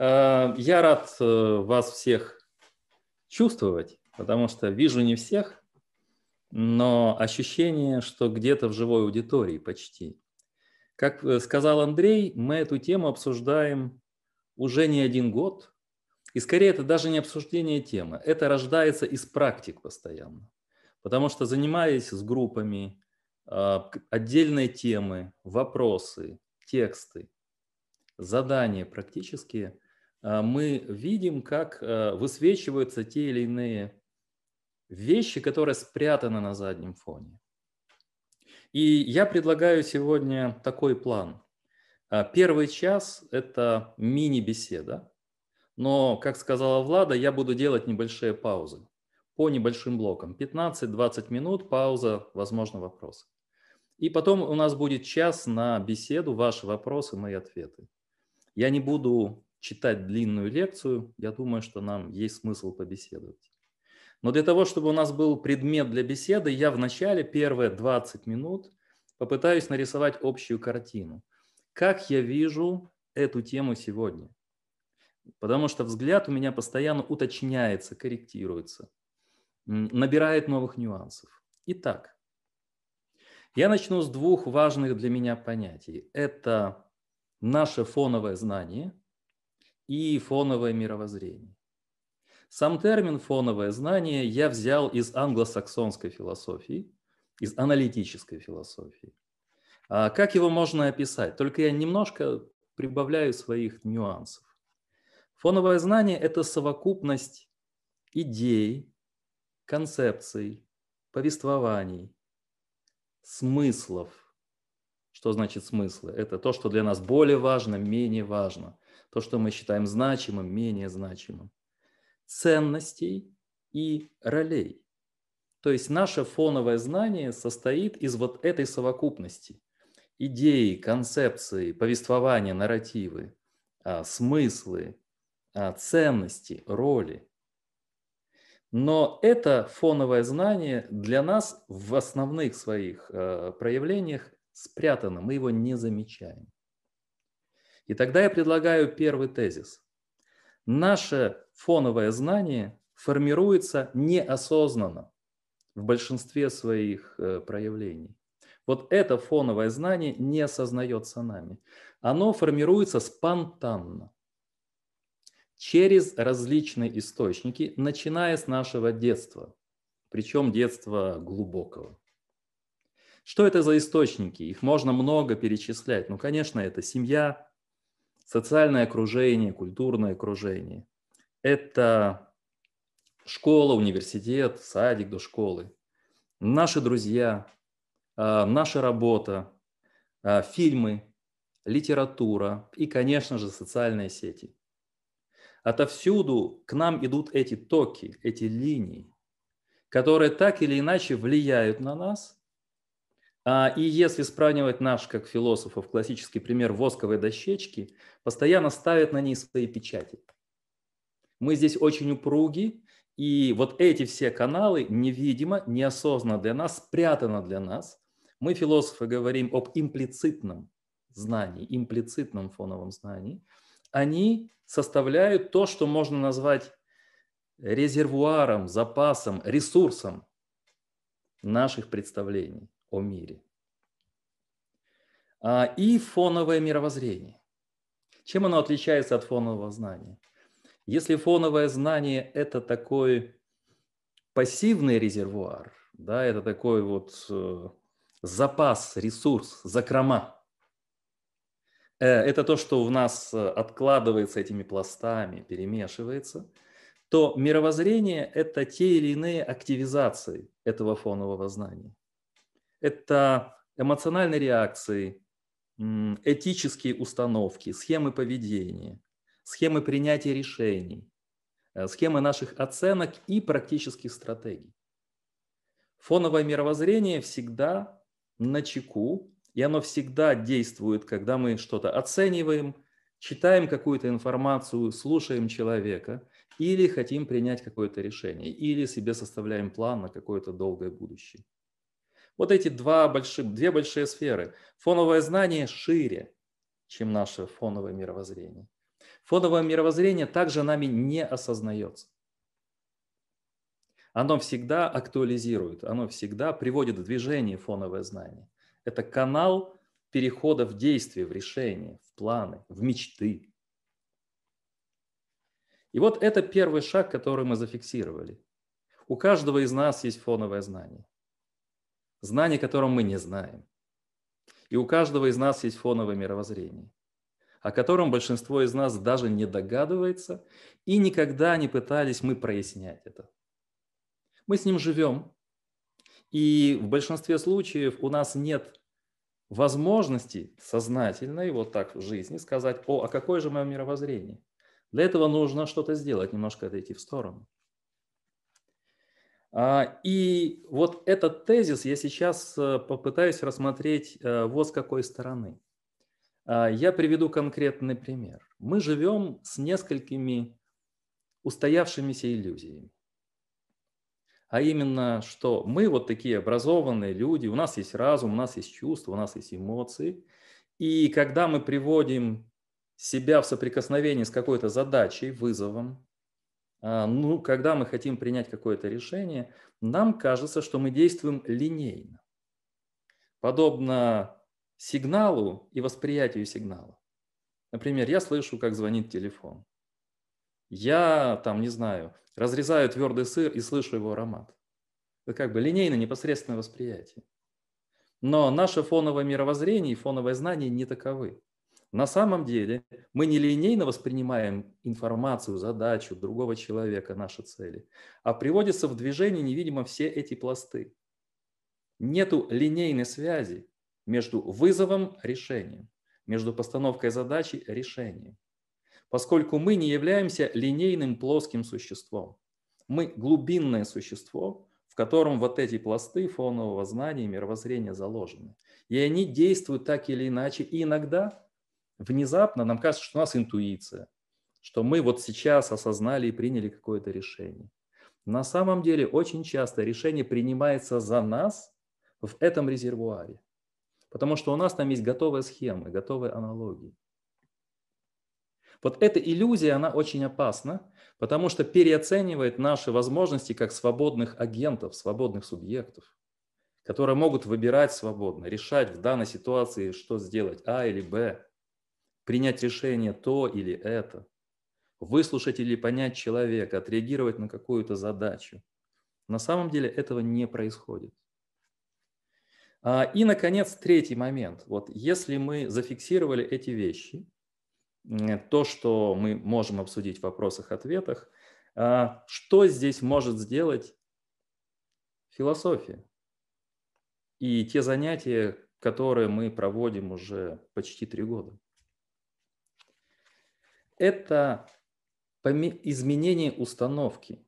Э, я рад э, вас всех чувствовать, потому что вижу не всех, но ощущение, что где-то в живой аудитории почти. Как э, сказал Андрей, мы эту тему обсуждаем уже не один год. И скорее это даже не обсуждение темы, это рождается из практик постоянно. Потому что занимаясь с группами, отдельные темы, вопросы, тексты, задания практические, мы видим, как а, высвечиваются те или иные вещи, которые спрятаны на заднем фоне. И я предлагаю сегодня такой план. А, первый час – это мини-беседа, но, как сказала Влада, я буду делать небольшие паузы по небольшим блокам. 15-20 минут, пауза, возможно, вопросы. И потом у нас будет час на беседу, ваши вопросы, мои ответы. Я не буду читать длинную лекцию, я думаю, что нам есть смысл побеседовать. Но для того, чтобы у нас был предмет для беседы, я в начале, первые 20 минут, попытаюсь нарисовать общую картину. Как я вижу эту тему сегодня? Потому что взгляд у меня постоянно уточняется, корректируется, набирает новых нюансов. Итак, я начну с двух важных для меня понятий. Это наше фоновое знание и фоновое мировоззрение. Сам термин «фоновое знание» я взял из англосаксонской философии, из аналитической философии. А как его можно описать? Только я немножко прибавляю своих нюансов. Фоновое знание – это совокупность идей, концепций, повествований, смыслов, что значит смыслы? Это то, что для нас более важно, менее важно. То, что мы считаем значимым, менее значимым. Ценностей и ролей. То есть наше фоновое знание состоит из вот этой совокупности. Идеи, концепции, повествования, нарративы, а, смыслы, а, ценности, роли. Но это фоновое знание для нас в основных своих а, проявлениях спрятано, мы его не замечаем. И тогда я предлагаю первый тезис. Наше фоновое знание формируется неосознанно в большинстве своих э, проявлений. Вот это фоновое знание не осознается нами. Оно формируется спонтанно через различные источники, начиная с нашего детства, причем детства глубокого. Что это за источники? Их можно много перечислять. Ну, конечно, это семья, социальное окружение, культурное окружение. Это школа, университет, садик до школы. Наши друзья, а, наша работа, а, фильмы, литература и, конечно же, социальные сети. Отовсюду к нам идут эти токи, эти линии, которые так или иначе влияют на нас – и если сравнивать наш, как философов, классический пример восковой дощечки, постоянно ставят на ней свои печати. Мы здесь очень упруги, и вот эти все каналы невидимо, неосознанно для нас, спрятано для нас. Мы, философы, говорим об имплицитном знании, имплицитном фоновом знании. Они составляют то, что можно назвать резервуаром, запасом, ресурсом наших представлений о мире. А, и фоновое мировоззрение. Чем оно отличается от фонового знания? Если фоновое знание – это такой пассивный резервуар, да, это такой вот э, запас, ресурс, закрома. Э, это то, что в нас э, откладывается этими пластами, перемешивается, то мировоззрение – это те или иные активизации этого фонового знания это эмоциональные реакции, этические установки, схемы поведения, схемы принятия решений, э, схемы наших оценок и практических стратегий. Фоновое мировоззрение всегда на чеку, и оно всегда действует, когда мы что-то оцениваем, читаем какую-то информацию, слушаем человека или хотим принять какое-то решение, или себе составляем план на какое-то долгое будущее. Вот эти два больших, две большие сферы. Фоновое знание шире, чем наше фоновое мировоззрение. Фоновое мировоззрение также нами не осознается. Оно всегда актуализирует, оно всегда приводит в движение фоновое знание. Это канал перехода в действие, в решение, в планы, в мечты. И вот это первый шаг, который мы зафиксировали. У каждого из нас есть фоновое знание. Знание, которым мы не знаем. И у каждого из нас есть фоновое мировоззрение, о котором большинство из нас даже не догадывается, и никогда не пытались мы прояснять это. Мы с ним живем, и в большинстве случаев у нас нет возможности сознательной, вот так в жизни, сказать, о, а какое же мое мировоззрение? Для этого нужно что-то сделать, немножко отойти в сторону. А, и вот этот тезис я сейчас э, попытаюсь рассмотреть э, вот с какой стороны. А, я приведу конкретный пример. Мы живем с несколькими устоявшимися иллюзиями. А именно, что мы вот такие образованные люди, у нас есть разум, у нас есть чувства, у нас есть эмоции. И когда мы приводим себя в соприкосновение с какой-то задачей, вызовом, ну, когда мы хотим принять какое-то решение, нам кажется, что мы действуем линейно, подобно сигналу и восприятию сигнала. Например, я слышу, как звонит телефон. Я, там, не знаю, разрезаю твердый сыр и слышу его аромат. Это как бы линейно, непосредственное восприятие. Но наше фоновое мировоззрение и фоновое знание не таковы. На самом деле мы не линейно воспринимаем информацию, задачу другого человека, наши цели, а приводятся в движение невидимо все эти пласты. Нету линейной связи между вызовом решением, между постановкой задачи решением. Поскольку мы не являемся линейным плоским существом. Мы глубинное существо, в котором вот эти пласты фонового знания и мировоззрения заложены. И они действуют так или иначе, и иногда внезапно нам кажется, что у нас интуиция, что мы вот сейчас осознали и приняли какое-то решение. На самом деле очень часто решение принимается за нас в этом резервуаре, потому что у нас там есть готовые схемы, готовые аналогии. Вот эта иллюзия, она очень опасна, потому что переоценивает наши возможности как свободных агентов, свободных субъектов, которые могут выбирать свободно, решать в данной ситуации, что сделать, А или Б принять решение то или это, выслушать или понять человека, отреагировать на какую-то задачу. На самом деле этого не происходит. А, и, наконец, третий момент. Вот если мы зафиксировали эти вещи, то, что мы можем обсудить в вопросах-ответах, а, что здесь может сделать философия? И те занятия, которые мы проводим уже почти три года это изменение установки.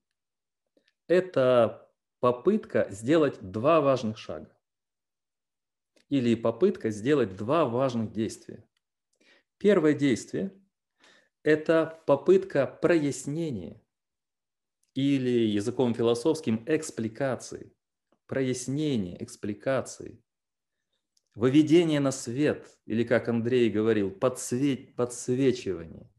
Это попытка сделать два важных шага. Или попытка сделать два важных действия. Первое действие – это попытка прояснения или языком философским экспликации, прояснения, экспликации, выведение на свет, или, как Андрей говорил, подсвет, подсвечивание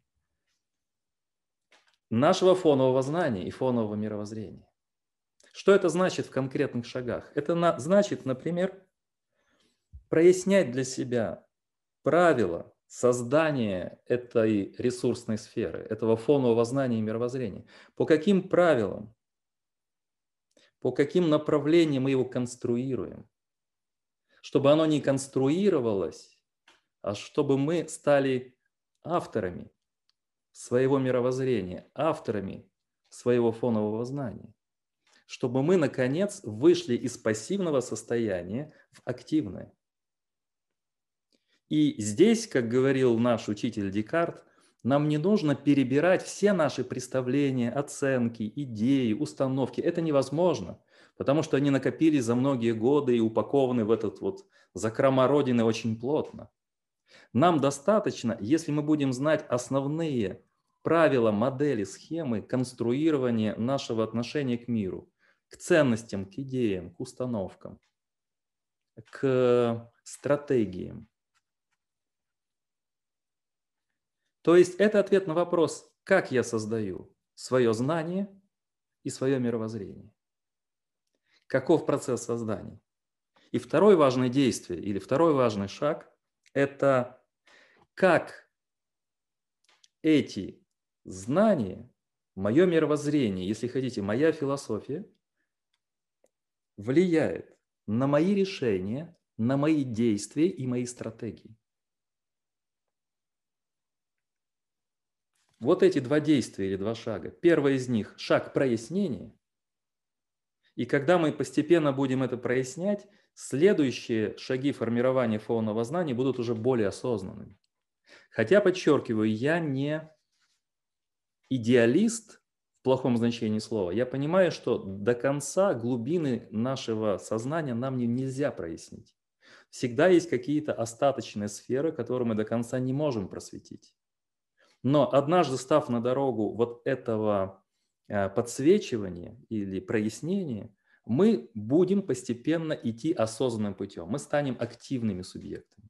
нашего фонового знания и фонового мировоззрения. Что это значит в конкретных шагах? Это на, значит, например, прояснять для себя правила создания этой ресурсной сферы, этого фонового знания и мировоззрения. По каким правилам, по каким направлениям мы его конструируем. Чтобы оно не конструировалось, а чтобы мы стали авторами своего мировоззрения, авторами своего фонового знания, чтобы мы, наконец, вышли из пассивного состояния в активное. И здесь, как говорил наш учитель Декарт, нам не нужно перебирать все наши представления, оценки, идеи, установки. Это невозможно, потому что они накопились за многие годы и упакованы в этот вот закрома Родины очень плотно. Нам достаточно, если мы будем знать основные правила, модели, схемы конструирования нашего отношения к миру, к ценностям, к идеям, к установкам, к стратегиям. То есть это ответ на вопрос, как я создаю свое знание и свое мировоззрение. Каков процесс создания? И второе важное действие или второй важный шаг – это как эти знания, мое мировоззрение, если хотите, моя философия, влияет на мои решения, на мои действия и мои стратегии. Вот эти два действия или два шага. Первый из них – шаг прояснения. И когда мы постепенно будем это прояснять, следующие шаги формирования фонного знания будут уже более осознанными. Хотя, подчеркиваю, я не идеалист в плохом значении слова. Я понимаю, что до конца глубины нашего сознания нам не, нельзя прояснить. Всегда есть какие-то остаточные сферы, которые мы до конца не можем просветить. Но однажды став на дорогу вот этого э, подсвечивания или прояснения, мы будем постепенно идти осознанным путем. Мы станем активными субъектами.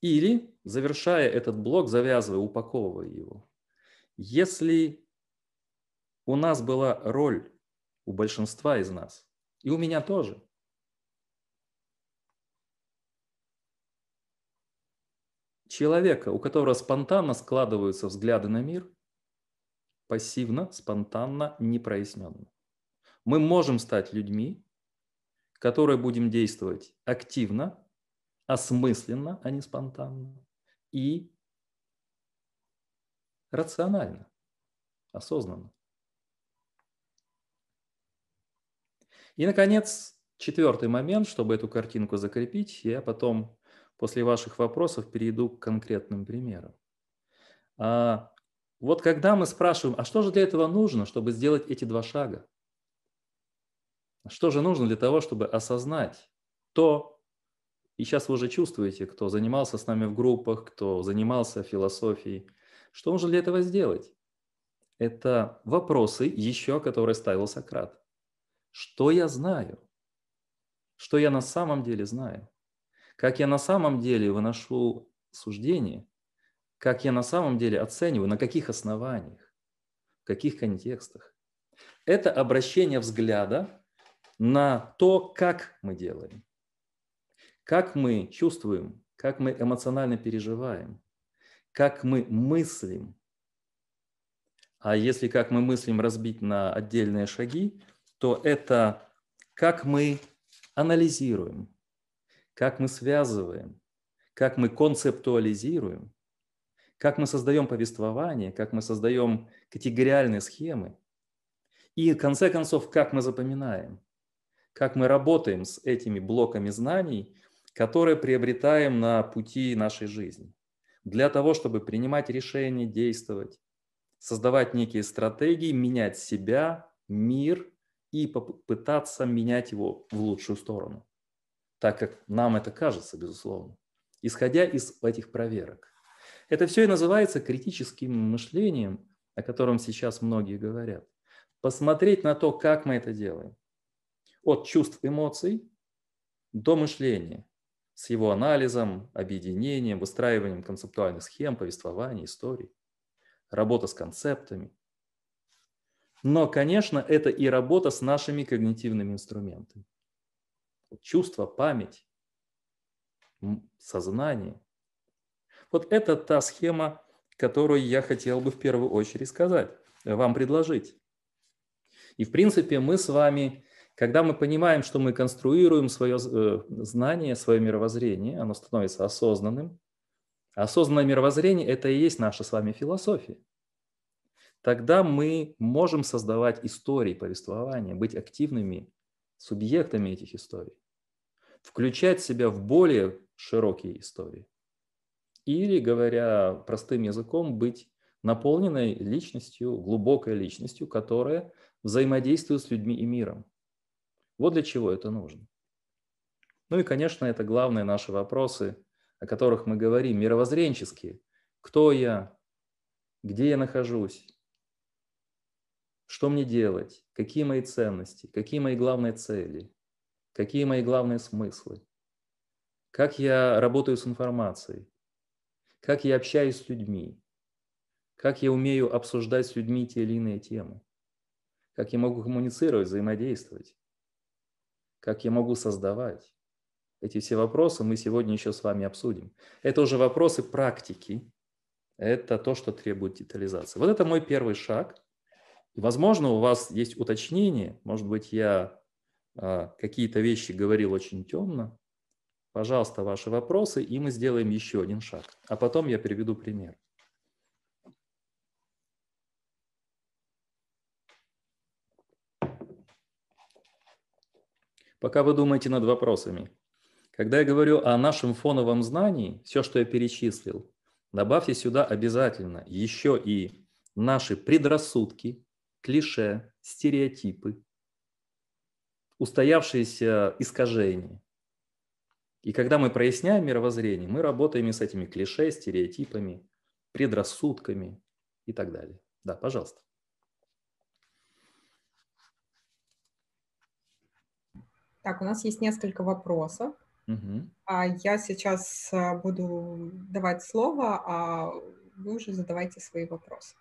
Или, завершая этот блок, завязывая, упаковывая его, если у нас была роль у большинства из нас, и у меня тоже, человека, у которого спонтанно складываются взгляды на мир, пассивно, спонтанно, непроясненно. Мы можем стать людьми, которые будем действовать активно, осмысленно, а не спонтанно, и рационально, осознанно. И, наконец, четвертый момент, чтобы эту картинку закрепить, я потом после ваших вопросов перейду к конкретным примерам. А, вот когда мы спрашиваем, а что же для этого нужно, чтобы сделать эти два шага? Что же нужно для того, чтобы осознать то, и сейчас вы уже чувствуете, кто занимался с нами в группах, кто занимался философией, что нужно для этого сделать? Это вопросы еще, которые ставил Сократ. Что я знаю? Что я на самом деле знаю? как я на самом деле выношу суждение, как я на самом деле оцениваю, на каких основаниях, в каких контекстах. Это обращение взгляда на то, как мы делаем, как мы чувствуем, как мы эмоционально переживаем, как мы мыслим. А если как мы мыслим разбить на отдельные шаги, то это как мы анализируем, как мы связываем, как мы концептуализируем, как мы создаем повествование, как мы создаем категориальные схемы. И, в конце концов, как мы запоминаем, как мы работаем с этими блоками знаний, которые приобретаем на пути нашей жизни. Для того, чтобы принимать решения, действовать, создавать некие стратегии, менять себя, мир и попытаться менять его в лучшую сторону так как нам это кажется, безусловно, исходя из этих проверок. Это все и называется критическим мышлением, о котором сейчас многие говорят. Посмотреть на то, как мы это делаем. От чувств, эмоций до мышления с его анализом, объединением, выстраиванием концептуальных схем, повествований, историй, работа с концептами. Но, конечно, это и работа с нашими когнитивными инструментами чувство, память, сознание. Вот это та схема, которую я хотел бы в первую очередь сказать, вам предложить. И в принципе мы с вами, когда мы понимаем, что мы конструируем свое э, знание, свое мировоззрение, оно становится осознанным. осознанное мировоззрение – это и есть наша с вами философия. Тогда мы можем создавать истории, повествования, быть активными субъектами этих историй включать себя в более широкие истории. Или, говоря простым языком, быть наполненной личностью, глубокой личностью, которая взаимодействует с людьми и миром. Вот для чего это нужно. Ну и, конечно, это главные наши вопросы, о которых мы говорим, мировоззренческие. Кто я? Где я нахожусь? Что мне делать? Какие мои ценности? Какие мои главные цели? какие мои главные смыслы, как я работаю с информацией, как я общаюсь с людьми, как я умею обсуждать с людьми те или иные темы, как я могу коммуницировать, взаимодействовать, как я могу создавать. Эти все вопросы мы сегодня еще с вами обсудим. Это уже вопросы практики, это то, что требует детализации. Вот это мой первый шаг. Возможно, у вас есть уточнение, может быть, я а, какие-то вещи говорил очень темно. Пожалуйста, ваши вопросы, и мы сделаем еще один шаг. А потом я приведу пример. Пока вы думаете над вопросами. Когда я говорю о нашем фоновом знании, все, что я перечислил, добавьте сюда обязательно еще и наши предрассудки, клише, стереотипы, устоявшиеся искажения. И когда мы проясняем мировоззрение, мы работаем и с этими клише, стереотипами, предрассудками и так далее. Да, пожалуйста. Так, у нас есть несколько вопросов. Угу. Я сейчас а, буду давать слово, а вы уже задавайте свои вопросы.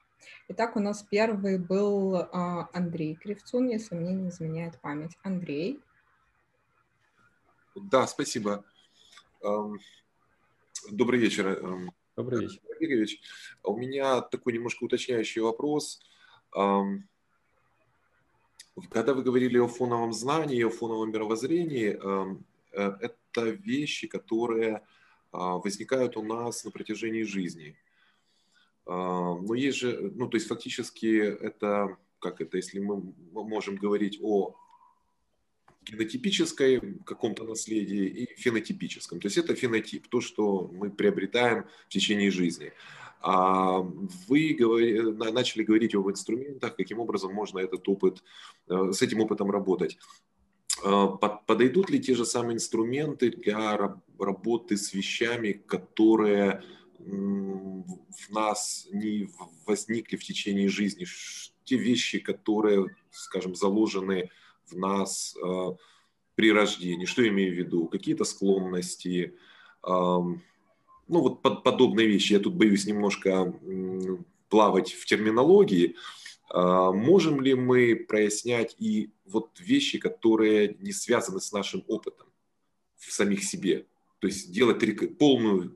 Итак, у нас первый был а, Андрей Кривцун, если мне не изменяет память. Андрей. Да, спасибо. Добрый вечер. Добрый вечер. Игоревич, у меня такой немножко уточняющий вопрос. Когда вы говорили о фоновом знании, о фоновом мировоззрении, э, это вещи, которые а, возникают у нас на протяжении жизни. А, но есть же, ну, то есть фактически это, как это, если мы можем говорить о генотипической каком-то наследии и фенотипическом. То есть это фенотип, то, что мы приобретаем в течение жизни. А вы говори, начали говорить об инструментах, каким образом можно этот опыт, э, с этим опытом работать. А, подойдут ли те же самые инструменты для работы с вещами, которые в нас не возникли в течение жизни, те вещи, которые, скажем, заложены нас а, при рождении. Что я имею в виду? Какие-то склонности, ну вот подобные вещи. Я тут боюсь немножко плавать в терминологии, а, можем ли мы прояснять и вот вещи, которые не связаны с нашим опытом в самих себе? То есть делать полную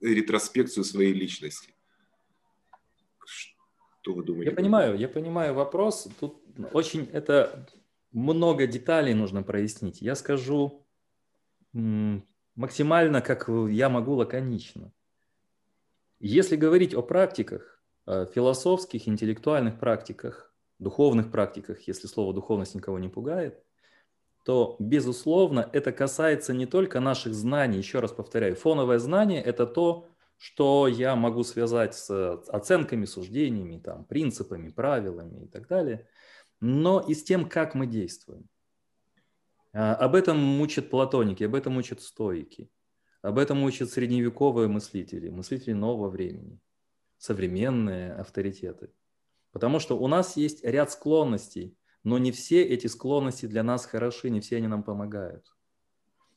ретроспекцию своей личности. Что вы думаете? Я понимаю, я понимаю вопрос. Тут очень это много деталей нужно прояснить. Я скажу максимально, как я могу, лаконично. Если говорить о практиках, Э, философских, интеллектуальных практиках, духовных практиках, если слово духовность никого не пугает, то, безусловно, это касается не только наших знаний, еще раз повторяю, фоновое знание – это то, что я могу связать с оценками, суждениями, там, принципами, правилами и так далее, но и с тем, как мы действуем. А, об этом учат платоники, об этом учат стоики, об этом учат средневековые мыслители, мыслители нового времени современные авторитеты. Потому что у нас есть ряд склонностей, но не все эти склонности для нас хороши, не все они нам помогают.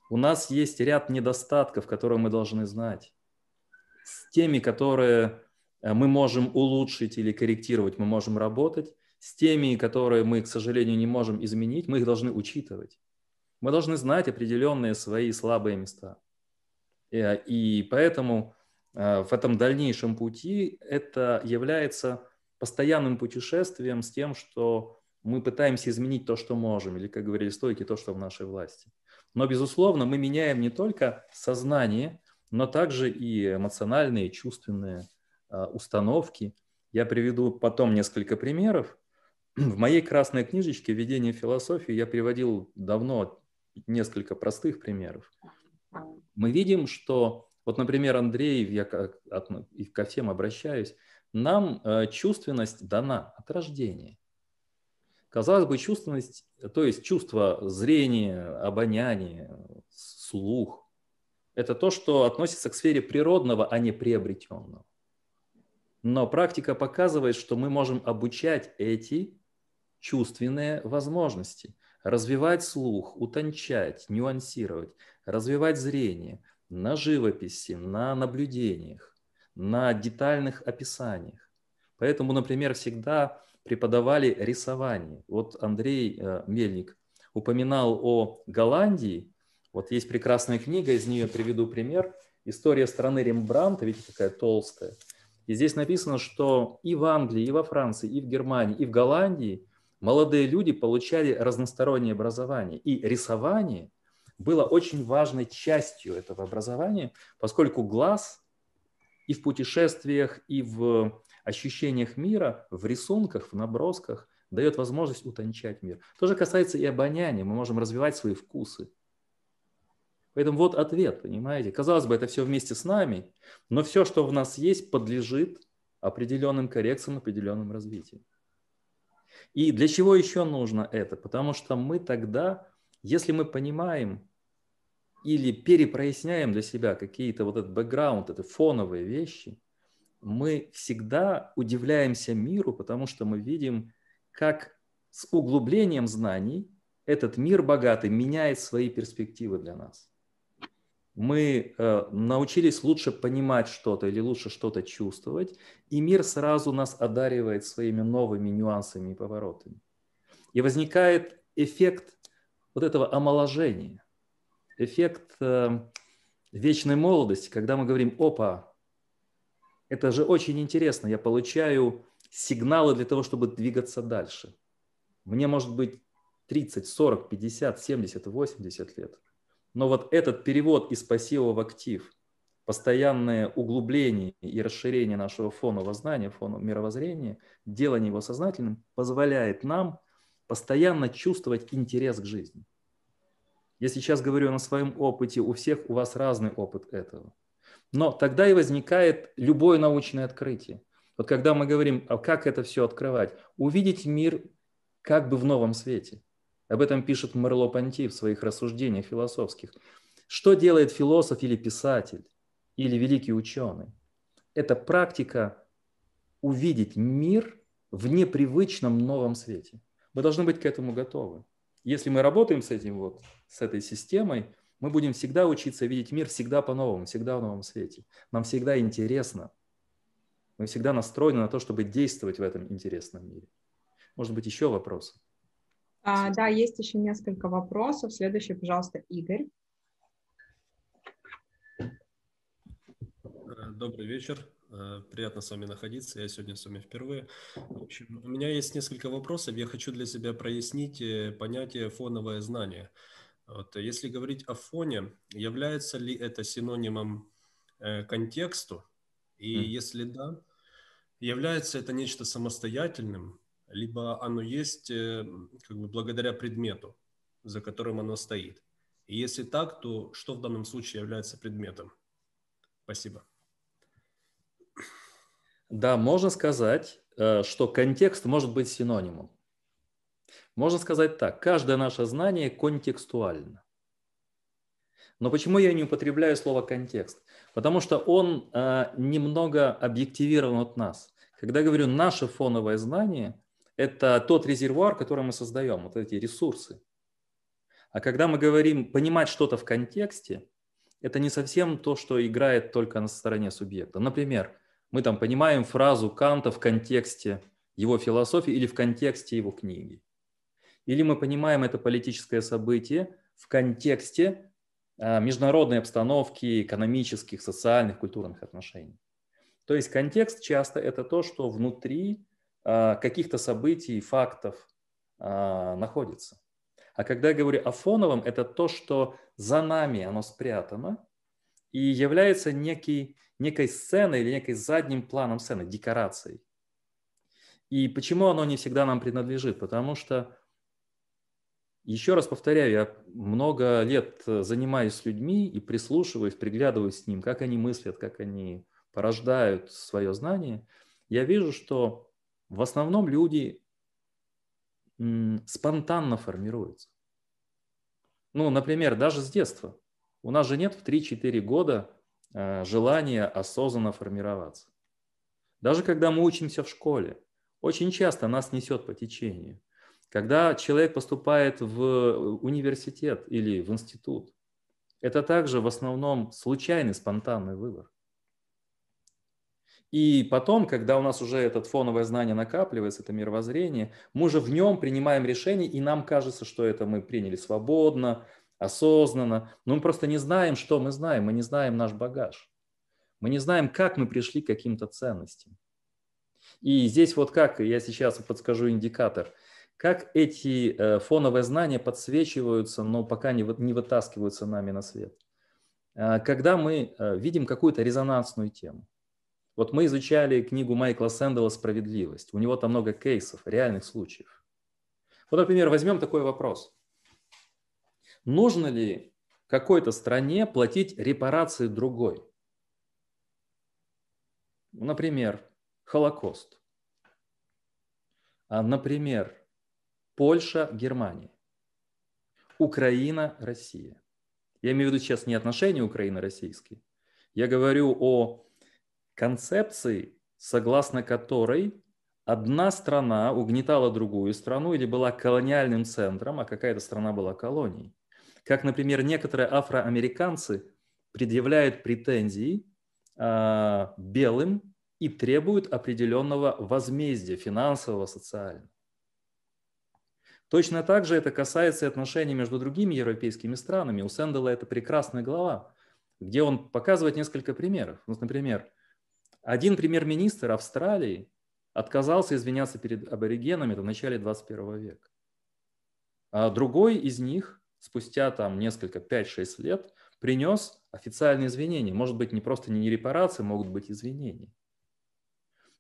У нас есть ряд недостатков, которые мы должны знать. С теми, которые э, мы можем улучшить или корректировать, мы можем работать. С теми, которые мы, к сожалению, не можем изменить, мы их должны учитывать. Мы должны знать определенные свои слабые места. Э, и поэтому Э, в этом дальнейшем пути это является постоянным путешествием с тем, что мы пытаемся изменить то, что можем, или, как говорили стойки, то, что в нашей власти. Но, безусловно, мы меняем не только сознание, но также и эмоциональные, чувственные э, установки. Я приведу потом несколько примеров. В моей красной книжечке «Введение в философию» я приводил давно несколько простых примеров. Мы видим, что вот, например, Андрей, я ко всем обращаюсь, нам э, чувственность дана от рождения. Казалось бы, чувственность, то есть чувство зрения, обоняния, слух, это то, что относится к сфере природного, а не приобретенного. Но практика показывает, что мы можем обучать эти чувственные возможности, развивать слух, утончать, нюансировать, развивать зрение – на живописи, на наблюдениях. на детальных описаниях. Поэтому, например, всегда преподавали рисование. Вот Андрей э, Мельник упоминал о Голландии. Вот есть прекрасная книга, из нее приведу пример. История страны Рембрандта, видите, такая толстая. И здесь написано, что и в Англии, и во Франции, и в Германии, и в Голландии молодые люди получали разностороннее образование. И рисование было очень важной частью этого образования, поскольку глаз и в путешествиях, и в ощущениях мира, в рисунках, в набросках дает возможность утончать мир. То же касается и обоняния. Мы можем развивать свои вкусы. Поэтому вот ответ, понимаете? Казалось бы, это все вместе с нами, но все, что в нас есть, подлежит определенным коррекциям, определенным развитиям. И для чего еще нужно это? Потому что мы тогда, если мы понимаем или перепроясняем для себя какие-то вот этот бэкграунд, это фоновые вещи, мы всегда удивляемся миру, потому что мы видим, как с углублением знаний этот мир богатый меняет свои перспективы для нас. Мы э, научились лучше понимать что-то или лучше что-то чувствовать, и мир сразу нас одаривает своими новыми нюансами и поворотами. И возникает эффект вот этого омоложения, эффект э, вечной молодости, когда мы говорим, опа, это же очень интересно. Я получаю сигналы для того, чтобы двигаться дальше. Мне может быть 30, 40, 50, 70, 80 лет. Но вот этот перевод из пассива в актив, постоянное углубление и расширение нашего фонового знания, фонового мировоззрения, делание его сознательным позволяет нам постоянно чувствовать интерес к жизни. Я сейчас говорю на своем опыте, у всех у вас разный опыт этого. Но тогда и возникает любое научное открытие. Вот когда мы говорим, а как это все открывать? Увидеть мир как бы в новом свете. Об этом пишет Мерло Понти в своих рассуждениях философских. Что делает философ или писатель, или великий ученый? Это практика увидеть мир в непривычном новом свете. Мы должны быть к этому готовы. Если мы работаем с этим вот, с этой системой, мы будем всегда учиться видеть мир всегда по-новому, всегда в новом свете. Нам всегда интересно. Мы всегда настроены на то, чтобы действовать в этом интересном мире. Может быть, еще вопросы? А, да, есть еще несколько вопросов. Следующий, пожалуйста, Игорь. Э, добрый вечер. Э, приятно с вами находиться. Я сегодня с вами впервые. В общем, у меня есть несколько вопросов. Я хочу для себя прояснить э, понятие фоновое знание. Вот, если говорить о фоне, является ли это синонимом э, контексту? И mm. если да, является это нечто самостоятельным, либо оно есть э, как бы благодаря предмету, за которым оно стоит? И если так, то что в данном случае является предметом? Спасибо. Да, можно сказать, э, что контекст может быть синонимом. Можно сказать так, каждое наше знание контекстуально. Но почему я не употребляю слово контекст? Потому что он э, немного объективирован от нас. Когда говорю наше фоновое знание, это тот резервуар, который мы создаем, вот эти ресурсы. А когда мы говорим понимать что-то в контексте, это не совсем то, что играет только на стороне субъекта. Например, мы там понимаем фразу Канта в контексте его философии или в контексте его книги или мы понимаем это политическое событие в контексте а, международной обстановки, экономических, социальных, культурных отношений. То есть контекст часто это то, что внутри каких-то событий, фактов а, находится. А когда я говорю о фоновом, это то, что за нами оно спрятано и является некий, некой сценой или некой задним планом сцены, декорацией. И почему оно не всегда нам принадлежит? Потому что еще раз повторяю, я много лет э, занимаюсь людьми и прислушиваюсь, приглядываюсь с ним, как они мыслят, как они порождают свое знание. Я вижу, что в основном люди спонтанно формируются. Ну, например, даже с детства. У нас же нет в 3-4 года э, желания осознанно формироваться. Даже когда мы учимся в школе, очень часто нас несет по течению. Когда человек поступает в университет или в институт, это также в основном случайный, спонтанный выбор. И потом, когда у нас уже это фоновое знание накапливается, это мировоззрение, мы уже в нем принимаем решение, и нам кажется, что это мы приняли свободно, осознанно, но мы просто не знаем, что мы знаем, мы не знаем наш багаж. Мы не знаем, как мы пришли к каким-то ценностям. И здесь вот как, я сейчас подскажу индикатор, как эти э, фоновые знания подсвечиваются, но пока не, не вытаскиваются нами на свет. А, когда мы э, видим какую-то резонансную тему. Вот мы изучали книгу Майкла Сэндала «Справедливость». У него там много кейсов, реальных случаев. Вот, например, возьмем такой вопрос. Нужно ли какой-то стране платить репарации другой? Например, Холокост. А, например, Польша, Германия. Украина, Россия. Я имею в виду сейчас не отношения Украины-российские. Я говорю о концепции, согласно которой одна страна угнетала другую страну или была колониальным центром, а какая-то страна была колонией. Как, например, некоторые афроамериканцы предъявляют претензии э, белым и требуют определенного возмездия финансового, социального. Точно так же это касается и отношений между другими европейскими странами. У Сэндела это прекрасная глава, где он показывает несколько примеров. Вот, например, один премьер-министр Австралии отказался извиняться перед аборигенами в начале 21 века. А другой из них спустя там несколько, 5-6 лет принес официальные извинения. Может быть, не просто не репарации, могут быть извинения.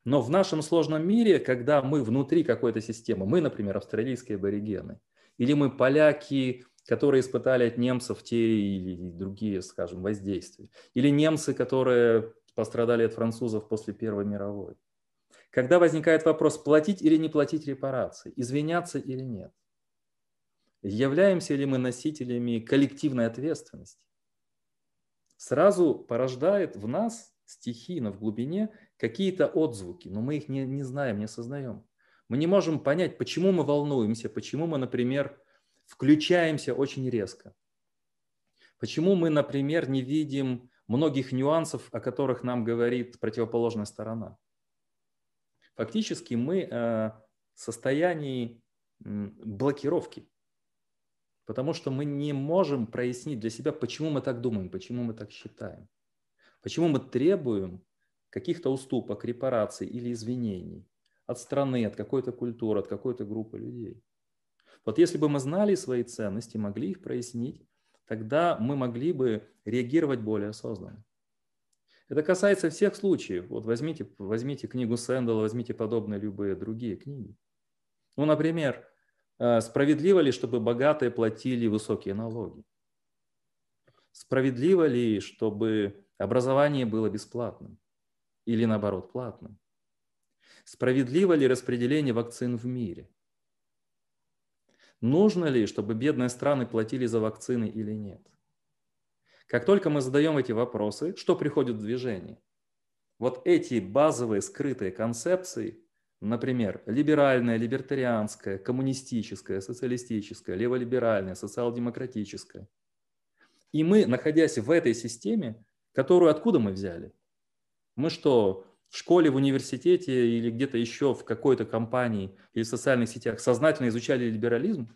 Но в нашем сложном мире, когда мы внутри какой-то системы, мы, например, австралийские аборигены, или мы поляки, которые испытали от немцев те или другие, скажем, воздействия, или немцы, которые пострадали от французов после Первой мировой. Когда возникает вопрос, платить или не платить репарации, извиняться или нет, являемся ли мы носителями коллективной ответственности, сразу порождает в нас стихийно, в глубине какие-то отзвуки, но мы их не, не знаем, не осознаем. Мы не можем понять, почему мы волнуемся, почему мы, например, включаемся очень резко. Почему мы, например, не видим многих нюансов, о которых нам говорит противоположная сторона. Фактически мы э, в состоянии блокировки, потому что мы не можем прояснить для себя, почему мы так думаем, почему мы так считаем, почему мы требуем каких-то уступок, репараций или извинений от страны, от какой-то культуры, от какой-то группы людей. Вот если бы мы знали свои ценности, могли их прояснить, тогда мы могли бы реагировать более осознанно. Это касается всех случаев. Вот возьмите, возьмите книгу Сэндала, возьмите подобные любые другие книги. Ну, например, э, справедливо ли, чтобы богатые платили высокие налоги? Справедливо ли, чтобы образование было бесплатным? или наоборот платным? Справедливо ли распределение вакцин в мире? Нужно ли, чтобы бедные страны платили за вакцины или нет? Как только мы задаем эти вопросы, что приходит в движение? Вот эти базовые скрытые концепции, например, либеральная, либертарианская, коммунистическая, социалистическая, леволиберальная, социал-демократическая. И мы, находясь в этой системе, которую откуда мы взяли? Мы что, в школе, в университете или где-то еще в какой-то компании или в социальных сетях сознательно изучали либерализм?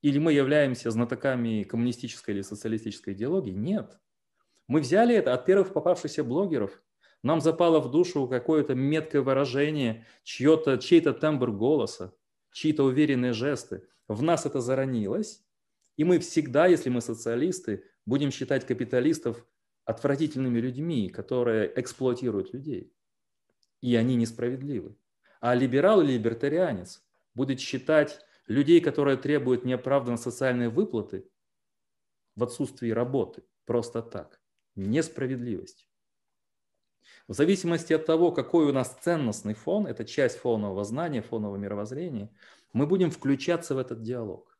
Или мы являемся знатоками коммунистической или социалистической идеологии? Нет. Мы взяли это от первых попавшихся блогеров. Нам запало в душу какое-то меткое выражение, чье-то, чей-то тембр голоса, чьи-то уверенные жесты. В нас это заронилось. И мы всегда, если мы социалисты, будем считать капиталистов отвратительными людьми, которые эксплуатируют людей. И они несправедливы. А либерал или либертарианец будет считать людей, которые требуют неоправданно социальные выплаты в отсутствии работы, просто так, несправедливость. В зависимости от того, какой у нас ценностный фон, это часть фонового знания, фонового мировоззрения, мы будем включаться в этот диалог.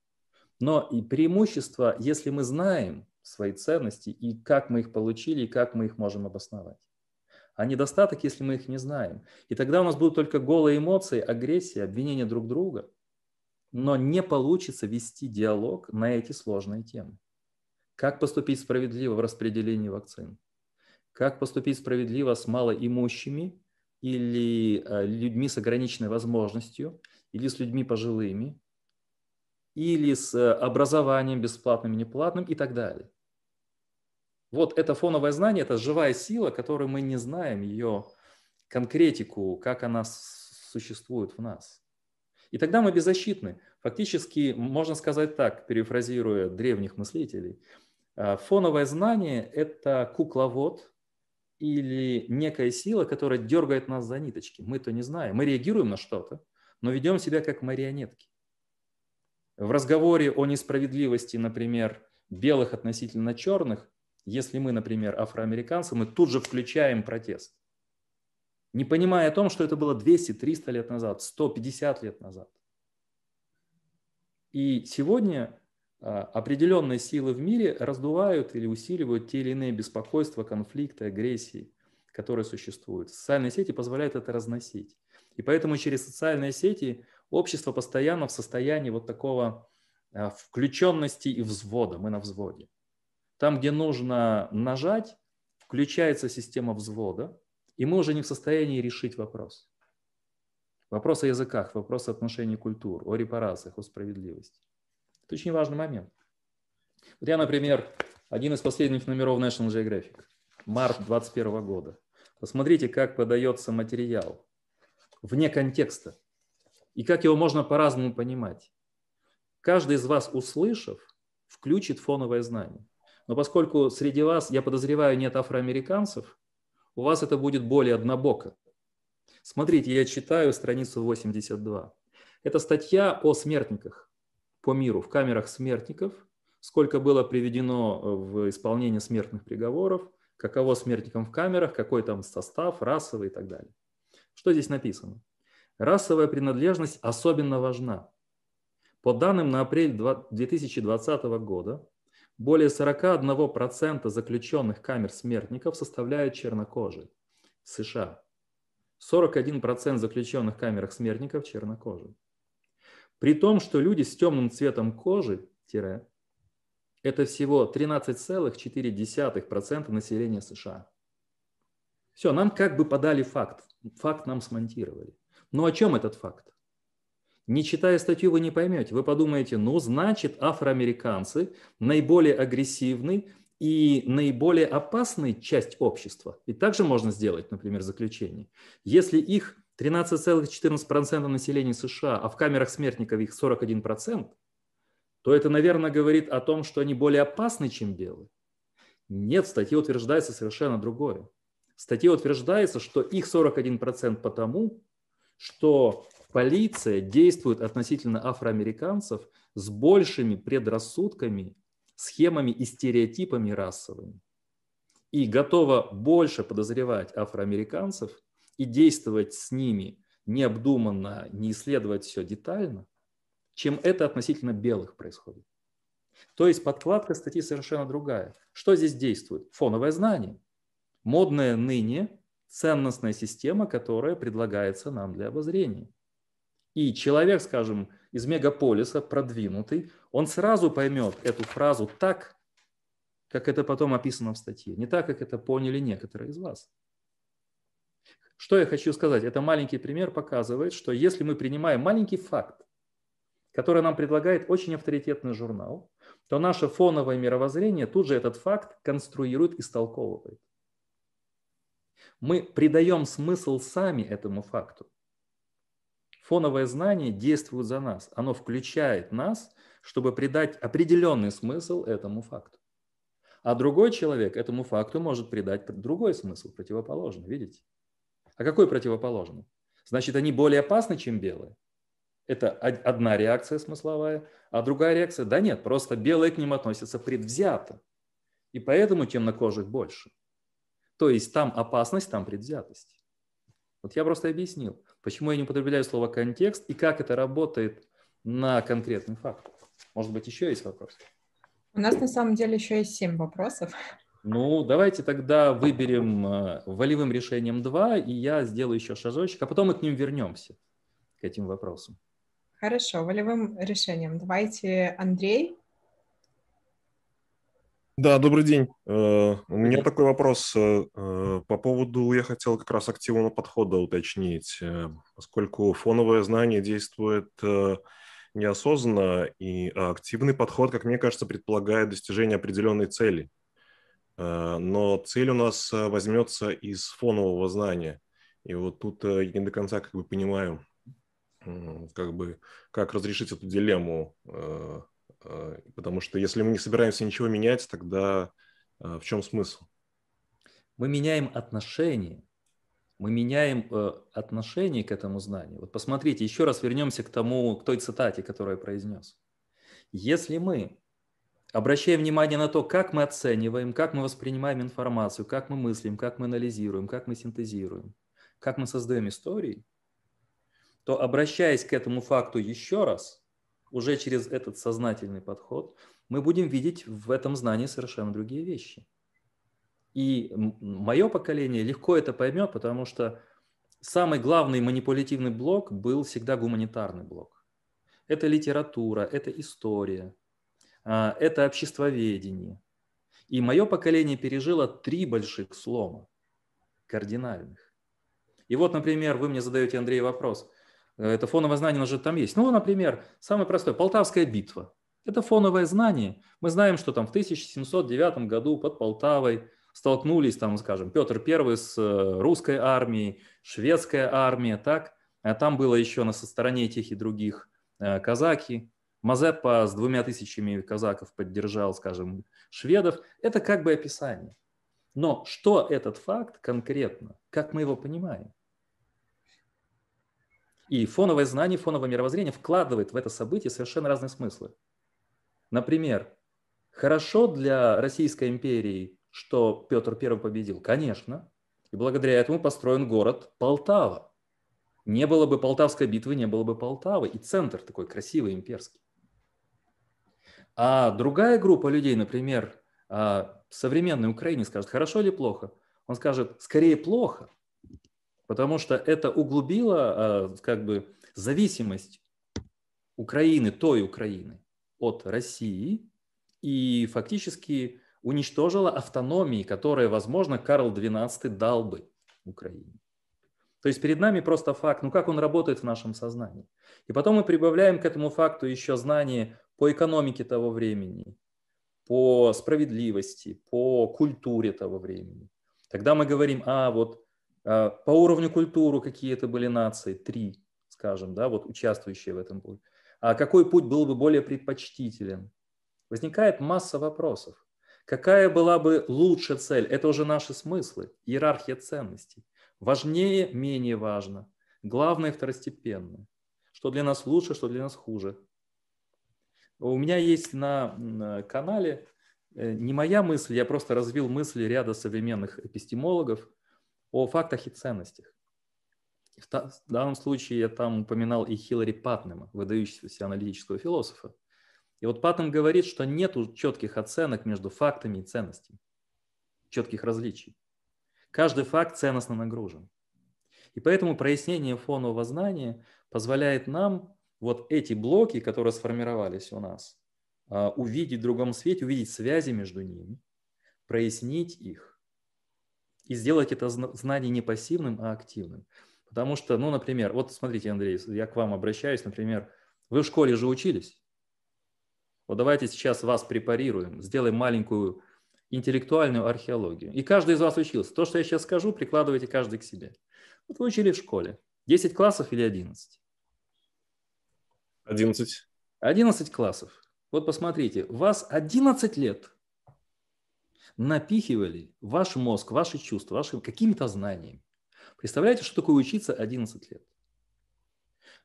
Но и преимущество, если мы знаем, свои ценности и как мы их получили, и как мы их можем обосновать. А недостаток, если мы их не знаем. И тогда у нас будут только голые эмоции, агрессия, обвинения друг друга, но не получится вести диалог на эти сложные темы. Как поступить справедливо в распределении вакцин? как поступить справедливо с малоимущими или э, людьми с ограниченной возможностью, или с людьми пожилыми, или с э, образованием бесплатным и неплатным и так далее. Вот это фоновое знание, это живая сила, которую мы не знаем, ее конкретику, как она существует в нас. И тогда мы беззащитны. Фактически, можно сказать так, перефразируя древних мыслителей, э, фоновое знание – это кукловод или некая сила, которая дергает нас за ниточки. Мы то не знаем. Мы реагируем на что-то, но ведем себя как марионетки. В разговоре о несправедливости, например, белых относительно черных, если мы, например, афроамериканцы, мы тут же включаем протест. Не понимая о том, что это было 200-300 лет назад, 150 лет назад. И сегодня а, определенные силы в мире раздувают или усиливают те или иные беспокойства, конфликты, агрессии, которые существуют. Социальные сети позволяют это разносить. И поэтому через социальные сети общество постоянно в состоянии вот такого а, включенности и взвода. Мы на взводе. Там, где нужно нажать, включается система взвода, и мы уже не в состоянии решить вопрос. Вопрос о языках, вопрос о отношении культур, о репарациях, о справедливости. Это очень важный момент. Вот я, например, один из последних номеров National Geographic, март 2021 года. Посмотрите, как подается материал вне контекста и как его можно по-разному понимать. Каждый из вас, услышав, включит фоновое знание. Но поскольку среди вас, я подозреваю, нет афроамериканцев, у вас это будет более однобоко. Смотрите, я читаю страницу 82. Это статья о смертниках по миру в камерах смертников, сколько было приведено в исполнение смертных приговоров, каково смертникам в камерах, какой там состав, расовый и так далее. Что здесь написано? Расовая принадлежность особенно важна. По данным на апрель 2020 года, более 41% заключенных камер смертников составляют чернокожие в США. 41% заключенных в камерах смертников чернокожие. При том, что люди с темным цветом кожи, тире, это всего 13,4% населения США. Все, нам как бы подали факт. Факт нам смонтировали. Но о чем этот факт? Не читая статью, вы не поймете. Вы подумаете, ну, значит, афроамериканцы наиболее агрессивный и наиболее опасная часть общества. И также можно сделать, например, заключение. Если их 13,14% населения США, а в камерах смертников их 41%, то это, наверное, говорит о том, что они более опасны, чем белые. Нет, в статье утверждается совершенно другое. В статье утверждается, что их 41% потому, что полиция действует относительно афроамериканцев с большими предрассудками, схемами и стереотипами расовыми. И готова больше подозревать афроамериканцев и действовать с ними необдуманно, не исследовать все детально, чем это относительно белых происходит. То есть подкладка статьи совершенно другая. Что здесь действует? Фоновое знание. Модная ныне ценностная система, которая предлагается нам для обозрения. И человек, скажем, из мегаполиса, продвинутый, он сразу поймет эту фразу так, как это потом описано в статье, не так, как это поняли некоторые из вас. Что я хочу сказать? Это маленький пример показывает, что если мы принимаем маленький факт, который нам предлагает очень авторитетный журнал, то наше фоновое мировоззрение тут же этот факт конструирует и истолковывает. Мы придаем смысл сами этому факту фоновое знание действует за нас. Оно включает нас, чтобы придать определенный смысл этому факту. А другой человек этому факту может придать другой смысл, противоположный. Видите? А какой противоположный? Значит, они более опасны, чем белые. Это одна реакция смысловая, а другая реакция, да нет, просто белые к ним относятся предвзято. И поэтому темнокожих больше. То есть там опасность, там предвзятость. Вот я просто объяснил. Почему я не употребляю слово контекст и как это работает на конкретный факт? Может быть, еще есть вопрос? У нас на самом деле еще есть семь вопросов. Ну, давайте тогда выберем э, волевым решением два, и я сделаю еще шажочек, а потом мы к ним вернемся, к этим вопросам. Хорошо, волевым решением. Давайте Андрей. Да, добрый день. Э, у меня такой вопрос э, э, по поводу, я хотел как раз активного подхода уточнить, поскольку фоновое знание действует неосознанно, и активный подход, как мне кажется, предполагает достижение определенной цели. Но цель у нас возьмется из фонового знания. И вот тут я не до конца как бы понимаю, как бы, как разрешить эту дилемму Э, потому что если мы не собираемся ничего менять, тогда э, в чем смысл? Мы меняем отношение. Мы меняем э, отношение к этому знанию. Вот посмотрите, еще раз вернемся к тому, к той цитате, которую я произнес. Если мы обращаем внимание на то, как мы оцениваем, как мы воспринимаем информацию, как мы мыслим, как мы анализируем, как мы синтезируем, как мы создаем истории, то обращаясь к этому факту еще раз – уже через этот сознательный подход мы будем видеть в этом знании совершенно другие вещи. И мое поколение легко это поймет, потому что самый главный манипулятивный блок был всегда гуманитарный блок. Это литература, это история, а, это обществоведение. И мое поколение пережило три больших слома, кардинальных. И вот, например, вы мне задаете, Андрей, вопрос. Э, это фоновое знание, оно же там есть. Ну, например, самое простое, Полтавская битва. Это фоновое знание. Мы знаем, что там в 1709 году под Полтавой столкнулись, там, скажем, Петр I с э, русской армией, шведская армия, так. А там было еще на со стороне тех и других э, казаки. Мазепа с двумя тысячами казаков поддержал, скажем, шведов. Это как бы описание. Но что этот факт конкретно, как мы его понимаем? И фоновое знание, фоновое мировоззрение вкладывает в это событие совершенно разные смыслы. Например, хорошо для Российской империи, что Петр I победил? Конечно. И благодаря этому построен город Полтава. Не было бы Полтавской битвы, не было бы Полтавы. И центр такой красивый, имперский. А другая группа людей, например, а, современной Украине скажет, хорошо или плохо? Он скажет, скорее плохо, потому что это углубило а, как бы зависимость Украины, той Украины от России и фактически уничтожило автономии, которые, возможно, Карл XII дал бы Украине. То есть перед нами просто факт, ну как он работает в нашем сознании. И потом мы прибавляем к этому факту еще знания по экономике того времени, по справедливости, по культуре того времени. Тогда мы говорим, а вот по уровню культуры какие это были нации? Три, скажем, да, вот участвующие в этом пути. А какой путь был бы более предпочтителен? Возникает масса вопросов. Какая была бы лучшая цель? Это уже наши смыслы, иерархия ценностей. Важнее, менее важно. Главное, второстепенное. Что для нас лучше, что для нас хуже. У меня есть на канале э, не моя мысль, я просто развил мысли ряда современных эпистемологов – о фактах и ценностях. В данном случае я там упоминал и Хиллари Патнема, выдающегося аналитического философа. И вот Патнем говорит, что нет четких оценок между фактами и ценностями, четких различий. Каждый факт ценностно нагружен. И поэтому прояснение фонового знания позволяет нам вот эти блоки, которые сформировались у нас, а, увидеть в другом свете, увидеть связи между ними, прояснить их и сделать это знание не пассивным, а активным. Потому что, ну, например, вот смотрите, Андрей, я к вам обращаюсь, например, вы в школе же учились. Вот давайте сейчас вас препарируем, сделаем маленькую интеллектуальную археологию. И каждый из вас учился. То, что я сейчас скажу, прикладывайте каждый к себе. Вот вы учили в школе. 10 классов или 11? 11. 11 классов. Вот посмотрите, вас 11 лет напихивали ваш мозг, ваши чувства, ваши какими-то знаниями. Представляете, что такое учиться 11 лет?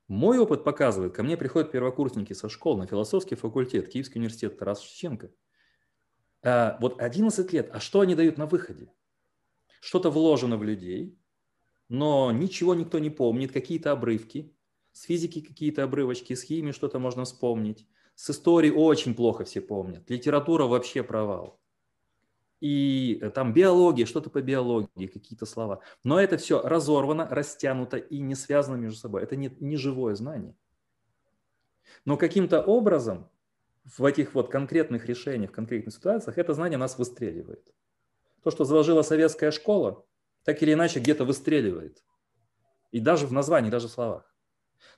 Мой опыт показывает, ко мне приходят первокурсники со школ на философский факультет, Киевский университет Тарас Шевченко. А, вот 11 лет, а что они дают на выходе? Что-то вложено в людей, но ничего никто не помнит, какие-то обрывки, с физики какие-то обрывочки, с химии что-то можно вспомнить, с историей очень плохо все помнят, литература вообще провал и э, там биология, что-то по биологии, какие-то слова. Но это все разорвано, растянуто и не связано между собой. Это не, не живое знание. Но каким-то образом в этих вот конкретных решениях, в конкретных ситуациях, это знание нас выстреливает. То, что заложила советская школа, так или иначе где-то выстреливает. И даже в названии, даже в словах.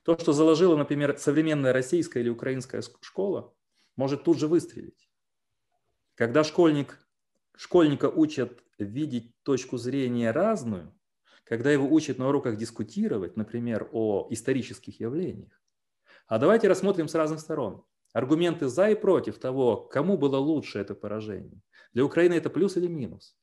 То, что заложила, например, современная российская или украинская школа, может тут же выстрелить. Когда школьник, школьника учат видеть точку зрения разную, когда его учат на уроках дискутировать, например, о исторических явлениях. А давайте рассмотрим с разных сторон. Аргументы за и против того, кому было лучше это поражение. Для Украины это плюс или минус?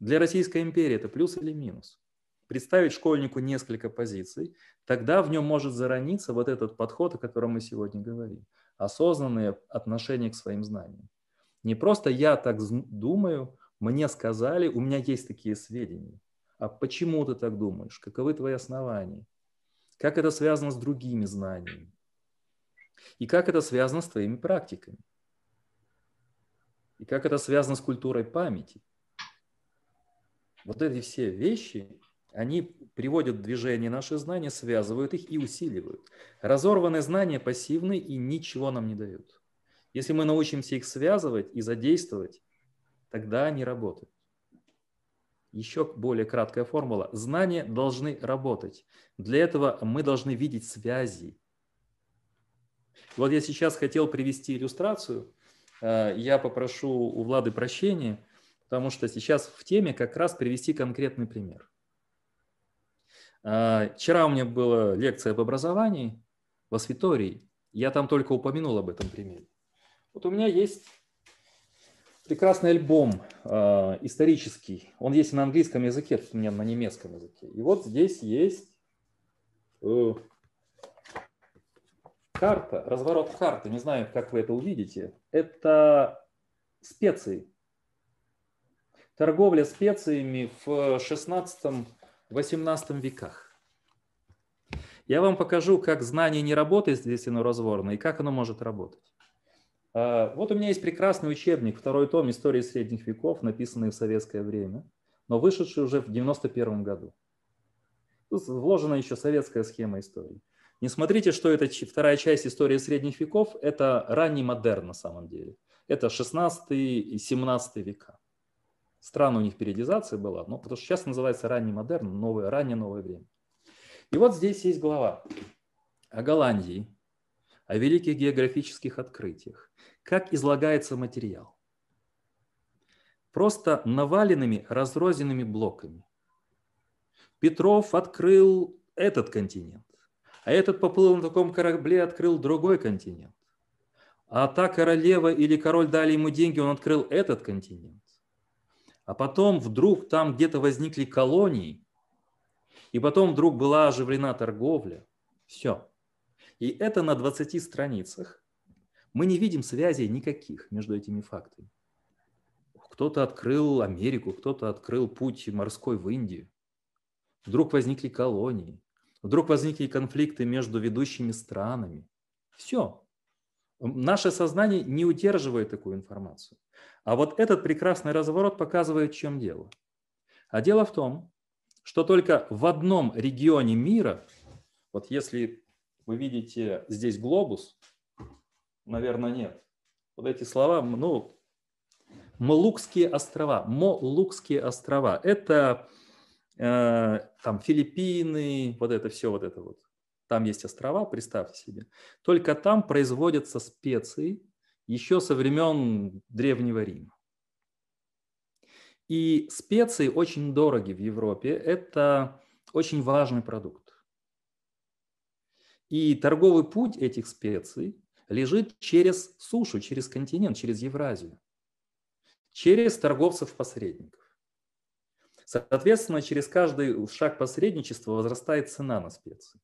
Для Российской империи это плюс или минус? Представить школьнику несколько позиций, тогда в нем может зарониться вот этот подход, о котором мы сегодня говорим. Осознанное отношение к своим знаниям. Не просто я так думаю, мне сказали, у меня есть такие сведения. А почему ты так думаешь? Каковы твои основания? Как это связано с другими знаниями? И как это связано с твоими практиками? И как это связано с культурой памяти? Вот эти все вещи, они приводят в движение наши знания, связывают их и усиливают. Разорванные знания пассивны и ничего нам не дают. Если мы научимся их связывать и задействовать, тогда они работают. Еще более краткая формула. Знания должны работать. Для этого мы должны видеть связи вот я сейчас хотел привести иллюстрацию. Э, я попрошу у Влады прощения, потому что сейчас в теме как раз привести конкретный пример. Э, вчера у меня была лекция об образовании в Освитории. Я там только упомянул об этом примере. Вот у меня есть прекрасный альбом э, исторический. Он есть на английском языке, у меня на немецком языке. И вот здесь есть карта, разворот карты, не знаю, как вы это увидите, это специи. Торговля специями в 16-18 веках. Я вам покажу, как знание не работает, если оно разворно, и как оно может работать. А, вот у меня есть прекрасный учебник, второй том истории средних веков, написанный в советское время, но вышедший уже в 91 году. Тут вложена еще советская схема истории. Не смотрите, что это вторая часть истории средних веков, это ранний модерн на самом деле. Это 16 и 17 века. Странная у них периодизация была, но потому что сейчас называется ранний модерн, новое, раннее новое время. И вот здесь есть глава о Голландии, о великих географических открытиях, как излагается материал. Просто наваленными разрозненными блоками. Петров открыл этот континент. А этот поплыл на таком корабле, открыл другой континент. А та королева или король дали ему деньги, он открыл этот континент. А потом вдруг там где-то возникли колонии, и потом вдруг была оживлена торговля. Все. И это на 20 страницах. Мы не видим связей никаких между этими фактами. Кто-то открыл Америку, кто-то открыл путь морской в Индию. Вдруг возникли колонии. Вдруг возникли конфликты между ведущими странами. Все. Наше сознание не удерживает такую информацию. А вот этот прекрасный разворот показывает, в чем дело. А дело в том, что только в одном регионе мира, вот если вы видите здесь глобус, наверное, нет. Вот эти слова, ну, Молукские острова. Молукские острова. Это Э, там Филиппины, вот это все, вот это вот. Там есть острова, представьте себе. Только там производятся специи еще со времен Древнего Рима. И специи очень дороги в Европе. Это очень важный продукт. И торговый путь этих специй лежит через сушу, через континент, через Евразию, через торговцев-посредников. Соответственно, через каждый шаг посредничества возрастает цена на специи.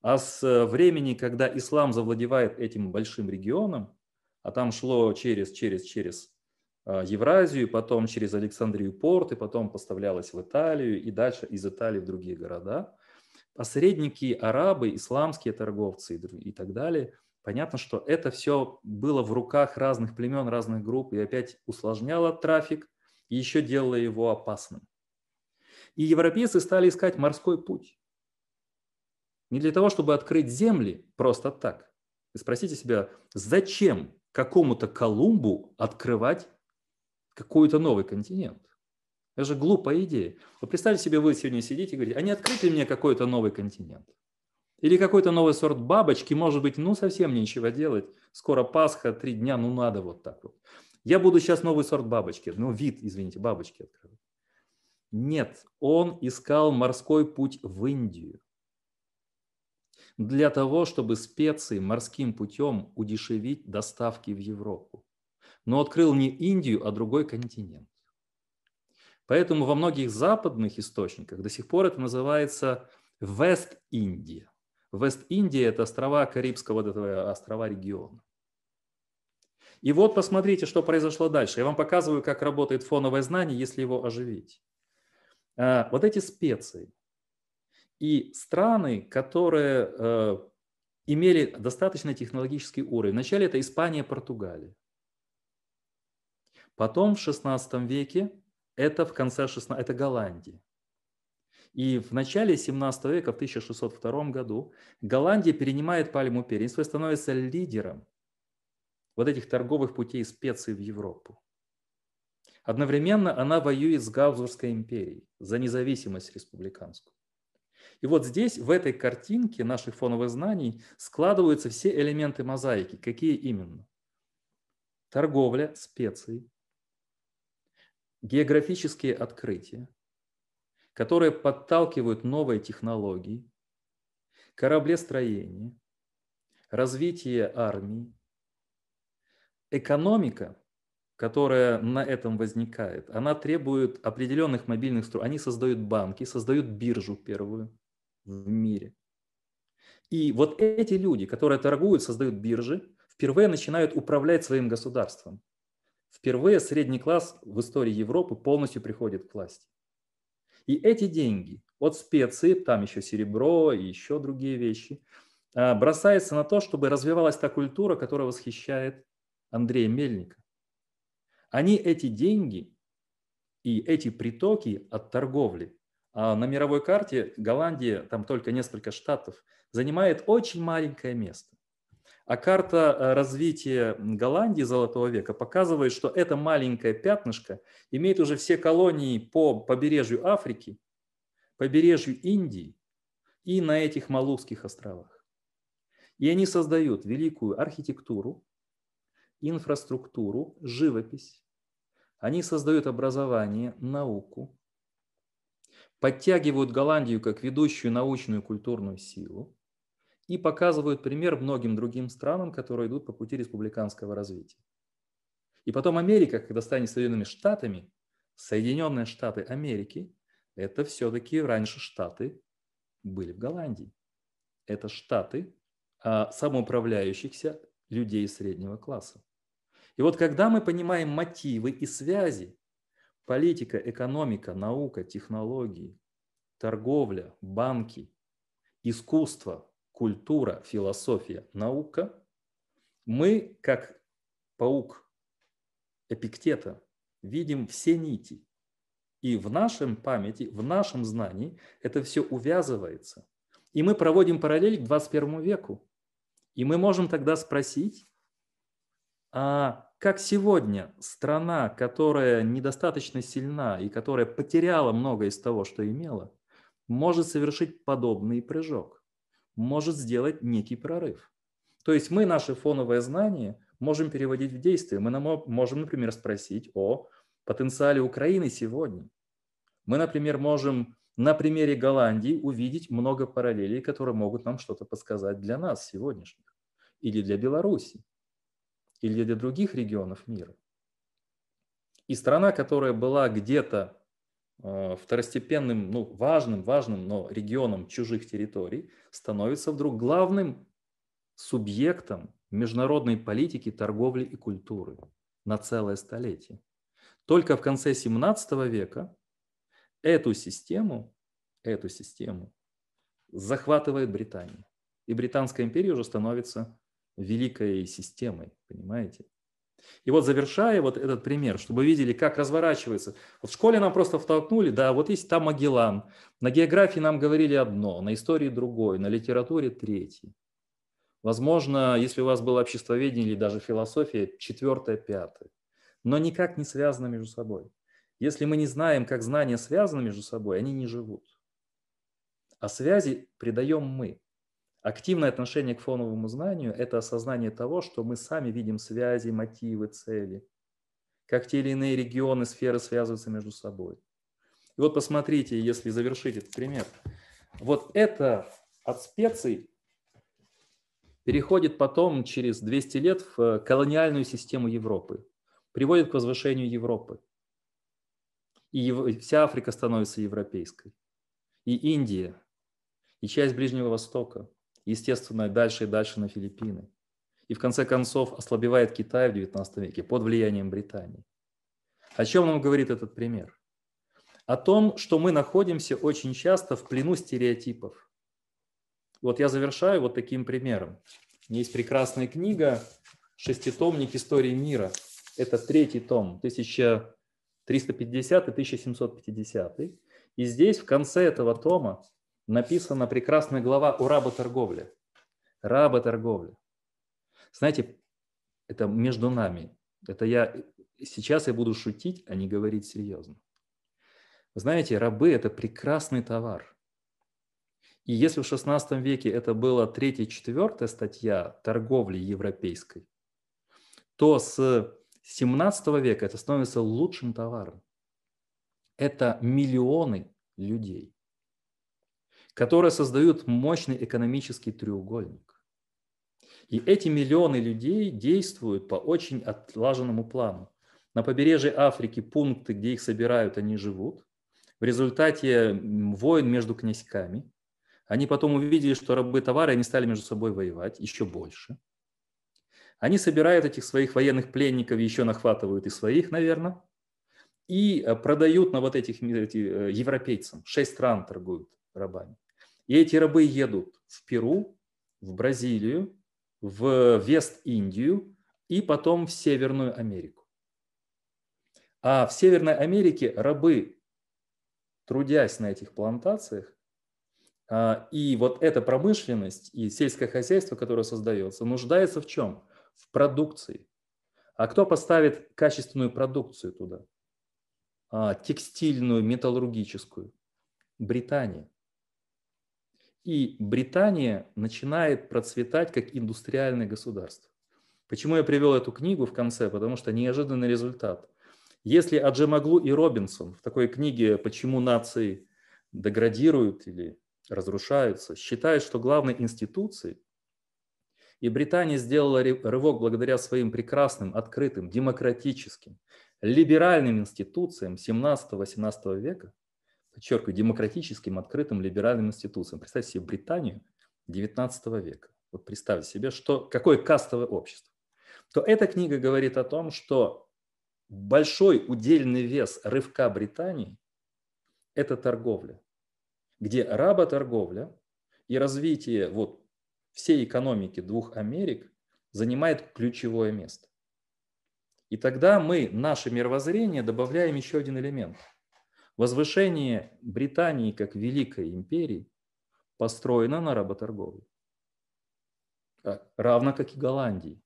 А с э, времени, когда ислам завладевает этим большим регионом, а там шло через, через, через э, Евразию, потом через Александрию порт, и потом поставлялось в Италию, и дальше из Италии в другие города. Посредники, арабы, исламские торговцы и так далее, понятно, что это все было в руках разных племен, разных групп, и опять усложняло трафик, и еще делало его опасным. И европейцы стали искать морской путь. Не для того, чтобы открыть земли просто так, И спросите себя, зачем какому-то Колумбу открывать какой-то новый континент? Это же глупая идея. Вы представьте себе, вы сегодня сидите и говорите, а не открыть ли мне какой-то новый континент? Или какой-то новый сорт бабочки, может быть, ну совсем нечего делать. Скоро Пасха, три дня, ну надо вот так вот. Я буду сейчас новый сорт бабочки, ну вид, извините, бабочки открывать. Нет, он искал морской путь в Индию для того, чтобы специи морским путем удешевить доставки в Европу. Но открыл не Индию, а другой континент. Поэтому во многих западных источниках до сих пор это называется Вест-Индия. Вест-Индия – это острова Карибского этого острова региона. И вот посмотрите, что произошло дальше. Я вам показываю, как работает фоновое знание, если его оживить. А, вот эти специи и страны, которые э, имели достаточно технологический уровень. Вначале это Испания, Португалия. Потом в 16 веке это в конце 16 это Голландия. И в начале 17 века, в 1602 году, Голландия перенимает пальму первенства и становится лидером вот этих торговых путей специй в Европу. Одновременно она воюет с Габсбургской империей за независимость республиканскую. И вот здесь, в этой картинке наших фоновых знаний, складываются все элементы мозаики. Какие именно? Торговля, специи, географические открытия, которые подталкивают новые технологии, кораблестроение, развитие армии, экономика, которая на этом возникает, она требует определенных мобильных структур. Они создают банки, создают биржу первую в мире. И вот эти люди, которые торгуют, создают биржи, впервые начинают управлять своим государством. Впервые средний класс в истории Европы полностью приходит к власти. И эти деньги от специй, там еще серебро и еще другие вещи, а, бросается на то, чтобы развивалась та культура, которая восхищает Андрея Мельника. Они эти деньги и эти притоки от торговли, а на мировой карте Голландия, там только несколько штатов, занимает очень маленькое место. А карта э, развития Голландии Золотого века показывает, что это маленькое пятнышко имеет уже все колонии по побережью Африки, побережью Индии и на этих Малузских островах. И они создают великую архитектуру, инфраструктуру, живопись. Они создают образование, науку, подтягивают Голландию как ведущую научную культурную силу, и показывают пример многим другим странам, которые идут по пути республиканского развития. И потом Америка, когда станет Соединенными Штатами, Соединенные Штаты Америки, это все-таки раньше Штаты были в Голландии. Это Штаты а, самоуправляющихся людей среднего класса. И вот когда мы понимаем мотивы и связи, политика, экономика, наука, технологии, торговля, банки, искусство, культура, философия, наука, мы, как паук Эпиктета, видим все нити. И в нашем памяти, в нашем знании это все увязывается. И мы проводим параллель к 21 веку. И мы можем тогда спросить, а как сегодня страна, которая недостаточно сильна и которая потеряла много из того, что имела, может совершить подобный прыжок? Может сделать некий прорыв. То есть мы наше фоновое знание можем переводить в действие. Мы можем, например, спросить о потенциале Украины сегодня. Мы, например, можем на примере Голландии увидеть много параллелей, которые могут нам что-то подсказать для нас сегодняшних, или для Беларуси, или для других регионов мира. И страна, которая была где-то второстепенным, ну, важным, важным, но регионом чужих территорий, становится вдруг главным субъектом международной политики, торговли и культуры на целое столетие. Только в конце 17 века эту систему, эту систему захватывает Британия. И Британская империя уже становится великой системой, понимаете? И вот завершая вот этот пример, чтобы видели, как разворачивается. Вот в школе нам просто втолкнули, да, вот есть там Магеллан. На географии нам говорили одно, на истории другое, на литературе третье. Возможно, если у вас было обществоведение или даже философия, четвертое, пятое. Но никак не связано между собой. Если мы не знаем, как знания связаны между собой, они не живут. А связи придаем мы. Активное отношение к фоновому знанию – это осознание того, что мы сами видим связи, мотивы, цели, как те или иные регионы, сферы связываются между собой. И вот посмотрите, если завершить этот пример. Вот это от специй переходит потом через 200 лет в колониальную систему Европы, приводит к возвышению Европы. И вся Африка становится европейской. И Индия, и часть Ближнего Востока, естественно, дальше и дальше на Филиппины. И в конце концов ослабевает Китай в XIX веке под влиянием Британии. О чем нам говорит этот пример? О том, что мы находимся очень часто в плену стереотипов. Вот я завершаю вот таким примером. Есть прекрасная книга «Шеститомник истории мира». Это третий том, 1350 и 1750. И здесь в конце этого тома написана прекрасная глава о работорговле. Работорговля. Знаете, это между нами. Это я сейчас я буду шутить, а не говорить серьезно. Знаете, рабы – это прекрасный товар. И если в XVI веке это была третья, четвертая статья торговли европейской, то с XVII века это становится лучшим товаром. Это миллионы людей которые создают мощный экономический треугольник. И эти миллионы людей действуют по очень отлаженному плану. На побережье Африки пункты, где их собирают, они живут. В результате войн между князьками. Они потом увидели, что рабы товары, они стали между собой воевать еще больше. Они собирают этих своих военных пленников, еще нахватывают и своих, наверное, и э, продают на вот этих эти, э, европейцам. Шесть стран торгуют рабами. И эти рабы едут в Перу, в Бразилию, в Вест-Индию и потом в Северную Америку. А в Северной Америке рабы, трудясь на этих плантациях, а, и вот эта промышленность и сельское хозяйство, которое создается, нуждается в чем? В продукции. А кто поставит качественную продукцию туда? А, текстильную, металлургическую? Британия. И Британия начинает процветать как индустриальное государство. Почему я привел эту книгу в конце? Потому что неожиданный результат. Если Аджемаглу и Робинсон в такой книге «Почему нации деградируют или разрушаются» считают, что главной институцией, и Британия сделала рывок благодаря своим прекрасным, открытым, демократическим, либеральным институциям 17-18 века, подчеркиваю, демократическим, открытым, либеральным институциям. Представьте себе Британию XIX века. Вот представьте себе, что, какое кастовое общество. То эта книга говорит о том, что большой удельный вес рывка Британии – это торговля, где работорговля и развитие вот всей экономики двух Америк занимает ключевое место. И тогда мы, наше мировоззрение, добавляем еще один элемент – Возвышение Британии как великой империи построено на работорговле. А, равно как и Голландии.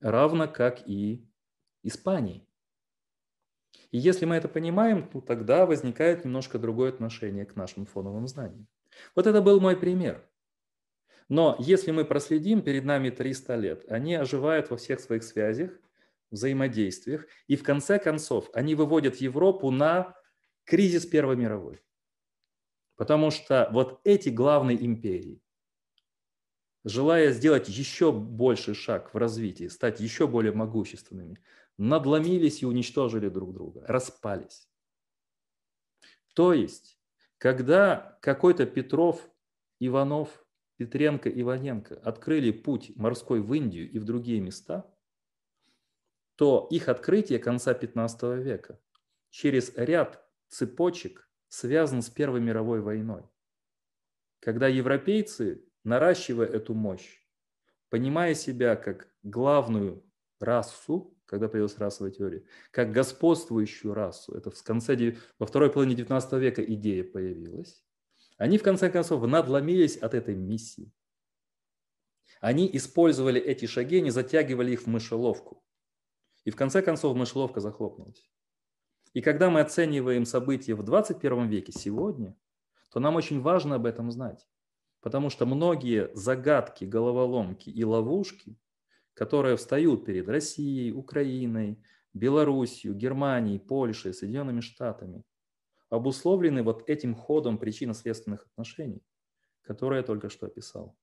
Равно как и Испании. И если мы это понимаем, то тогда возникает немножко другое отношение к нашим фоновым знаниям. Вот это был мой пример. Но если мы проследим, перед нами 300 лет, они оживают во всех своих связях, взаимодействиях, и в конце концов они выводят Европу на кризис Первой мировой. Потому что вот эти главные империи, желая сделать еще больший шаг в развитии, стать еще более могущественными, надломились и уничтожили друг друга, распались. То есть, когда какой-то Петров, Иванов, Петренко, Иваненко открыли путь морской в Индию и в другие места, то их открытие конца 15 века через ряд цепочек связан с Первой мировой войной. Когда европейцы, наращивая эту мощь, понимая себя как главную расу, когда появилась расовая теория, как господствующую расу, это в конце, во второй половине 19 века идея появилась, они в конце концов надломились от этой миссии. Они использовали эти шаги, они затягивали их в мышеловку. И в конце концов мышеловка захлопнулась. И когда мы оцениваем события в 21 веке, сегодня, то нам очень важно об этом знать. Потому что многие загадки, головоломки и ловушки, которые встают перед Россией, Украиной, Белоруссией, Германией, Польшей, Соединенными Штатами, обусловлены вот этим ходом причинно-следственных отношений, которые я только что описал.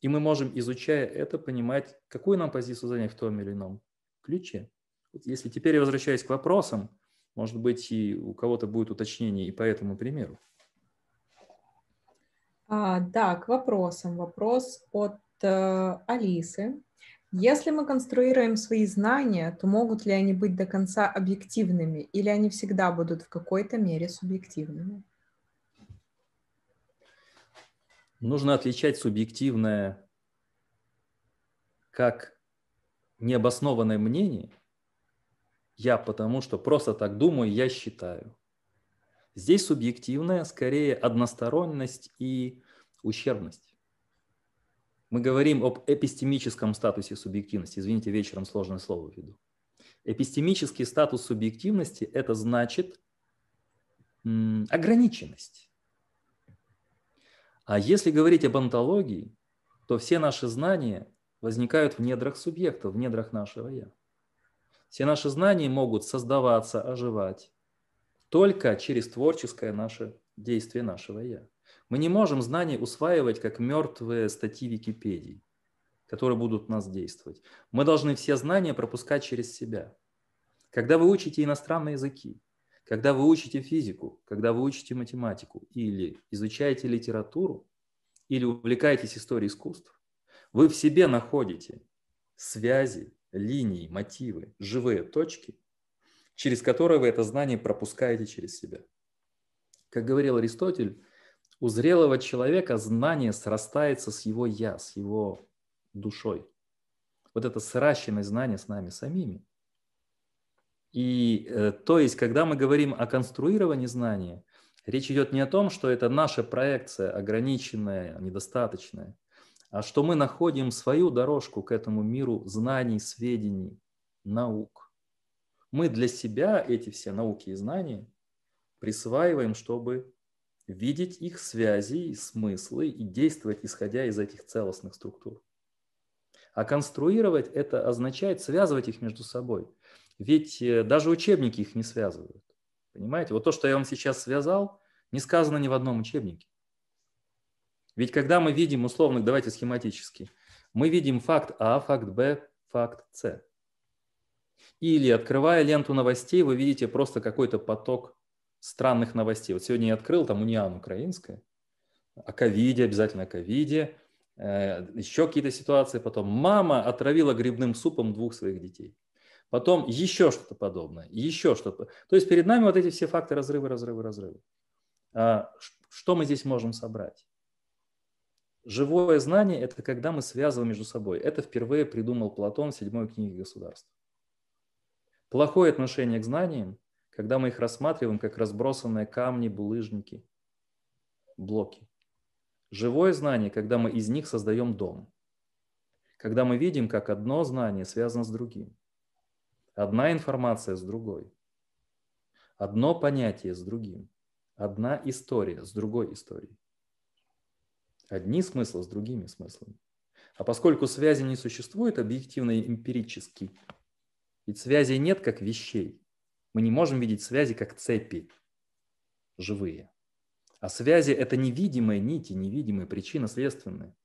И мы можем, изучая это, понимать, какую нам позицию занять в том или ином ключе. Если теперь я возвращаюсь к вопросам, может быть, и у кого-то будет уточнение и по этому примеру. А, да, к вопросам. Вопрос от э, Алисы. Если мы конструируем свои знания, то могут ли они быть до конца объективными или они всегда будут в какой-то мере субъективными? Нужно отличать субъективное как необоснованное мнение. Я потому что просто так думаю, я считаю. Здесь субъективная скорее односторонность и ущербность. Мы говорим об эпистемическом статусе субъективности. Извините, вечером сложное слово введу. Эпистемический статус субъективности – это значит ограниченность. А если говорить об онтологии, то все наши знания возникают в недрах субъекта, в недрах нашего «я». Все наши знания могут создаваться, оживать только через творческое наше действие нашего «я». Мы не можем знания усваивать как мертвые статьи Википедии, которые будут нас действовать. Мы должны все знания пропускать через себя. Когда вы учите иностранные языки, когда вы учите физику, когда вы учите математику или изучаете литературу, или увлекаетесь историей искусств, вы в себе находите связи, линии, мотивы, живые точки, через которые вы это знание пропускаете через себя. Как говорил Аристотель, у зрелого человека знание срастается с его «я», с его душой. Вот это сращенное знание с нами самими. И э, то есть, когда мы говорим о конструировании знания, речь идет не о том, что это наша проекция ограниченная, недостаточная, что мы находим свою дорожку к этому миру знаний, сведений, наук. Мы для себя эти все науки и знания присваиваем, чтобы видеть их связи и смыслы и действовать, исходя из этих целостных структур. А конструировать это означает связывать их между собой. Ведь э, даже учебники их не связывают. Понимаете? Вот то, что я вам сейчас связал, не сказано ни в одном учебнике. Ведь когда мы видим условно, давайте схематически, мы видим факт А, факт Б, факт С. Или открывая ленту новостей, вы видите просто какой-то поток странных новостей. Вот сегодня я открыл, там Униан украинская, о ковиде, обязательно о ковиде, э, еще какие-то ситуации. Потом мама отравила грибным супом двух своих детей. Потом еще что-то подобное, еще что-то. То есть перед нами вот эти все факты разрывы, разрывы, разрывы. А что мы здесь можем собрать? Живое знание – это когда мы связываем между собой. Это впервые придумал Платон в седьмой книге государств. Плохое отношение к знаниям когда мы их рассматриваем как разбросанные камни, булыжники, блоки. Живое знание, когда мы из них создаем дом. Когда мы видим, как одно знание связано с другим. Одна информация с другой. Одно понятие с другим. Одна история с другой историей. Одни смыслы с другими смыслами. А поскольку связи не существует объективно и эмпирически, ведь связей нет как вещей, мы не можем видеть связи как цепи живые. А связи – это невидимые нити, невидимые причины следственные.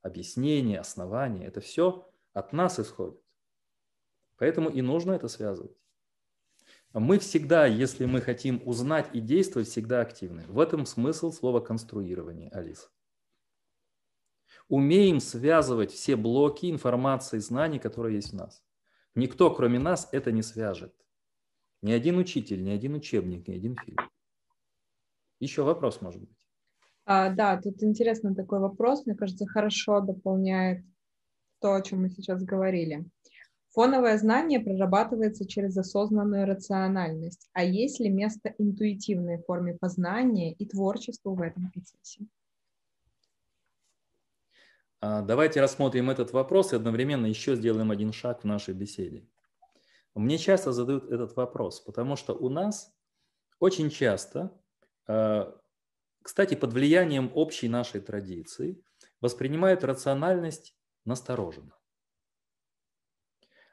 Объяснения, основания – это все от нас исходит. Поэтому и нужно это связывать. Мы всегда, если мы хотим узнать и действовать, всегда активны. В этом смысл слова конструирование, Алиса. Умеем связывать все блоки информации, знаний, которые есть в нас. Никто, кроме нас, это не свяжет. Ни один учитель, ни один учебник, ни один фильм. Еще вопрос, может быть. А, да, тут интересный такой вопрос, мне кажется, хорошо дополняет то, о чем мы сейчас говорили. Фоновое знание прорабатывается через осознанную рациональность. А есть ли место интуитивной форме познания и творчеству в этом процессе? А, давайте рассмотрим этот вопрос и одновременно еще сделаем один шаг в нашей беседе. Мне часто задают этот вопрос, потому что у нас очень часто, а, кстати, под влиянием общей нашей традиции, воспринимают рациональность настороженно.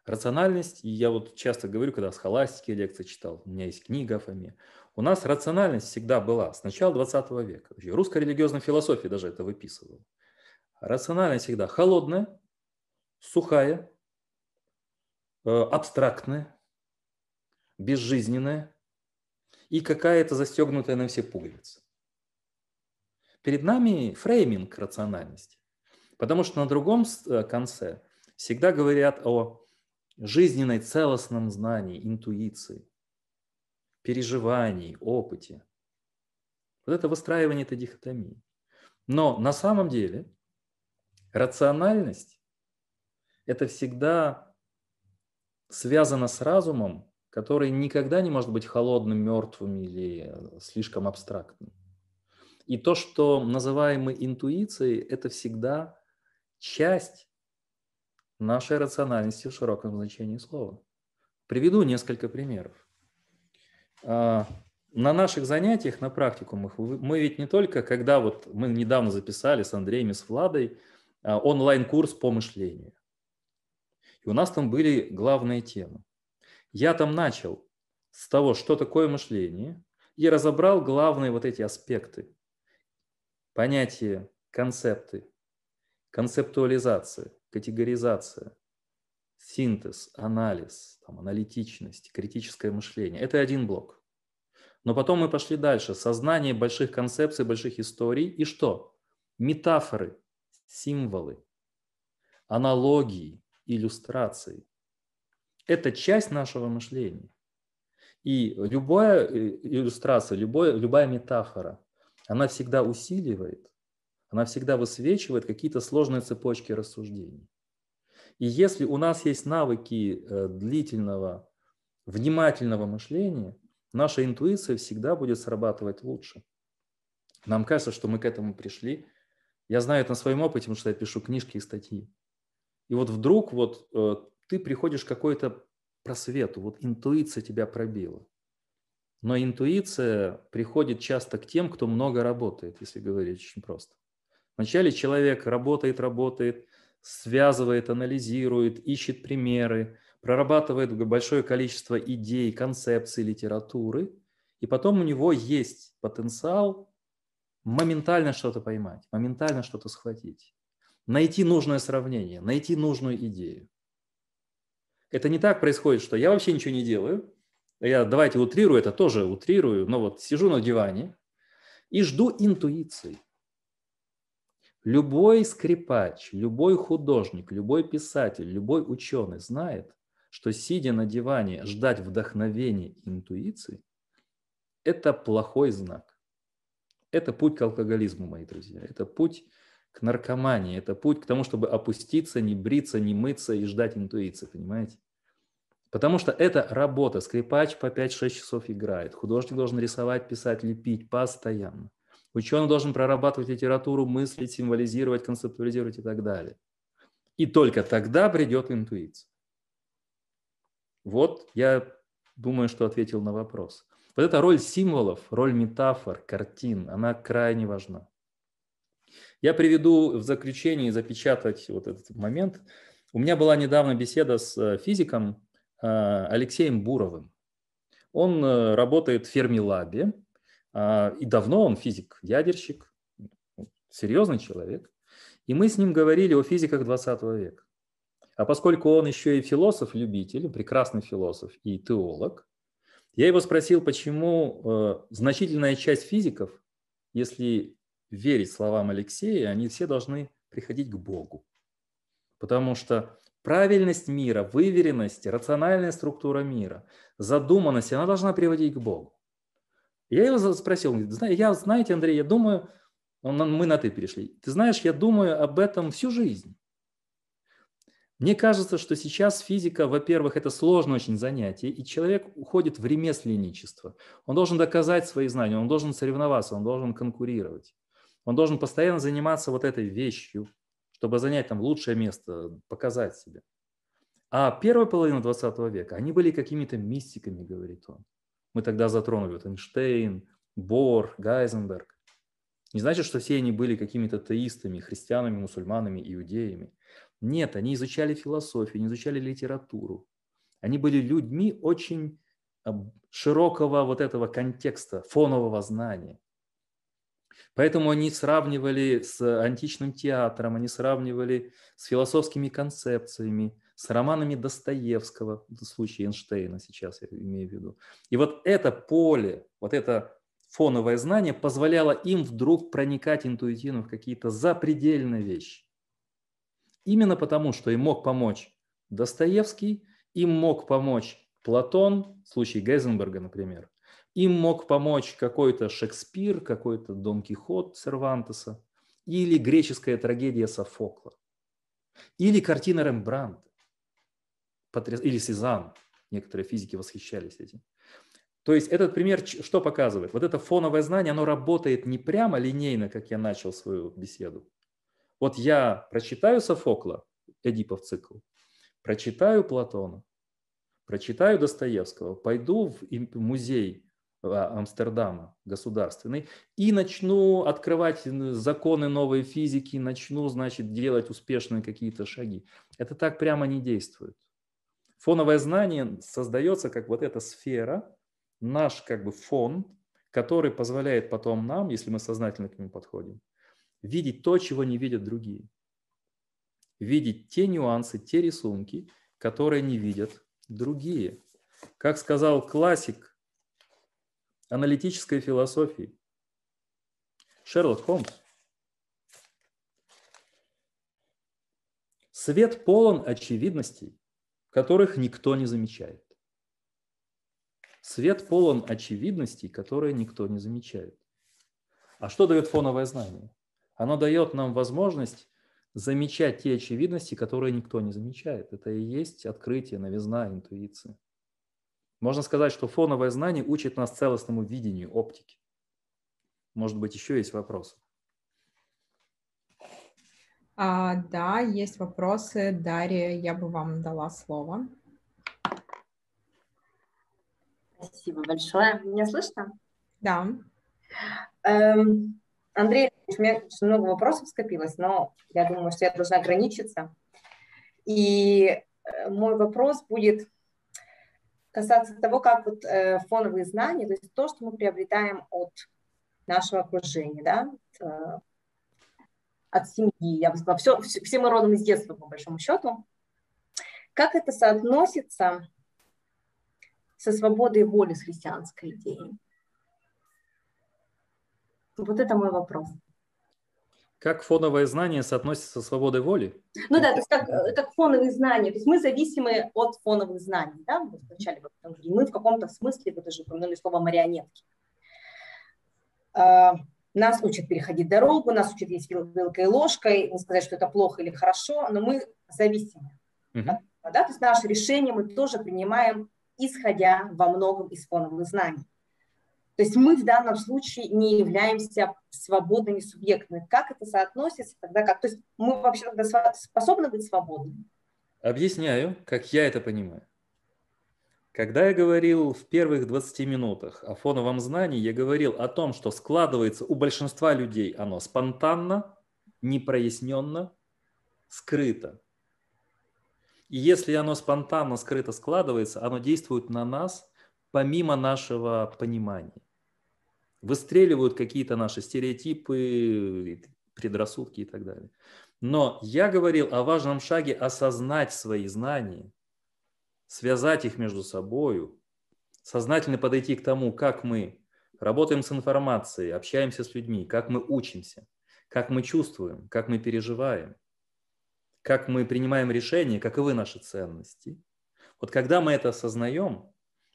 Рациональность, я вот часто говорю, когда с холастики лекции читал, у меня есть книга о Фоме, у нас рациональность всегда была с начала 20 века. Русская религиозная философия даже это выписывала. Рациональность всегда холодная, сухая, э, абстрактная, безжизненная и какая-то застегнутая на все пуговицы. Перед нами фрейминг рациональности. Потому что на другом э, конце всегда говорят о жизненной целостном знании, интуиции, переживании, опыте. Вот это выстраивание этой дихотомии. Но на самом деле рациональность – это всегда связано с разумом, который никогда не может быть холодным, мертвым или слишком абстрактным. И то, что называемой интуицией, это всегда часть нашей рациональности в широком значении слова. Приведу несколько примеров. А, на наших занятиях, на практикумах, мы ведь не только, когда вот мы недавно записали с Андреем и с Владой онлайн-курс по мышлению. И у нас там были главные темы. Я там начал с того, что такое мышление, и разобрал главные вот эти аспекты понятия, концепты, концептуализация, категоризация, синтез, анализ, там, аналитичность, критическое мышление. Это один блок. Но потом мы пошли дальше. Сознание больших концепций, больших историй. И что? Метафоры, символы, аналогии, иллюстрации. Это часть нашего мышления. И любая э, иллюстрация, любая, любая метафора, она всегда усиливает, она всегда высвечивает какие-то сложные цепочки рассуждений. И если у нас есть навыки э, длительного, внимательного мышления, наша интуиция всегда будет срабатывать лучше. Нам кажется, что мы к этому пришли. Я знаю это на своем опыте, потому что я пишу книжки и статьи. И вот вдруг вот э, ты приходишь к какой-то просвету, вот интуиция тебя пробила. Но интуиция приходит часто к тем, кто много работает, если говорить очень просто. Вначале человек работает, работает, связывает, анализирует, ищет примеры, прорабатывает большое количество идей, концепций, литературы, и потом у него есть потенциал моментально что-то поймать, моментально что-то схватить, найти нужное сравнение, найти нужную идею. Это не так происходит, что я вообще ничего не делаю, я давайте утрирую, это тоже утрирую, но вот сижу на диване и жду интуиции. Любой скрипач, любой художник, любой писатель, любой ученый знает, что сидя на диване ждать вдохновения интуиции – это плохой знак. Это путь к алкоголизму, мои друзья. Это путь к наркомании. Это путь к тому, чтобы опуститься, не бриться, не мыться и ждать интуиции, понимаете? Потому что это работа. Скрипач по 5-6 часов играет. Художник должен рисовать, писать, лепить постоянно. Ученый должен прорабатывать литературу, мыслить, символизировать, концептуализировать и так далее. И только тогда придет интуиция. Вот я думаю, что ответил на вопрос. Вот эта роль символов, роль метафор, картин, она крайне важна. Я приведу в заключение запечатать вот этот момент. У меня была недавно беседа с э, физиком Э, Алексеем Буровым. Он э, работает в Фермилабе, а, и давно он физик, ядерщик, серьезный человек. И мы с ним говорили о физиках 20 века. А поскольку он еще и философ-любитель, прекрасный философ и теолог, я его спросил, почему э, значительная часть физиков, если верить словам Алексея, они все должны приходить к Богу. Потому что Правильность мира, выверенность, рациональная структура мира, задуманность, она должна приводить к Богу. Я его спросил, я, знаете, Андрей, я думаю, мы на «ты» перешли, ты знаешь, я думаю об этом всю жизнь. Мне кажется, что сейчас физика, во-первых, это сложное очень занятие, и человек уходит в ремесленничество. Он должен доказать свои знания, он должен соревноваться, он должен конкурировать. Он должен постоянно заниматься вот этой вещью, чтобы занять там лучшее место, показать себя. А первая половина 20 века, они были какими-то мистиками, говорит он. Мы тогда затронули вот Эйнштейн, Бор, Гайзенберг. Не значит, что все они были какими-то теистами, христианами, мусульманами, иудеями. Нет, они изучали философию, они изучали литературу. Они были людьми очень широкого вот этого контекста, фонового знания. Поэтому они сравнивали с античным театром, они сравнивали с философскими концепциями, с романами Достоевского, в случае Эйнштейна сейчас я имею в виду. И вот это поле, вот это фоновое знание позволяло им вдруг проникать интуитивно в какие-то запредельные вещи. Именно потому, что им мог помочь Достоевский, им мог помочь Платон, в случае Гейзенберга, например, им мог помочь какой-то Шекспир, какой-то Дон Кихот Сервантеса, или греческая трагедия Софокла, или картина Рембрандта, или Сезанн. Некоторые физики восхищались этим. То есть этот пример что показывает? Вот это фоновое знание, оно работает не прямо линейно, как я начал свою беседу. Вот я прочитаю Софокла, Эдипов цикл, прочитаю Платона, прочитаю Достоевского, пойду в музей а, Амстердама государственный и начну открывать законы новой физики, начну, значит, делать успешные какие-то шаги. Это так прямо не действует. Фоновое знание создается как вот эта сфера, наш как бы фон, который позволяет потом нам, если мы сознательно к нему подходим, видеть то, чего не видят другие. Видеть те нюансы, те рисунки, которые не видят другие. Как сказал классик аналитической философии Шерлок Холмс, свет полон очевидностей, которых никто не замечает. Свет полон очевидностей, которые никто не замечает. А что дает фоновое знание? Оно дает нам возможность замечать те очевидности, которые никто не замечает. Это и есть открытие, новизна, интуиция. Можно сказать, что фоновое знание учит нас целостному видению оптики. Может быть, еще есть вопросы? А, да, есть вопросы. Дарья, я бы вам дала слово. Спасибо большое. Меня слышно? Да. Эм, Андрей, у меня очень много вопросов скопилось, но я думаю, что я должна ограничиться. И э, мой вопрос будет касаться того, как вот э, фоновые знания, то есть то, что мы приобретаем от нашего окружения, да, от, э, семьи, я бы сказала, все, все, все мы родом из детства, по большому счету. Как это соотносится со свободой воли, с христианской идеей? Вот это мой вопрос. Как фоновое знание соотносится со свободой воли? Ну да, то есть как, как фоновые знания. То есть мы зависимы от фоновых знаний. Да? Вот вначале мы в каком-то смысле, вы даже упомянули слово марионетки. А, нас учат переходить дорогу, нас учат есть вилкой и ложкой, не сказать, что это плохо или хорошо, но мы зависимы. Uh-huh. да? То есть наши решения мы тоже принимаем исходя во многом из фоновых знаний. То есть мы в данном случае не являемся свободными субъектами. Как это соотносится тогда? Как? То есть мы вообще тогда способны быть свободными? Объясняю, как я это понимаю. Когда я говорил в первых 20 минутах о фоновом знании, я говорил о том, что складывается у большинства людей оно спонтанно, непроясненно, скрыто. И если оно спонтанно, скрыто складывается, оно действует на нас помимо нашего понимания. Выстреливают какие-то наши стереотипы, предрассудки и так далее. Но я говорил о важном шаге осознать свои знания, связать их между собой, сознательно подойти к тому, как мы работаем с информацией, общаемся с людьми, как мы учимся, как мы чувствуем, как мы переживаем – как мы принимаем решения, каковы наши ценности. Вот когда мы это осознаем,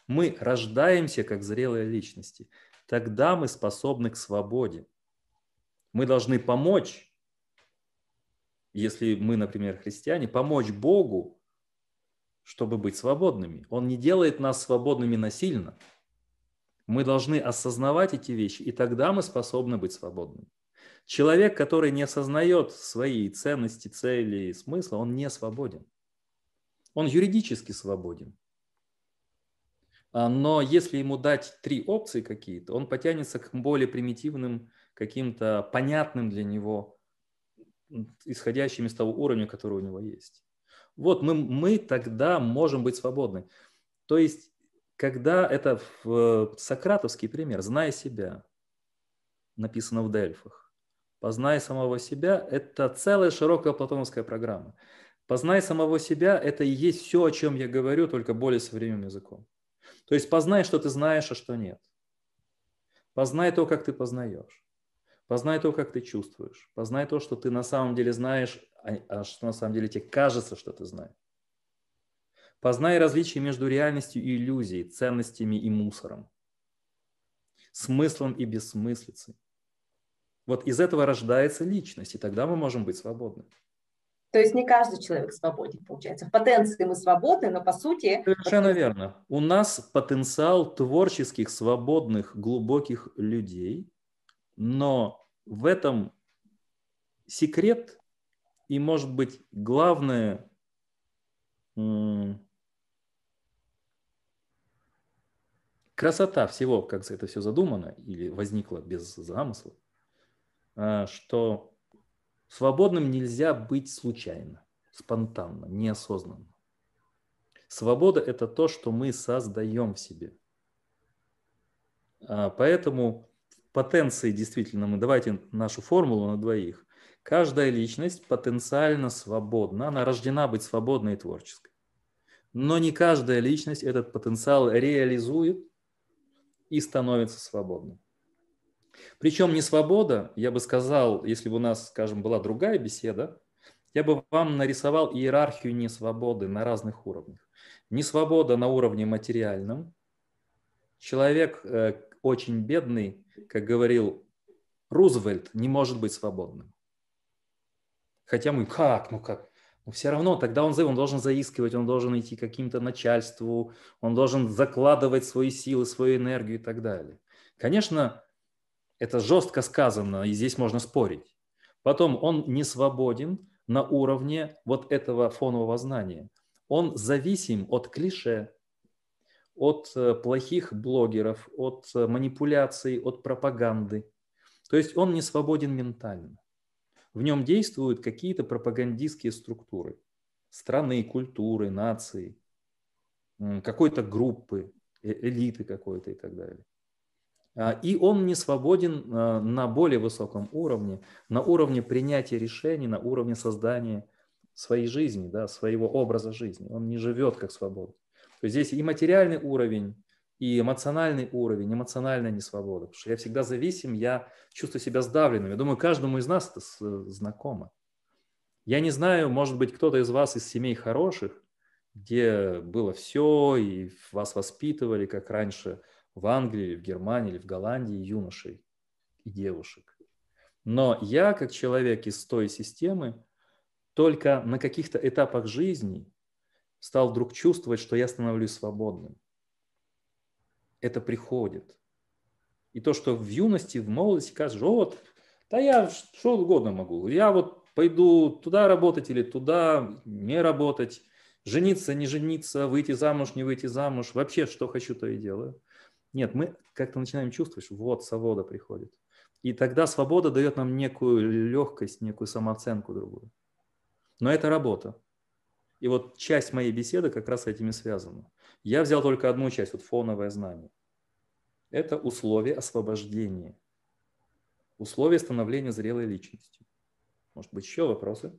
мы рождаемся как зрелые личности. Тогда мы способны к свободе. Мы должны помочь, если мы, например, христиане, помочь Богу, чтобы быть свободными. Он не делает нас свободными насильно. Мы должны осознавать эти вещи, и тогда мы способны быть свободными. Человек, который не осознает свои ценности, цели и смысла, он не свободен. Он юридически свободен. А, но если ему дать три опции какие-то, он потянется к более примитивным, каким-то понятным для него, исходящим из того уровня, который у него есть. Вот мы, мы тогда можем быть свободны. То есть, когда это в сократовский пример, зная себя, написано в Дельфах, познай самого себя, это целая широкая платоновская программа. Познай самого себя – это и есть все, о чем я говорю, только более современным языком. То есть познай, что ты знаешь, а что нет. Познай то, как ты познаешь. Познай то, как ты чувствуешь. Познай то, что ты на самом деле знаешь, а, а что на самом деле тебе кажется, что ты знаешь. Познай различия между реальностью и иллюзией, ценностями и мусором, смыслом и бессмыслицей. Вот из этого рождается личность, и тогда мы можем быть свободны. То есть не каждый человек свободен, получается. В потенции мы свободны, но по сути... Совершенно верно. У нас потенциал творческих, свободных, глубоких людей, но в этом секрет и, может быть, главное красота всего, как это все задумано или возникло без замысла, а, что свободным нельзя быть случайно, спонтанно, неосознанно. Свобода – это то, что мы создаем в себе. А, поэтому потенции действительно мы, давайте нашу формулу на двоих. Каждая личность потенциально свободна, она рождена быть свободной и творческой. Но не каждая личность этот потенциал реализует и становится свободным. Причем не свобода, я бы сказал, если бы у нас, скажем, была другая беседа, я бы вам нарисовал иерархию несвободы на разных уровнях. Несвобода на уровне материальном. Человек э, очень бедный как говорил Рузвельт, не может быть свободным. Хотя мы, как, ну как, но все равно тогда он, он должен заискивать, он должен идти к каким-то начальству, он должен закладывать свои силы, свою энергию и так далее. Конечно, это жестко сказано, и здесь можно спорить. Потом он не свободен на уровне вот этого фонового знания. Он зависим от клише, от э, плохих блогеров, от э, манипуляций, от пропаганды. То есть он не свободен ментально. В нем действуют какие-то пропагандистские структуры страны, культуры, нации, какой-то группы, э, элиты какой-то и так далее. А, и он не свободен на более высоком уровне, на уровне принятия решений, на уровне создания своей жизни, да, своего образа жизни. Он не живет как свободный. То есть здесь и материальный уровень, и эмоциональный уровень, эмоциональная несвобода. Потому что я всегда зависим, я чувствую себя сдавленным. Я думаю, каждому из нас это знакомо. Я не знаю, может быть, кто-то из вас из семей хороших, где было все, и вас воспитывали, как раньше в Англии, или в Германии, или в Голландии, юношей и девушек. Но я, как человек из той системы, только на каких-то этапах жизни стал вдруг чувствовать, что я становлюсь свободным. Это приходит. И то, что в юности, в молодости кажешь, вот, да я что угодно могу. Я вот пойду туда работать или туда не работать, жениться, не жениться, выйти замуж, не выйти замуж, вообще что хочу, то и делаю. Нет, мы как-то начинаем чувствовать, что вот свобода приходит. И тогда свобода дает нам некую легкость, некую самооценку другую. Но это работа. И вот часть моей беседы как раз с этими связана. Я взял только одну часть, вот фоновое знание. Это условие освобождения. Условие становления зрелой личностью. Может быть, еще вопросы?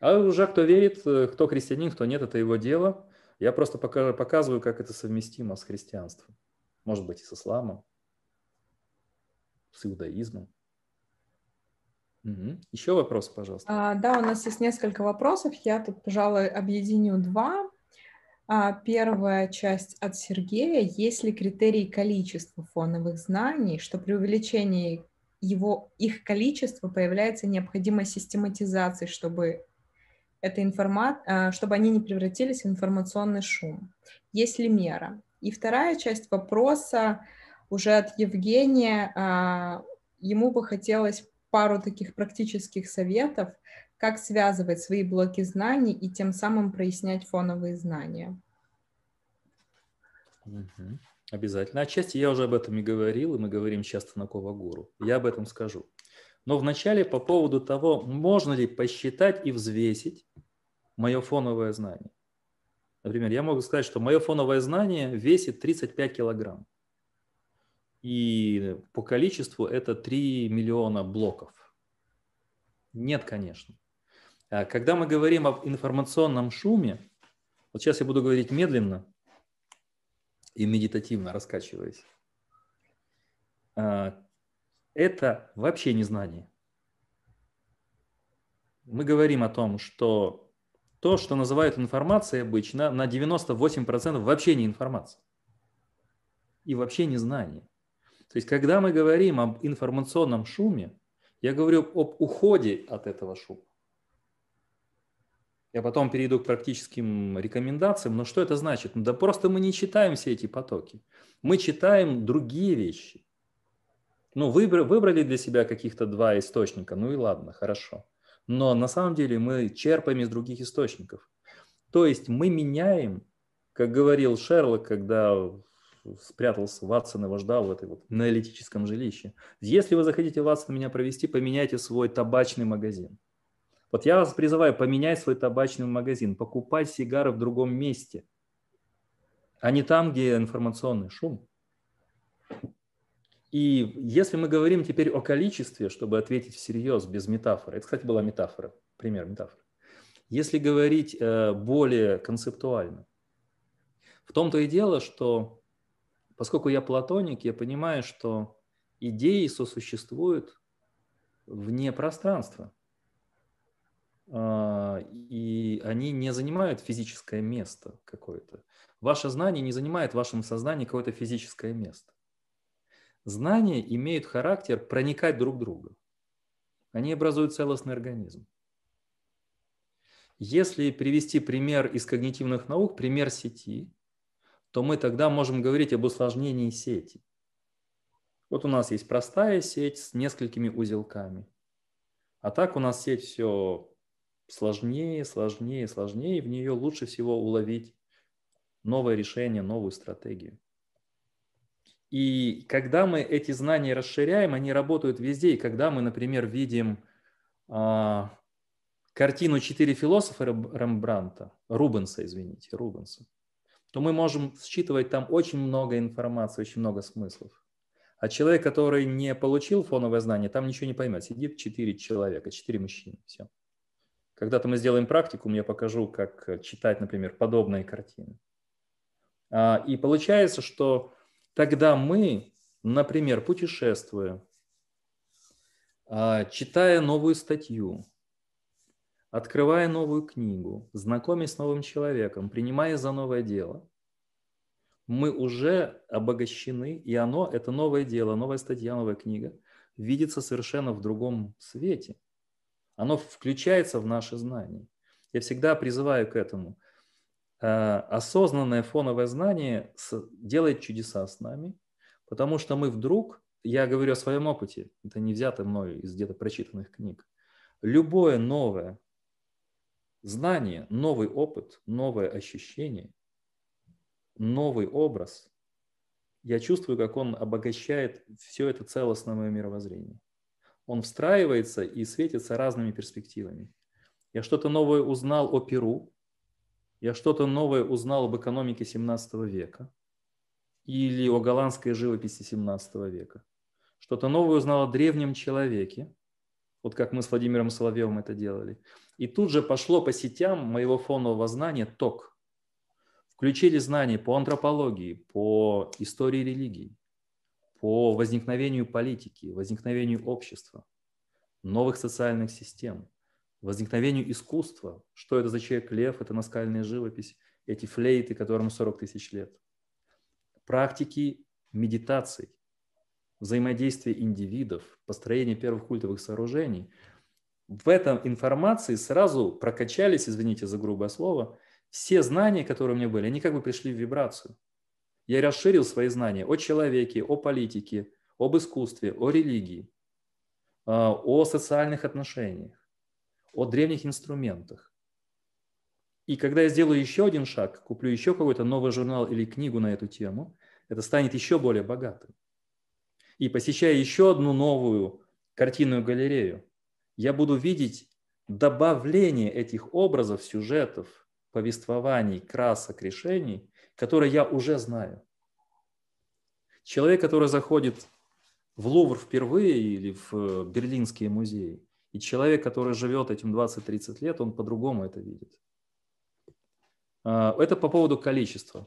А уже кто верит, кто христианин, кто нет, это его дело. Я просто показываю, как это совместимо с христианством. Может быть, и с исламом, с иудаизмом. Угу. Еще вопрос, пожалуйста. А, да, у нас есть несколько вопросов. Я тут, пожалуй, объединю два. А, первая часть от Сергея. Есть ли критерий количества фоновых знаний, что при увеличении его, их количества появляется необходимость систематизации, чтобы эта информа... А, чтобы они не превратились в информационный шум? Есть ли мера? И вторая часть вопроса уже от Евгения. А, ему бы хотелось пару таких практических советов, как связывать свои блоки знаний и тем самым прояснять фоновые знания. Угу. Обязательно. Отчасти я уже об этом и говорил, и мы говорим часто на Ковагуру. Я об этом скажу. Но вначале по поводу того, можно ли посчитать и взвесить мое фоновое знание. Например, я могу сказать, что мое фоновое знание весит 35 килограмм. И по количеству это 3 миллиона блоков. Нет, конечно. А когда мы говорим об информационном шуме, вот сейчас я буду говорить медленно и медитативно раскачиваясь, а, это вообще не знание. Мы говорим о том, что то, что называют информацией обычно, на 98% вообще не информация. И вообще не знание. То есть, когда мы говорим об информационном шуме, я говорю об уходе от этого шума. Я потом перейду к практическим рекомендациям. Но что это значит? Ну, да просто мы не читаем все эти потоки. Мы читаем другие вещи. Ну, выбрали, для себя каких-то два источника. Ну и ладно, хорошо. Но на самом деле мы черпаем из других источников. То есть мы меняем, как говорил Шерлок, когда спрятался Ватсон его ждал в этой вот аналитическом жилище. Если вы захотите Ватсон меня провести, поменяйте свой табачный магазин. Вот я вас призываю поменять свой табачный магазин, покупать сигары в другом месте, а не там, где информационный шум. И если мы говорим теперь о количестве, чтобы ответить всерьез, без метафоры, это, кстати, была метафора, пример метафоры. Если говорить э, более концептуально, в том-то и дело, что поскольку я платоник, я понимаю, что идеи сосуществуют вне пространства. А, и они не занимают физическое место какое-то. Ваше знание не занимает в вашем сознании какое-то физическое место. Знания имеют характер проникать друг в друга. Они образуют целостный организм. Если привести пример из когнитивных наук, пример сети, то мы тогда можем говорить об усложнении сети. Вот у нас есть простая сеть с несколькими узелками. А так у нас сеть все сложнее, сложнее, сложнее, в нее лучше всего уловить новое решение, новую стратегию. И когда мы эти знания расширяем, они работают везде. И когда мы, например, видим а, картину «Четыре философа» Рембранта, Рубенса, извините, Рубенса, то мы можем считывать там очень много информации, очень много смыслов. А человек, который не получил фоновое знание, там ничего не поймет. Сидит четыре человека, четыре мужчины. Все. Когда-то мы сделаем практику, я покажу, как читать, например, подобные картины. А, и получается, что тогда мы, например, путешествуя, а, читая новую статью, Открывая новую книгу, знакомясь с новым человеком, принимая за новое дело, мы уже обогащены, и оно, это новое дело, новая статья, новая книга, видится совершенно в другом свете. Оно включается в наши знания. Я всегда призываю к этому. Э, осознанное фоновое знание делает чудеса с нами, потому что мы вдруг, я говорю о своем опыте, это не взято мною из где-то прочитанных книг, любое новое Знание, новый опыт, новое ощущение, новый образ. Я чувствую, как он обогащает все это целостное мое мировоззрение. Он встраивается и светится разными перспективами. Я что-то новое узнал о Перу, я что-то новое узнал об экономике 17 века или о голландской живописи 17 века. Что-то новое узнал о древнем человеке, вот как мы с Владимиром Соловьевым это делали. И тут же пошло по сетям моего фонового знания ток. Включили знания по антропологии, по истории религии, по возникновению политики, возникновению общества, новых социальных систем, возникновению искусства. Что это за человек лев, это наскальная живопись, эти флейты, которым 40 тысяч лет. Практики медитаций, взаимодействие индивидов, построение первых культовых сооружений, в этом информации сразу прокачались, извините за грубое слово, все знания, которые у меня были, они как бы пришли в вибрацию. Я расширил свои знания о человеке, о политике, об искусстве, о религии. а, о социальных отношениях, о древних инструментах. И когда я сделаю еще один шаг, куплю еще какой-то новый журнал или книгу на эту тему, это станет еще более богатым. И посещая еще одну новую картинную галерею, я буду видеть добавление этих образов, сюжетов, повествований, красок, решений, которые я уже знаю. Человек, который заходит в Лувр впервые или в э, Берлинские музеи, и человек, который живет этим 20-30 лет, он по-другому это видит. А, это по поводу количества.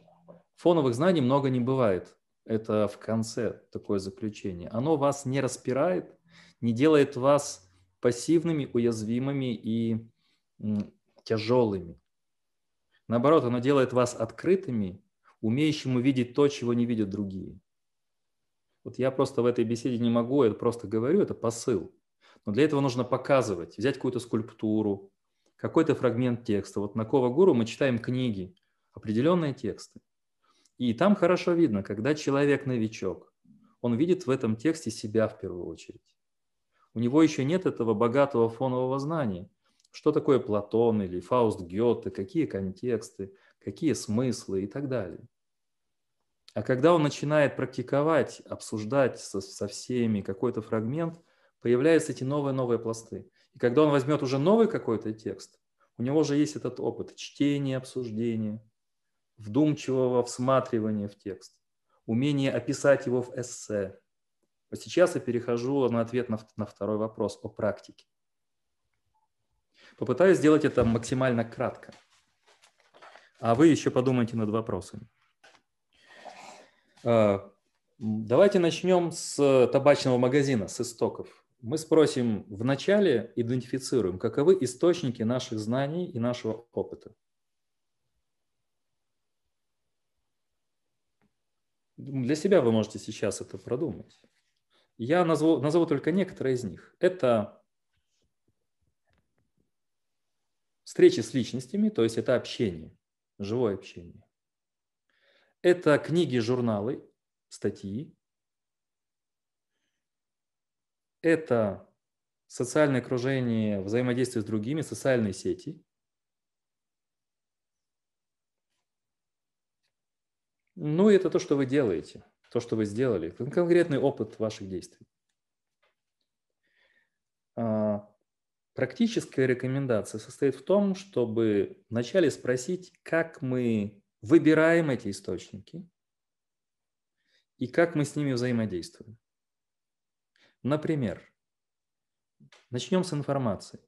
Фоновых знаний много не бывает. Это в конце такое заключение. Оно вас не распирает, не делает вас пассивными, уязвимыми и тяжелыми. Наоборот, оно делает вас открытыми, умеющим увидеть то, чего не видят другие. Вот я просто в этой беседе не могу, это просто говорю, это посыл. Но для этого нужно показывать, взять какую-то скульптуру, какой-то фрагмент текста. Вот на Кова Гуру мы читаем книги, определенные тексты. И там хорошо видно, когда человек новичок, он видит в этом тексте себя в первую очередь. У него еще нет этого богатого фонового знания. Что такое Платон или Фауст Гёте, какие контексты, какие смыслы и так далее. А когда он начинает практиковать, обсуждать со, со всеми какой-то фрагмент, появляются эти новые-новые пласты. И когда он возьмет уже новый какой-то текст, у него же есть этот опыт чтения, обсуждения, вдумчивого всматривания в текст, умение описать его в эссе. Вот сейчас я перехожу на ответ на, на второй вопрос о практике. Попытаюсь сделать это максимально кратко. А вы еще подумайте над вопросами. А, давайте начнем с табачного магазина, с истоков мы спросим вначале, идентифицируем, каковы источники наших знаний и нашего опыта. Для себя вы можете сейчас это продумать. Я назову, назову только некоторые из них. Это встречи с личностями, то есть это общение, живое общение. Это книги, журналы, статьи, это социальное окружение, взаимодействие с другими, социальные сети. Ну, это то, что вы делаете, то, что вы сделали, конкретный опыт ваших действий. А, практическая рекомендация состоит в том, чтобы вначале спросить, как мы выбираем эти источники и как мы с ними взаимодействуем. Например, начнем с информации.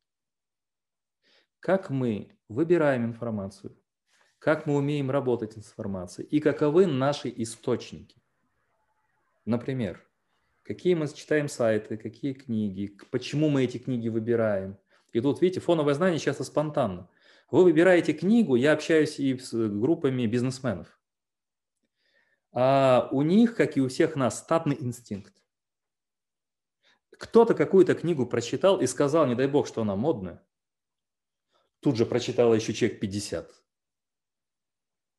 Как мы выбираем информацию, как мы умеем работать с информацией и каковы наши источники. Например, какие мы читаем сайты, какие книги, почему мы эти книги выбираем. И тут, видите, фоновое знание часто спонтанно. Вы выбираете книгу, я общаюсь и с группами бизнесменов. А у них, как и у всех нас, статный инстинкт кто-то какую-то книгу прочитал и сказал, не дай бог, что она модная. Тут же прочитала еще человек 50.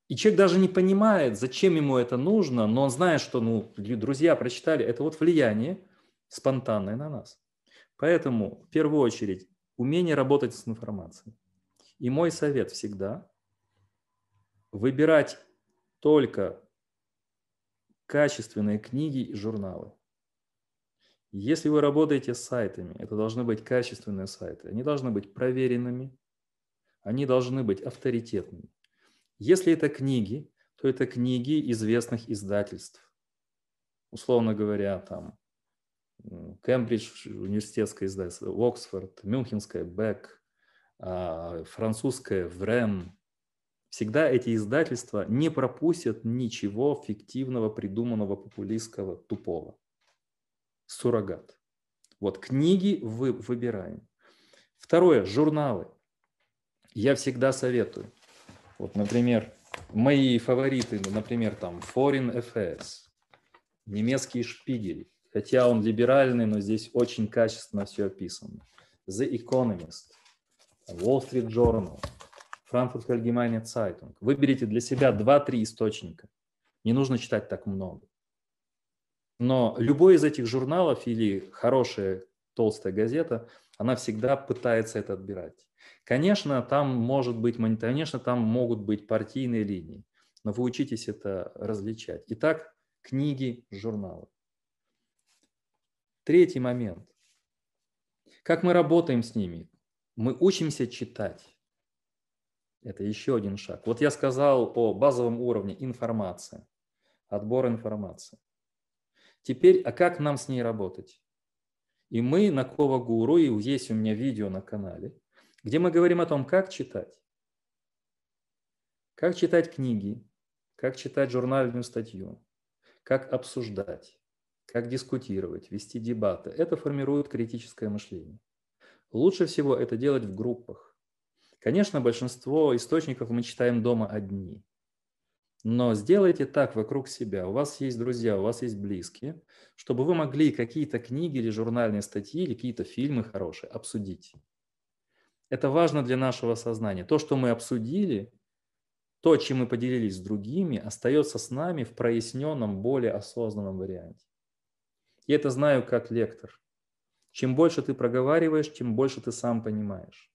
И человек даже не понимает, зачем ему это нужно, но он знает, что ну, друзья прочитали, это вот влияние спонтанное на нас. Поэтому в первую очередь умение работать с информацией. И мой совет всегда выбирать только качественные книги и журналы. Если вы работаете с сайтами, это должны быть качественные сайты. Они должны быть проверенными, они должны быть авторитетными. Если это книги, то это книги известных издательств. Условно говоря, там Кембридж университетское издательство, Оксфорд, Мюнхенское Бек, а, французское Врем. Всегда эти издательства не пропустят ничего фиктивного, придуманного, популистского, тупого суррогат. Вот книги вы выбираем. Второе, журналы. Я всегда советую. Вот, например, мои фавориты, например, там Foreign Affairs, немецкий шпигель. Хотя он либеральный, но здесь очень качественно все описано. The Economist, Wall Street Journal, Frankfurt Allgemeine Zeitung. Выберите для себя 2-3 источника. Не нужно читать так много. Но любой из этих журналов или хорошее толстая газета, она всегда пытается это отбирать. Конечно, там может быть, конечно, там могут быть партийные линии, но вы учитесь это различать. Итак, книги, журналы. Третий момент. Как мы работаем с ними? Мы учимся читать. Это еще один шаг. Вот я сказал о базовом уровне информация, отбор информации. Теперь, а как нам с ней работать? И мы на Кова Гуру, и есть у меня видео на канале, где мы говорим о том, как читать. Как читать книги, как читать журнальную статью, как обсуждать, как дискутировать, вести дебаты. Это формирует критическое мышление. Лучше всего это делать в группах. Конечно, большинство источников мы читаем дома одни. Но сделайте так вокруг себя. У вас есть друзья, у вас есть близкие, чтобы вы могли какие-то книги или журнальные статьи, или какие-то фильмы хорошие обсудить. Это важно для нашего сознания. То, что мы обсудили, то, чем мы поделились с другими, остается с нами в проясненном, более осознанном варианте. Я это знаю как лектор. Чем больше ты проговариваешь, тем больше ты сам понимаешь.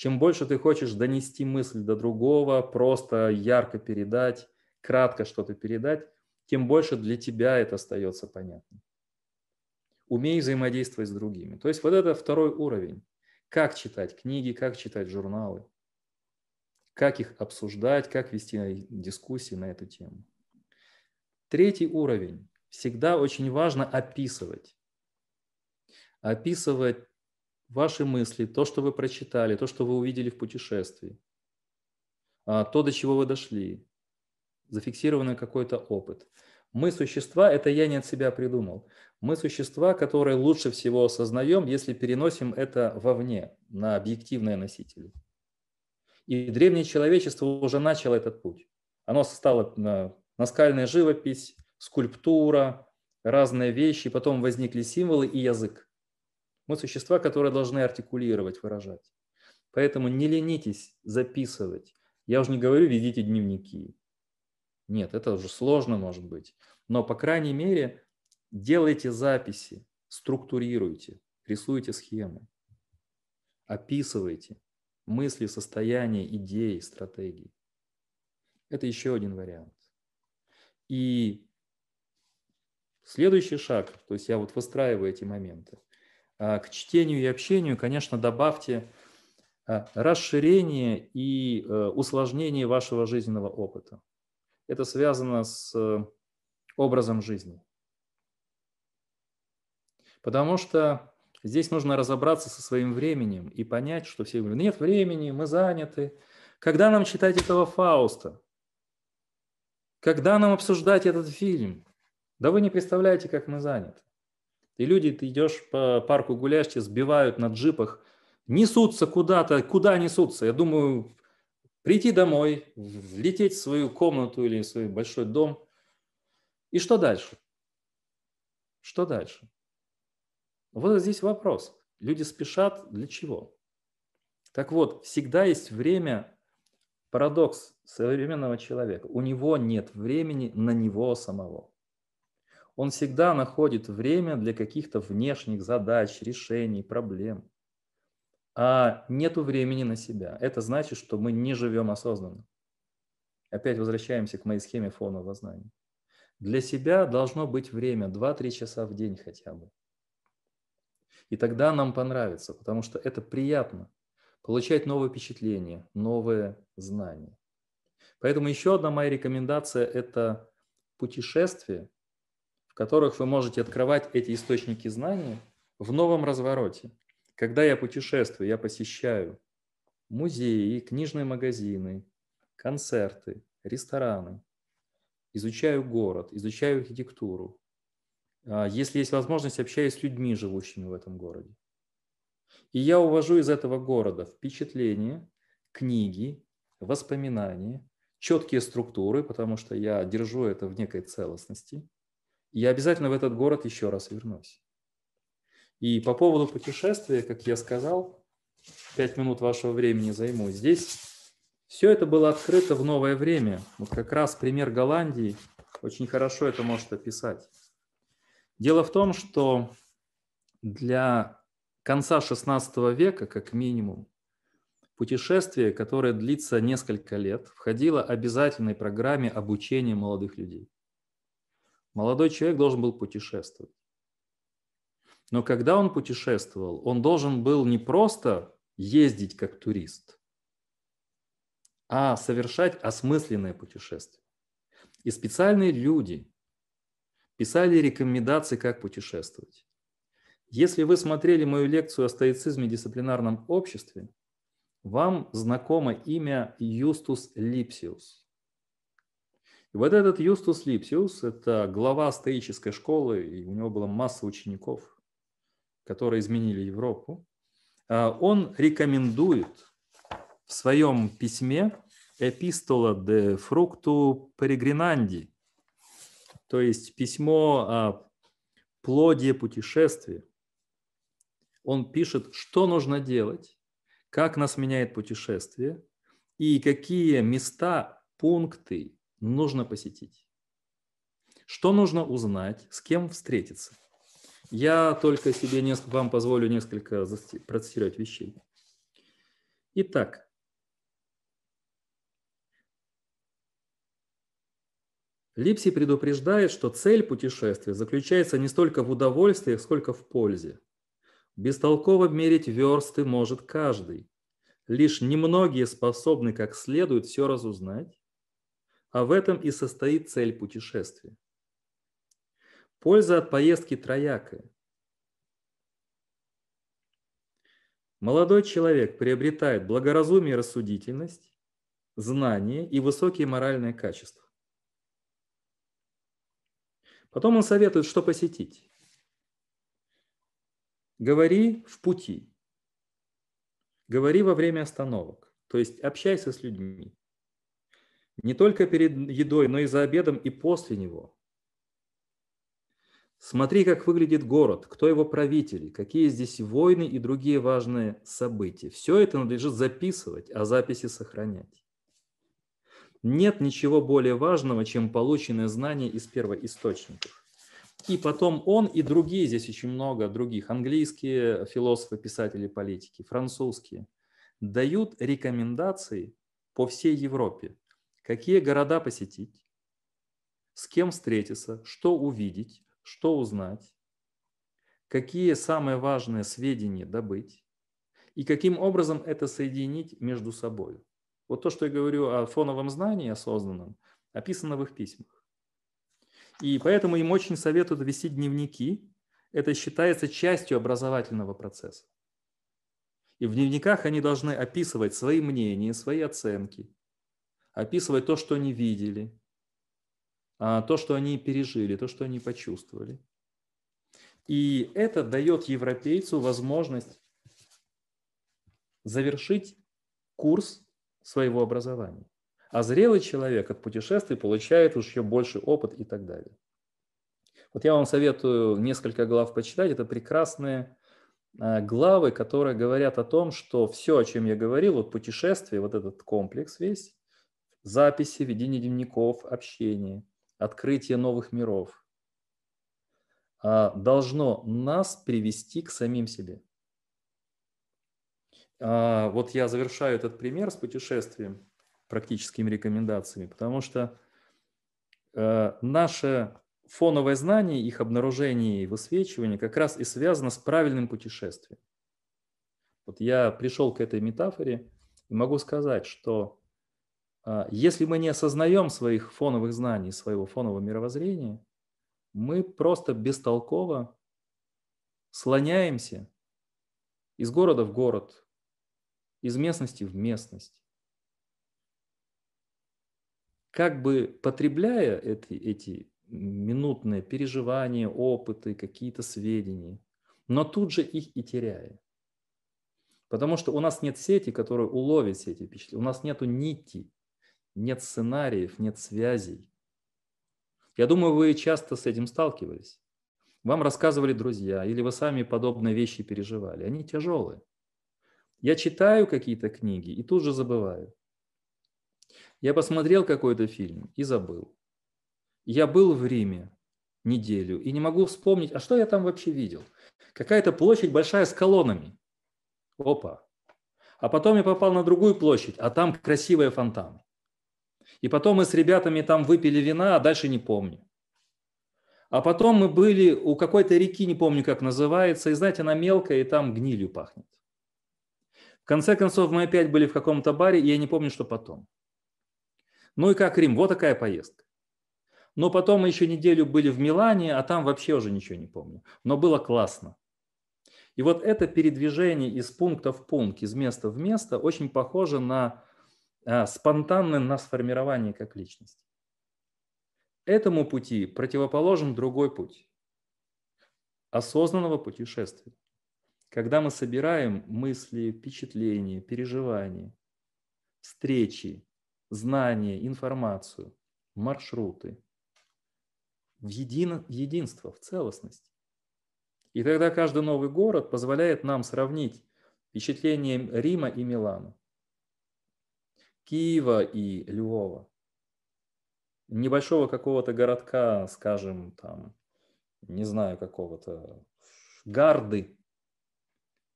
Чем больше ты хочешь донести мысль до другого, просто ярко передать, кратко что-то передать, тем больше для тебя это остается понятным. Умей взаимодействовать с другими. То есть вот это второй уровень. Как читать книги, как читать журналы, как их обсуждать, как вести дискуссии на эту тему. Третий уровень. Всегда очень важно описывать. Описывать ваши мысли, то, что вы прочитали, то, что вы увидели в путешествии, а, то, до чего вы дошли, зафиксированный какой-то опыт. Мы существа, это я не от себя придумал. Мы существа, которые лучше всего осознаем, если переносим это вовне, на объективные носители. И древнее человечество уже начало этот путь. Оно стало на наскальная живопись, скульптура, разные вещи, потом возникли символы и язык. Мы существа, которые должны артикулировать, выражать. Поэтому не ленитесь записывать. Я уже не говорю, ведите дневники. Нет, это уже сложно может быть. Но, по крайней мере, делайте записи, структурируйте, рисуйте схемы, описывайте мысли, состояния, идеи, стратегии. Это еще один вариант. И следующий шаг, то есть я вот выстраиваю эти моменты – к чтению и общению, конечно, добавьте а, расширение и э, усложнение вашего жизненного опыта. Это связано с э, образом жизни. Потому что здесь нужно разобраться со своим временем и понять, что все говорят, нет времени, мы заняты. Когда нам читать этого Фауста? Когда нам обсуждать этот фильм? Да вы не представляете, как мы заняты. И люди, ты идешь по парку гуляешь, тебя сбивают на джипах, несутся куда-то, куда несутся. Я думаю, прийти домой, влететь в свою комнату или в свой большой дом. И что дальше? Что дальше? Вот здесь вопрос. Люди спешат для чего? Так вот, всегда есть время, парадокс современного человека. У него нет времени на него самого он всегда находит время для каких-то внешних задач, решений, проблем. А нету времени на себя. Это значит, что мы не живем осознанно. Опять возвращаемся к моей схеме фонового знания. Для себя должно быть время 2-3 часа в день хотя бы. И тогда нам понравится, потому что это приятно. Получать новые впечатления, новые знания. Поэтому еще одна моя рекомендация – это путешествие которых вы можете открывать эти источники знаний в новом развороте. Когда я путешествую, я посещаю музеи, книжные магазины, концерты, рестораны, изучаю город, изучаю архитектуру. А, если есть возможность, общаюсь с людьми, живущими в этом городе. И я увожу из этого города впечатления, книги, воспоминания, четкие структуры, потому что я держу это в некой целостности – я обязательно в этот город еще раз вернусь. И по поводу путешествия, как я сказал, пять минут вашего времени займу. Здесь все это было открыто в новое время. Вот как раз пример Голландии очень хорошо это может описать. Дело в том, что для конца XVI века, как минимум, путешествие, которое длится несколько лет, входило обязательной программе обучения молодых людей. Молодой человек должен был путешествовать. Но когда он путешествовал, он должен был не просто ездить как турист, а совершать осмысленное путешествие. И специальные люди писали рекомендации, как путешествовать. Если вы смотрели мою лекцию о стоицизме и дисциплинарном обществе, вам знакомо имя Юстус Липсиус. И вот этот Юстус Липсиус – это глава стоической школы, и у него была масса учеников, которые изменили Европу. А, он рекомендует в своем письме «Эпистола де фрукту перегринанди», то есть письмо о плоде путешествия. Он пишет, что нужно делать, как нас меняет путешествие и какие места, пункты нужно посетить. Что нужно узнать, с кем встретиться. Я только себе несколько, вам позволю несколько процитировать вещей. Итак, Липси предупреждает, что цель путешествия заключается не столько в удовольствиях, сколько в пользе. Бестолково мерить версты может каждый. Лишь немногие способны как следует все разузнать, а в этом и состоит цель путешествия. Польза от поездки троякая. Молодой человек приобретает благоразумие и рассудительность, знание и высокие моральные качества. Потом он советует, что посетить. Говори в пути. Говори во время остановок. То есть общайся с людьми. Не только перед едой, но и за обедом и после него. Смотри, как выглядит город, кто его правители, какие здесь войны и другие важные события. Все это надлежит записывать, а записи сохранять. Нет ничего более важного, чем полученное знание из первоисточников. И потом он и другие, здесь очень много других, английские философы, писатели, политики, французские, дают рекомендации по всей Европе, какие города посетить, с кем встретиться, что увидеть, что узнать, какие самые важные сведения добыть и каким образом это соединить между собой. Вот то, что я говорю о фоновом знании осознанном, описано в их письмах. И поэтому им очень советуют вести дневники. Это считается частью образовательного процесса. И в дневниках они должны описывать свои мнения, свои оценки, описывать то, что они видели, а, то, что они пережили, то, что они почувствовали. И это дает европейцу возможность завершить курс своего образования. А зрелый человек от путешествий получает уж еще больше опыт и так далее. Вот я вам советую несколько глав почитать. Это прекрасные а, главы, которые говорят о том, что все, о чем я говорил, вот путешествие, вот этот комплекс весь, записи, ведение дневников, общение, открытие новых миров, а, должно нас привести к самим себе. А, вот я завершаю этот пример с путешествием, практическими рекомендациями, потому что э, наше фоновое знание, их обнаружение и высвечивание как раз и связано с правильным путешествием. Вот я пришел к этой метафоре и могу сказать, что если мы не осознаем своих фоновых знаний, своего фонового мировоззрения, мы просто бестолково слоняемся из города в город, из местности в местность. Как бы потребляя эти, эти минутные переживания, опыты, какие-то сведения, но тут же их и теряя. Потому что у нас нет сети, которая уловит все эти впечатления. У нас нет нити, нет сценариев, нет связей. Я думаю, вы часто с этим сталкивались. Вам рассказывали друзья, или вы сами подобные вещи переживали. Они тяжелые. Я читаю какие-то книги и тут же забываю. Я посмотрел какой-то фильм и забыл. Я был в Риме, неделю и не могу вспомнить, а что я там вообще видел. Какая-то площадь большая с колоннами. Опа. А потом я попал на другую площадь, а там красивые фонтаны. И потом мы с ребятами там выпили вина, а дальше не помню. А потом мы были у какой-то реки, не помню, как называется, и, знаете, она мелкая, и там гнилью пахнет. В конце концов, мы опять были в каком-то баре, и я не помню, что потом. Ну и как Рим, вот такая поездка. Но потом мы еще неделю были в Милане, а там вообще уже ничего не помню. Но было классно. И вот это передвижение из пункта в пункт, из места в место, очень похоже на а, спонтанное нас формирование как личности. Этому пути противоположен другой путь осознанного путешествия. Когда мы собираем мысли, впечатления, переживания, встречи, знания, информацию, маршруты в, едино, в единство, в целостность. И тогда каждый новый город позволяет нам сравнить впечатление Рима и Милана, Киева и Львова, небольшого какого-то городка, скажем, там, не знаю, какого-то Гарды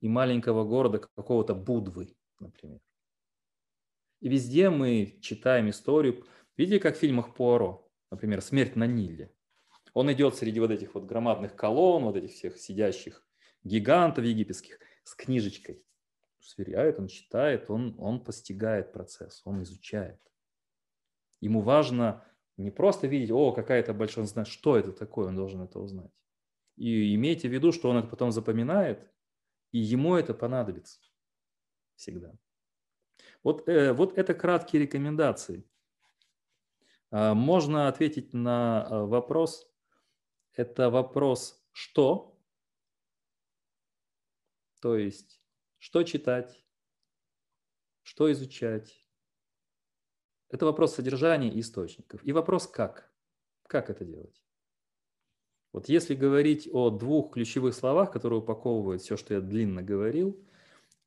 и маленького города какого-то Будвы, например. И везде мы читаем историю. Видите, как в фильмах Пуаро, например, «Смерть на Ниле». Он идет среди вот этих вот громадных колонн, вот этих всех сидящих гигантов египетских с книжечкой. Сверяет, он читает, он, он постигает процесс, он изучает. Ему важно не просто видеть, о, какая-то большая, он знает, что это такое, он должен это узнать. И имейте в виду, что он это потом запоминает, и ему это понадобится всегда. Вот, э, вот это краткие рекомендации. А, можно ответить на э, вопрос. Это вопрос «что?», то есть что читать, что изучать, это вопрос содержания и источников. И вопрос как. Как это делать? Вот если говорить о двух ключевых словах, которые упаковывают все, что я длинно говорил,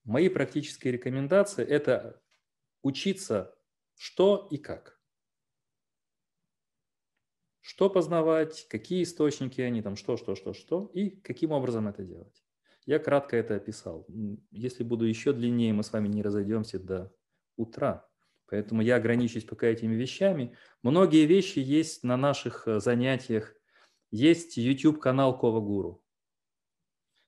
мои практические рекомендации – это учиться что и как. Что познавать, какие источники они, там что, что, что, что, и каким образом это делать. Я кратко это описал. Если буду еще длиннее, мы с вами не разойдемся до утра. Поэтому я ограничусь пока этими вещами. Многие вещи есть на наших э, занятиях. Есть YouTube-канал Кова Гуру.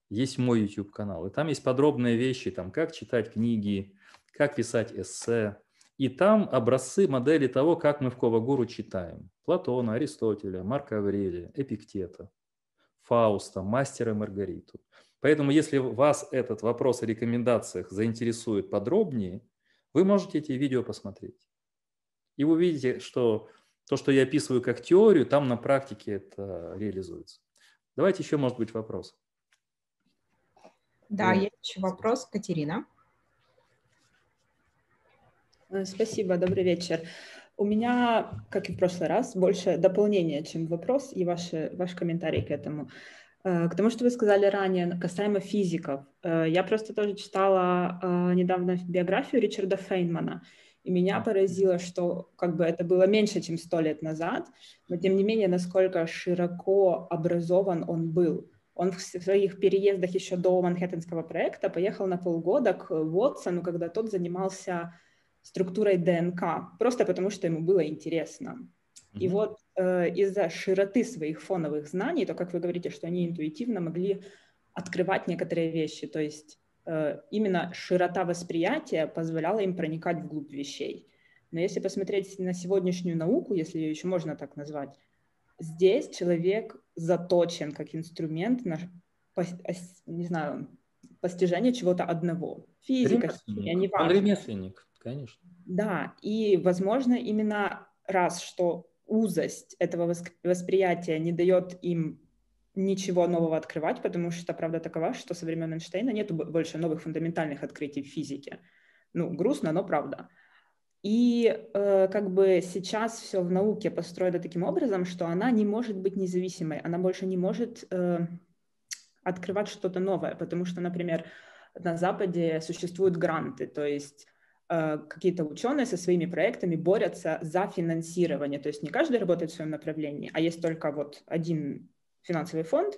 Есть мой YouTube-канал. И там есть подробные вещи, там, как читать книги, как писать эссе. И там образцы, модели того, как мы в Кова Гуру читаем. Платона, Аристотеля, Марка Аврелия, Эпиктета, Фауста, Мастера Маргариту. Поэтому, если вас этот вопрос о рекомендациях заинтересует подробнее – вы можете эти видео посмотреть. И вы увидите, что то, что я описываю как теорию, там на практике это реализуется. Давайте еще, может быть, вопрос. Да, есть еще вопрос. Катерина. Э, спасибо, добрый вечер. У меня, как и в прошлый раз, больше дополнение, чем вопрос и ваши, ваш комментарий к этому. Э, к тому, что вы сказали ранее касаемо физиков. Э, я просто тоже читала э, недавно биографию Ричарда Фейнмана, и меня поразило, что как бы это было меньше, чем сто лет назад, но тем не менее, насколько широко образован он был. Он в своих переездах еще до Манхэттенского проекта поехал на полгода к Уотсону, когда тот занимался структурой ДНК, просто потому что ему было интересно. И вот э, из-за широты своих фоновых знаний, то, как вы говорите, что они интуитивно могли открывать некоторые вещи, то есть э, именно широта восприятия позволяла им проникать вглубь вещей. Но если посмотреть на сегодняшнюю науку, если ее еще можно так назвать, здесь человек заточен как инструмент на, не знаю, постижение чего-то одного. Физика, химия, не важно. Он ремесленник, конечно. Да, и, возможно, именно раз, что узость этого восприятия не дает им ничего нового открывать, потому что правда такова, что со времен Эйнштейна нет больше новых фундаментальных открытий в физике. Ну, грустно, но правда. И э, как бы сейчас все в науке построено таким образом, что она не может быть независимой, она больше не может э, открывать что-то новое, потому что, например, на Западе существуют гранты, то есть какие-то ученые со своими проектами борются за финансирование. То есть не каждый работает в своем направлении, а есть только вот один финансовый фонд,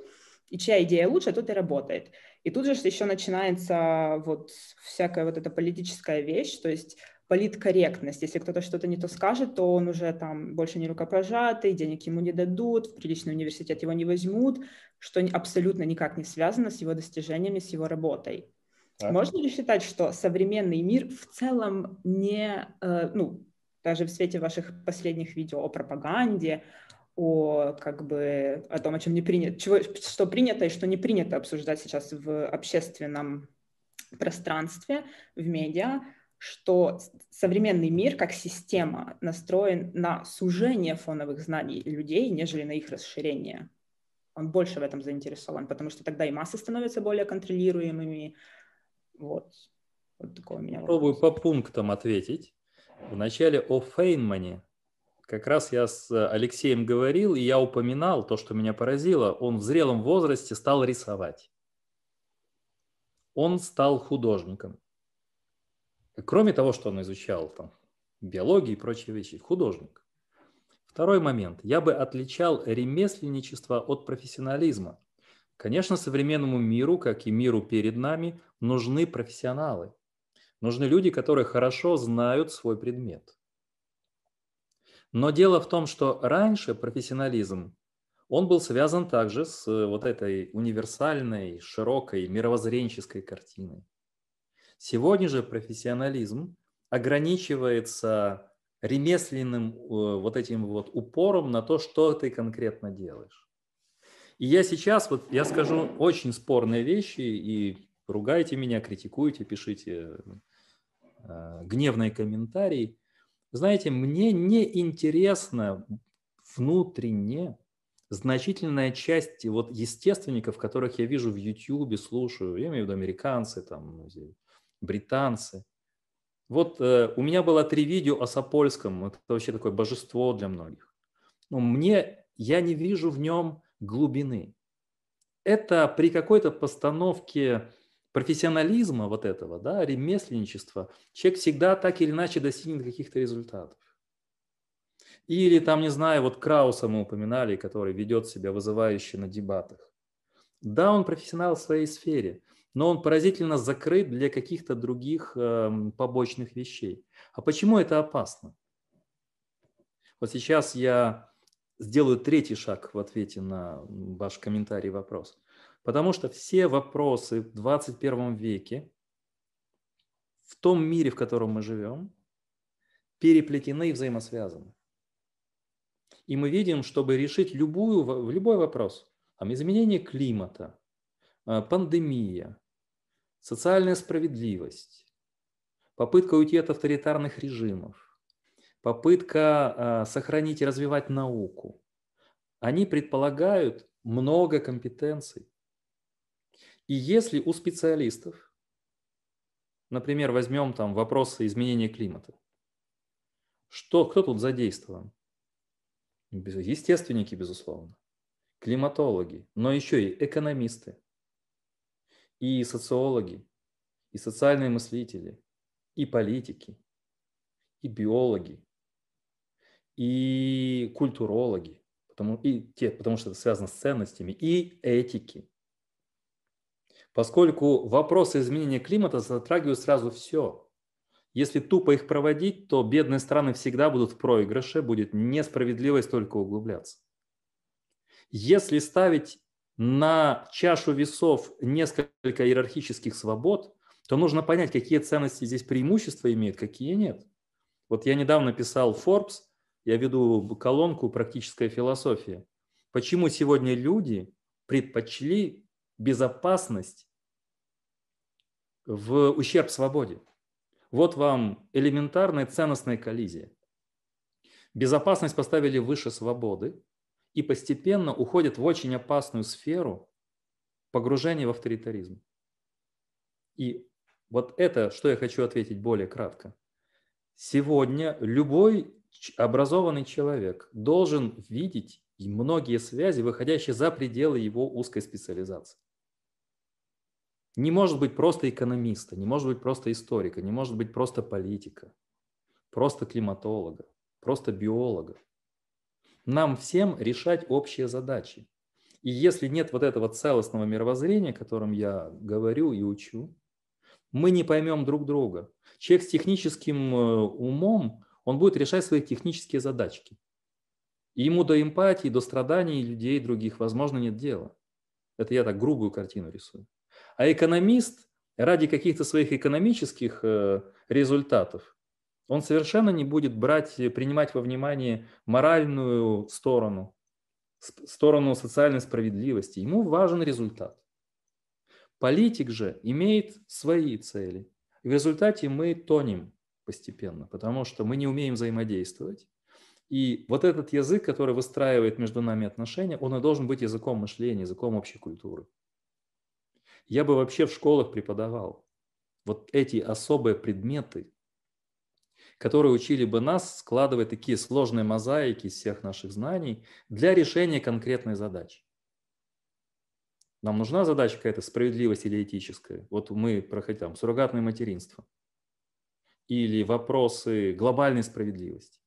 и чья идея лучше, тот и работает. И тут же еще начинается вот всякая вот эта политическая вещь, то есть политкорректность. Если кто-то что-то не то скажет, то он уже там больше не рукопожатый, денег ему не дадут, в приличный университет его не возьмут, что абсолютно никак не связано с его достижениями, с его работой. Так. Можно ли считать, что современный мир в целом не, э, ну, даже в свете ваших последних видео о пропаганде, о как бы о том, о чем не принято, чего, что принято и что не принято обсуждать сейчас в общественном пространстве, в медиа, что современный мир как система настроен на сужение фоновых знаний людей, нежели на их расширение. Он больше в этом заинтересован, потому что тогда и массы становятся более контролируемыми. Вот, вот такой у меня Попробую по пунктам ответить. Вначале о Фейнмане как раз я с Алексеем говорил, и я упоминал то, что меня поразило. Он в зрелом возрасте стал рисовать. Он стал художником. Кроме того, что он изучал там, биологию и прочие вещи, художник. Второй момент. Я бы отличал ремесленничество от профессионализма. Конечно, современному миру, как и миру перед нами, нужны профессионалы. Нужны люди, которые хорошо знают свой предмет. Но дело в том, что раньше профессионализм, он был связан также с э, вот этой универсальной, широкой, мировоззренческой картиной. Сегодня же профессионализм ограничивается ремесленным э, вот этим вот упором на то, что ты конкретно делаешь. И я сейчас, вот я скажу очень спорные вещи, и ругайте меня, критикуйте, пишите э, гневные комментарии. Знаете, мне не интересно внутренне значительная часть вот естественников, которых я вижу в YouTube, слушаю, я имею в виду американцы, там, британцы. Вот э, у меня было три видео о Сапольском, это вообще такое божество для многих. Но мне, я не вижу в нем глубины. Это при какой-то постановке профессионализма вот этого, да, ремесленничества, человек всегда так или иначе достигнет каких-то результатов. Или там, не знаю, вот Крауса мы упоминали, который ведет себя вызывающе на дебатах. Да, он профессионал в своей сфере, но он поразительно закрыт для каких-то других э, побочных вещей. А почему это опасно? Вот сейчас я сделаю третий шаг в ответе на ваш комментарий и вопрос. Потому что все вопросы в 21 веке, в том мире, в котором мы живем, переплетены и взаимосвязаны. И мы видим, чтобы решить любую, любой вопрос, там, изменение климата, э, пандемия, социальная справедливость, попытка уйти от авторитарных режимов, попытка э, сохранить и развивать науку, они предполагают много компетенций. И если у специалистов, например, возьмем там вопросы изменения климата, что, кто тут задействован? Естественники, безусловно, климатологи, но еще и экономисты, и социологи, и социальные мыслители, и политики, и биологи, и культурологи, потому, и те, потому что это связано с ценностями, и этики поскольку вопросы изменения климата затрагивают сразу все. Если тупо их проводить, то бедные страны всегда будут в проигрыше, будет несправедливость только углубляться. Если ставить на чашу весов несколько иерархических свобод, то нужно понять, какие ценности здесь преимущества имеют, какие нет. Вот я недавно писал Forbes, я веду колонку «Практическая философия». Почему сегодня люди предпочли безопасность в ущерб свободе. Вот вам элементарная ценностная коллизия. Безопасность поставили выше свободы и постепенно уходят в очень опасную сферу погружения в авторитаризм. И вот это, что я хочу ответить более кратко. Сегодня любой образованный человек должен видеть многие связи, выходящие за пределы его узкой специализации. Не может быть просто экономиста, не может быть просто историка, не может быть просто политика, просто климатолога, просто биолога. Нам всем решать общие задачи. И если нет вот этого целостного мировоззрения, о котором я говорю и учу, мы не поймем друг друга. Человек с техническим э, умом, он будет решать свои технические задачки. И ему до эмпатии, до страданий людей других, возможно, нет дела. Это я так грубую картину рисую. А экономист ради каких-то своих экономических э, результатов, он совершенно не будет брать, принимать во внимание моральную сторону, сторону социальной справедливости. Ему важен результат. Политик же имеет свои цели. В результате мы тонем постепенно, потому что мы не умеем взаимодействовать. И вот этот язык, который выстраивает между нами отношения, он и должен быть языком мышления, языком общей культуры. Я бы вообще в школах преподавал вот эти особые предметы, которые учили бы нас складывать такие сложные мозаики из всех наших знаний для решения конкретной задачи. Нам нужна задача какая-то справедливость или этическая. Вот мы проходим там суррогатное материнство. Или вопросы глобальной справедливости.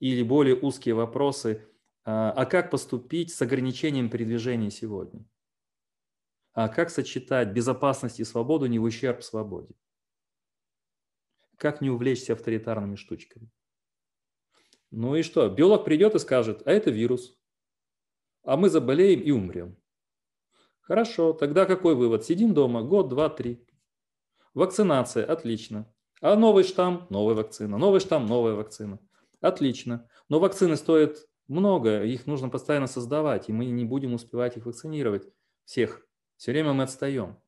Или более узкие вопросы, а, а как поступить с ограничением передвижения сегодня? А как сочетать безопасность и свободу не в ущерб свободе? Как не увлечься авторитарными штучками? Ну и что? Биолог придет и скажет, а это вирус. А мы заболеем и умрем. Хорошо, тогда какой вывод? Сидим дома год, два, три. Вакцинация, отлично. А новый штамм, новая вакцина. Новый штамм, новая вакцина. Отлично. Но вакцины стоят много, их нужно постоянно создавать, и мы не будем успевать их вакцинировать всех. Все время мы отстаем.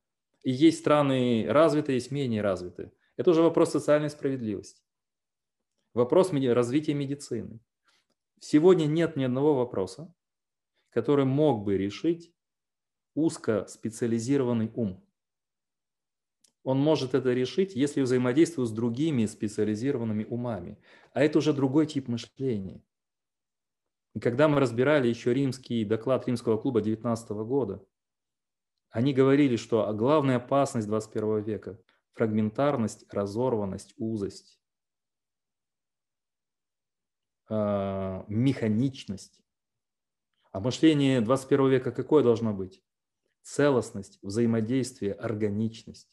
И есть страны развитые, есть менее развитые. Это уже вопрос социальной справедливости. Вопрос развития медицины. Сегодня нет ни одного вопроса, который мог бы решить узкоспециализированный ум. Он может это решить, если взаимодействует с другими специализированными умами. А это уже другой тип мышления. И когда мы разбирали еще римский доклад Римского клуба 19 года, они говорили, что главная опасность 21 века – фрагментарность, разорванность, узость, а, механичность. А мышление 21 века какое должно быть? целостность, взаимодействие, органичность.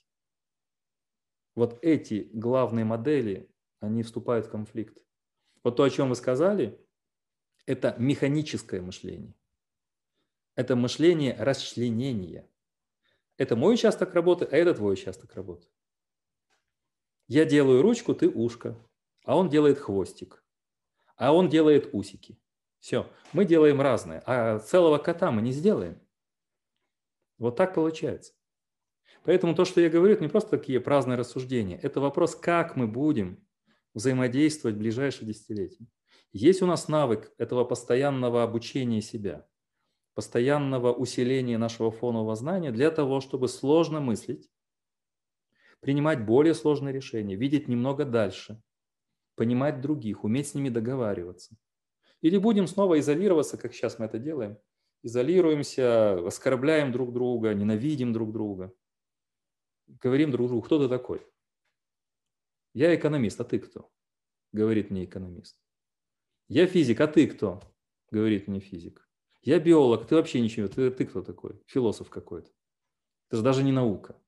Вот эти главные модели, они вступают в конфликт. Вот то, о чем вы сказали, это механическое мышление. Это мышление расчленения. Это мой участок работы, а это твой участок работы. Я делаю ручку, ты ушко, а он делает хвостик, а он делает усики. Все, мы делаем разное, а целого кота мы не сделаем. Вот так получается. Поэтому то, что я говорю, это не просто такие праздные рассуждения. Это вопрос, как мы будем взаимодействовать в ближайшие десятилетия. Есть у нас навык этого постоянного обучения себя, постоянного усиления нашего фонового знания для того, чтобы сложно мыслить, принимать более сложные решения, видеть немного дальше, понимать других, уметь с ними договариваться. Или будем снова изолироваться, как сейчас мы это делаем, изолируемся, оскорбляем друг друга, ненавидим друг друга, говорим друг другу, кто ты такой? Я экономист, а ты кто? Говорит мне экономист. Я физик, а ты кто? Говорит мне физик. Я биолог, ты вообще ничего, ты, ты кто такой? Философ какой-то. Это же даже не наука.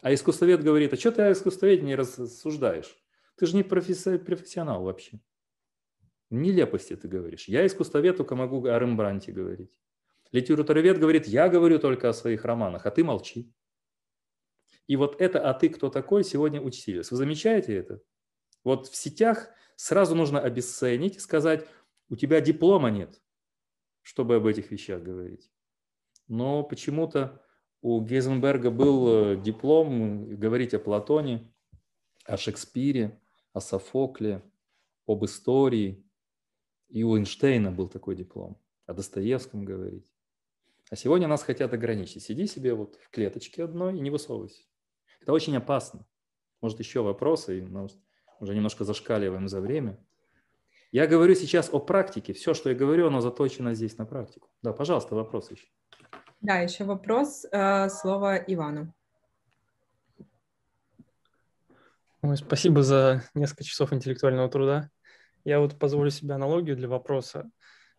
А искусствовед говорит, а что ты о искусствоведе не рассуждаешь? Ты же не профессионал вообще. Нелепости ты говоришь. Я искусствовед только могу о Рембранте говорить. Литературовед говорит, я говорю только о своих романах, а ты молчи. И вот это «а ты кто такой» сегодня учтились. Вы замечаете это? Вот в сетях сразу нужно обесценить и сказать, у тебя диплома нет, чтобы об этих вещах говорить. Но почему-то у Гейзенберга был э, диплом говорить о Платоне, о Шекспире, о Софокле, об истории, и у Эйнштейна был такой диплом. О Достоевском говорить. А сегодня нас хотят ограничить. Сиди себе вот в клеточке одной и не высовывайся. Это очень опасно. Может, еще вопросы, мы уже немножко зашкаливаем за время. Я говорю сейчас о практике. Все, что я говорю, оно заточено здесь на практику. Да, пожалуйста, вопрос еще. Да, еще вопрос. Э, слово Ивану. Ой, спасибо за несколько часов интеллектуального труда. Я вот позволю себе аналогию для вопроса.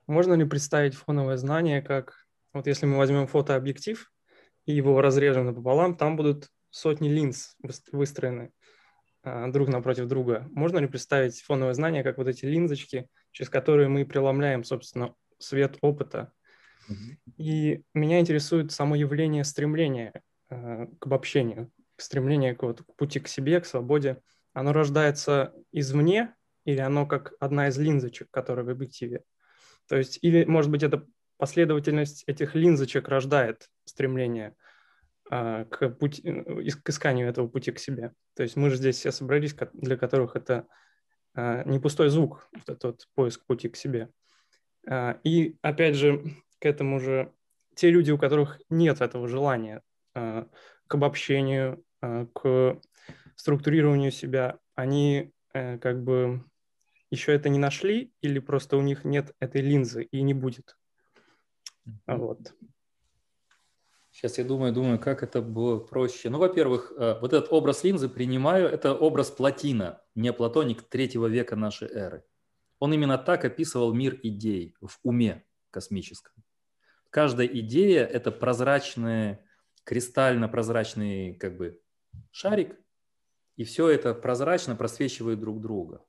Можно ли представить фоновое знание как, вот если мы возьмем фотообъектив и его разрежем напополам, там будут сотни линз выстроены а, друг напротив друга. Можно ли представить фоновое знание как вот эти линзочки, через которые мы преломляем, собственно, свет опыта? Mm-hmm. И меня интересует само явление стремления э, к обобщению, стремление к, вот, к пути к себе, к свободе. Оно рождается извне или оно как одна из линзочек, которая в объективе? То есть, или, может быть, это последовательность этих линзочек рождает стремление а, к, пути, э, к исканию этого пути к себе. То есть мы же здесь все собрались, для которых это а, не пустой звук, вот этот вот поиск пути к себе. А, и опять же, к этому же те люди, у которых нет этого желания к обобщению, к структурированию себя, они э, как бы еще это не нашли или просто у них нет этой линзы и не будет. Вот. Сейчас я думаю, думаю, как это было проще. Ну, во-первых, э, вот этот образ линзы принимаю, это образ Платина, не Платоник третьего века нашей эры. Он именно так описывал мир идей в уме космическом. Каждая идея – это прозрачный, кристально-прозрачный как бы шарик, и все это прозрачно просвечивает друг друга.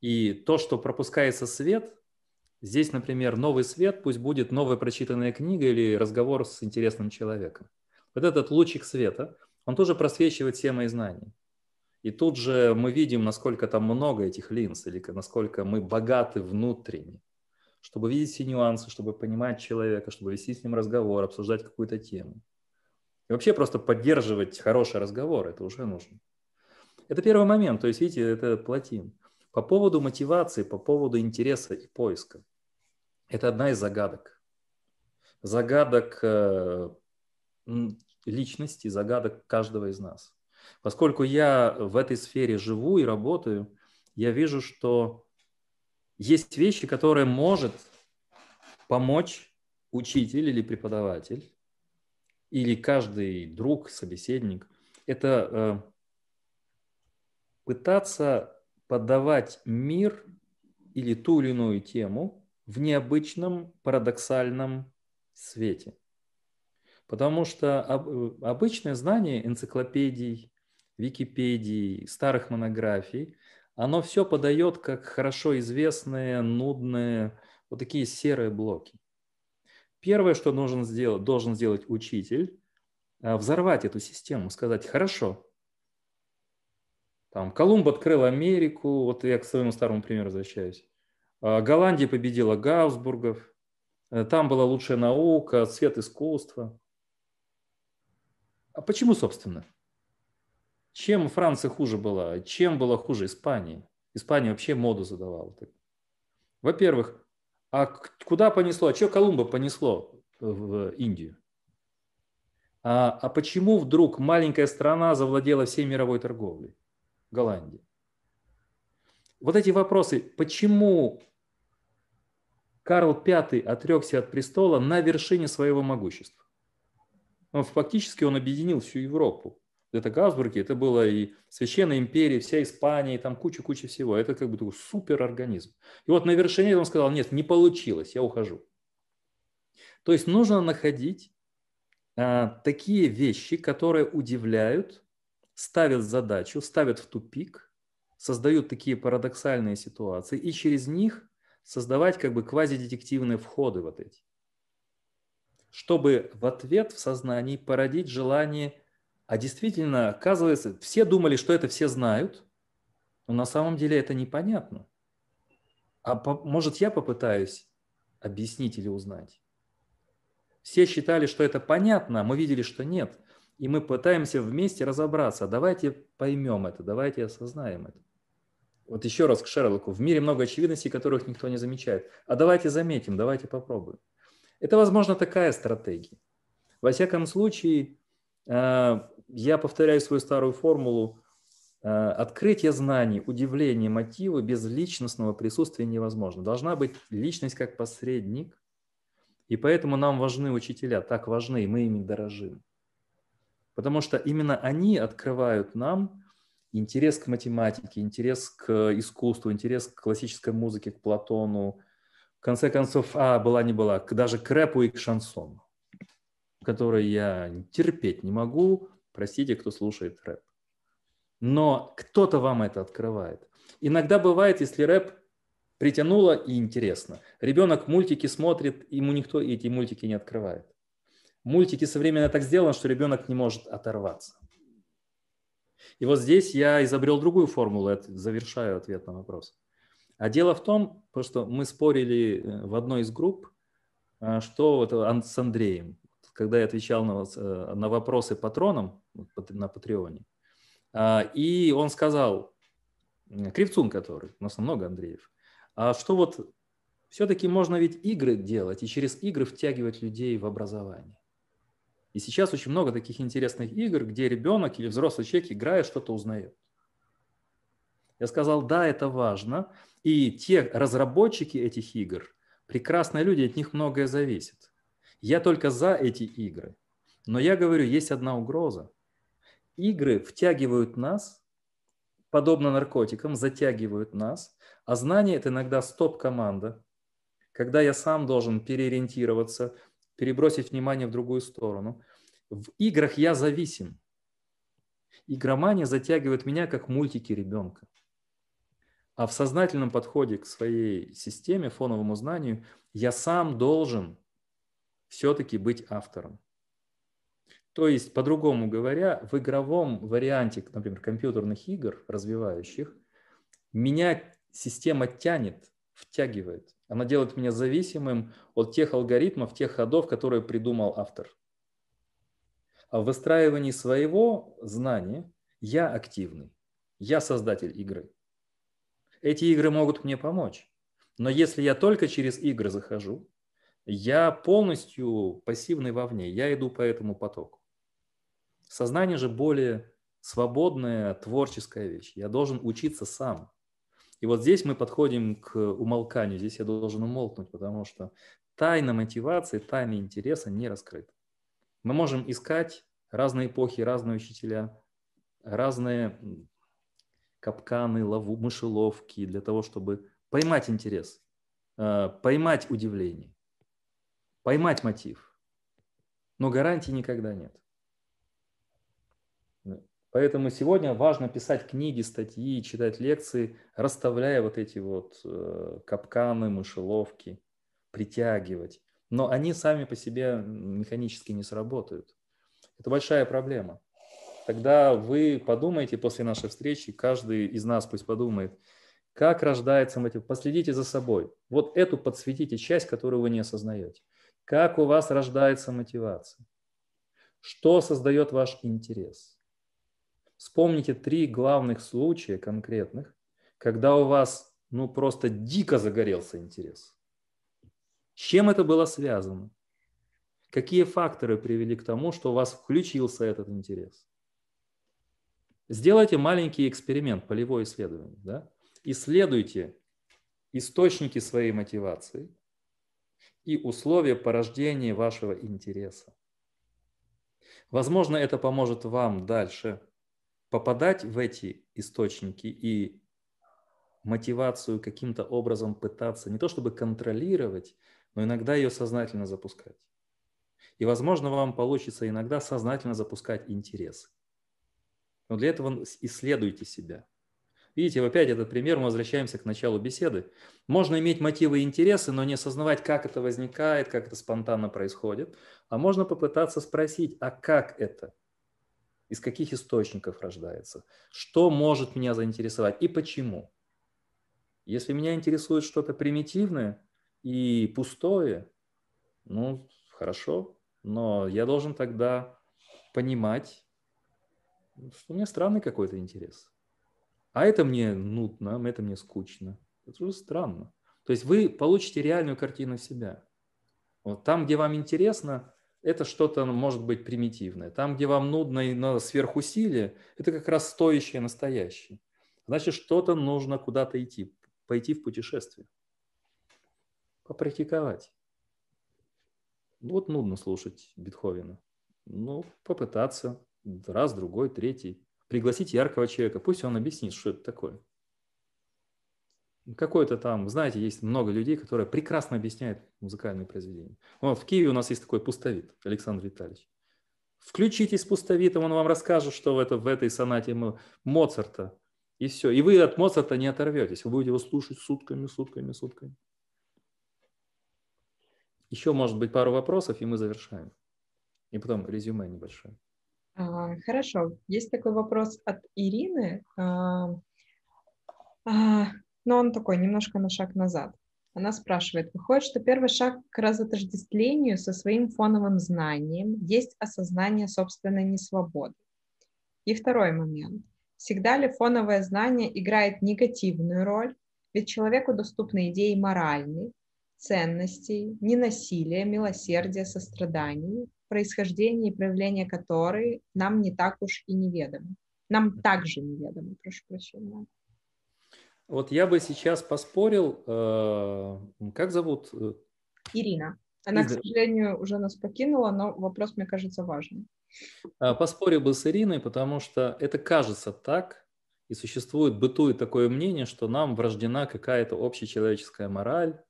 И то, что пропускается свет, здесь, например, новый свет, пусть будет новая прочитанная книга или разговор с интересным человеком. Вот этот лучик света, он тоже просвечивает все мои знания. И тут же мы видим, насколько там много этих линз, или насколько мы богаты внутренне, чтобы видеть все нюансы, чтобы понимать человека, чтобы вести с ним разговор, обсуждать какую-то тему. И вообще просто поддерживать хороший разговор, это уже нужно. Это первый момент, то есть, видите, это плотин. По поводу мотивации, по поводу интереса и поиска. Это одна из загадок. Загадок э, личности, загадок каждого из нас. Поскольку я в этой сфере живу и работаю, я вижу, что есть вещи, которые может помочь учитель или преподаватель, или каждый друг, собеседник. Это э, пытаться подавать мир или ту или иную тему в необычном, парадоксальном свете. Потому что обычное знание энциклопедий, Википедий, старых монографий, оно все подает как хорошо известные, нудные, вот такие серые блоки. Первое, что должен сделать, должен сделать учитель, а, взорвать эту систему, сказать, хорошо, там, Колумб открыл Америку, вот я к своему старому примеру возвращаюсь. А, Голландия победила Гаусбургов, э, там была лучшая наука, цвет искусства. А почему, собственно? Чем Франция хуже была? Чем была хуже Испания? Испания вообще моду задавала. Во-первых, а куда понесло? А что Колумба понесло в Индию? А, а почему вдруг маленькая страна завладела всей мировой торговлей? Голландии. Вот эти вопросы, почему Карл V отрекся от престола на вершине своего могущества? Он, фактически он объединил всю Европу. Это Габсбурги, это была и Священная империя, вся Испания, там куча-куча всего. Это как бы такой суперорганизм. И вот на вершине он сказал, нет, не получилось, я ухожу. То есть нужно находить а, такие вещи, которые удивляют, ставят задачу, ставят в тупик, создают такие парадоксальные ситуации и через них создавать как бы квазидетективные входы вот эти. Чтобы в ответ в сознании породить желание, а действительно, оказывается, все думали, что это все знают, но на самом деле это непонятно. А по, может я попытаюсь объяснить или узнать? Все считали, что это понятно, а мы видели, что нет – и мы пытаемся вместе разобраться. Давайте поймем это, давайте осознаем это. Вот еще раз к Шерлоку. В мире много очевидностей, которых никто не замечает. А давайте заметим, давайте попробуем. Это, возможно, такая стратегия. Во всяком случае, э, я повторяю свою старую формулу. Э, открытие знаний, удивление, мотивы без личностного присутствия невозможно. Должна быть личность как посредник, И поэтому нам важны учителя, так важны, и мы ими дорожим. Потому что именно они открывают нам интерес к математике, интерес к искусству, интерес к классической музыке, к Платону, в конце концов, а, была не была, даже к рэпу и к шансону, который я терпеть не могу, простите, кто слушает рэп. Но кто-то вам это открывает. Иногда бывает, если рэп притянуло и интересно. Ребенок мультики смотрит, ему никто эти мультики не открывает. Мультики современно так сделаны, что ребенок не может оторваться. И вот здесь я изобрел другую формулу, это завершаю ответ на вопрос. А дело в том, что мы спорили э, в одной из групп, э, что вот с Андреем, когда я отвечал на, э, на вопросы патронам на Патреоне, и он сказал, Кривцун который, у нас много Андреев, а что вот все-таки можно ведь игры делать и через игры втягивать людей в образование. И сейчас очень много таких интересных игр, где ребенок или взрослый человек, играя, что-то узнает. Я сказал, да, это важно. И те разработчики этих игр, прекрасные люди, от них многое зависит. Я только за эти игры. Но я говорю, есть одна угроза. Игры втягивают нас, подобно наркотикам, затягивают нас, а знание – это иногда стоп-команда, когда я сам должен переориентироваться, перебросить внимание в другую сторону. В играх я зависим. Игромания затягивает меня, как мультики ребенка. А в сознательном подходе к своей системе, фоновому знанию, я сам должен все-таки быть автором. То есть, по-другому говоря, в игровом варианте, например, компьютерных игр развивающих, меня система тянет, втягивает. Она делает меня зависимым от тех алгоритмов, тех ходов, которые придумал автор. А в выстраивании своего знания я активный, я создатель игры. Эти игры могут мне помочь. Но если я только через игры захожу, я полностью пассивный вовне, я иду по этому потоку. Сознание же более свободная, творческая вещь. Я должен учиться сам. И вот здесь мы подходим к умолканию. Здесь я должен умолкнуть, потому что тайна мотивации, тайна интереса не раскрыта. Мы можем искать разные эпохи, разные учителя, разные капканы, лову, мышеловки для того, чтобы поймать интерес, э, поймать удивление, поймать мотив. Но гарантий никогда нет. Поэтому сегодня важно писать книги, статьи, читать лекции, расставляя вот эти вот э, капканы, мышеловки, притягивать. Но они сами по себе механически не сработают. Это большая проблема. Тогда вы подумайте после нашей встречи, каждый из нас пусть подумает, как рождается мотив. Последите за собой. Вот эту подсветите часть, которую вы не осознаете. Как у вас рождается мотивация? Что создает ваш интерес? Вспомните три главных случая конкретных, когда у вас ну просто дико загорелся интерес. С чем это было связано? Какие факторы привели к тому, что у вас включился этот интерес? Сделайте маленький эксперимент, полевое исследование. Да? Исследуйте источники своей мотивации и условия порождения вашего интереса. Возможно, это поможет вам дальше попадать в эти источники и мотивацию каким-то образом пытаться не то чтобы контролировать, но иногда ее сознательно запускать. И, возможно, вам получится иногда сознательно запускать интерес. Но для этого исследуйте себя. Видите, опять этот пример, мы возвращаемся к началу беседы. Можно иметь мотивы и интересы, но не осознавать, как это возникает, как это спонтанно происходит. А можно попытаться спросить, а как это? Из каких источников рождается, что может меня заинтересовать и почему. Если меня интересует что-то примитивное и пустое, ну, хорошо, но я должен тогда понимать, что у меня странный какой-то интерес. А это мне нудно, это мне скучно. Это уже странно. То есть вы получите реальную картину себя. Вот там, где вам интересно, это что-то ну, может быть примитивное. Там, где вам нудно и надо сверхусилие, это как раз стоящее настоящее. Значит, что-то нужно куда-то идти, пойти в путешествие, попрактиковать. Вот нудно слушать Бетховена. Ну, попытаться раз, другой, третий. Пригласить яркого человека, пусть он объяснит, что это такое. Какой-то там, знаете, есть много людей, которые прекрасно объясняют музыкальные произведения. Вот в Киеве у нас есть такой пустовит, Александр Витальевич. Включитесь с пустовитом, он вам расскажет, что в, это, в этой сонате Моцарта. И все. И вы от Моцарта не оторветесь. Вы будете его слушать сутками, сутками, сутками. Еще, может быть, пару вопросов, и мы завершаем. И потом резюме небольшое. А, хорошо. Есть такой вопрос от Ирины, а, а, но он такой немножко на шаг назад. Она спрашивает, выходит, что первый шаг к разотождествлению со своим фоновым знанием есть осознание собственной несвободы. И второй момент. Всегда ли фоновое знание играет негативную роль? Ведь человеку доступны идеи моральной, ценностей, ненасилия, милосердия, сострадания, происхождение и проявление которой нам не так уж и неведомы. Нам также неведомы, прошу прощения. Вот я бы сейчас поспорил, э, как зовут? Э, Ирина. Она, Из... к сожалению, уже нас покинула, но вопрос, мне кажется, важный. А, поспорил бы с Ириной, потому что это кажется так, и существует, бытует такое мнение, что нам врождена какая-то общечеловеческая мораль,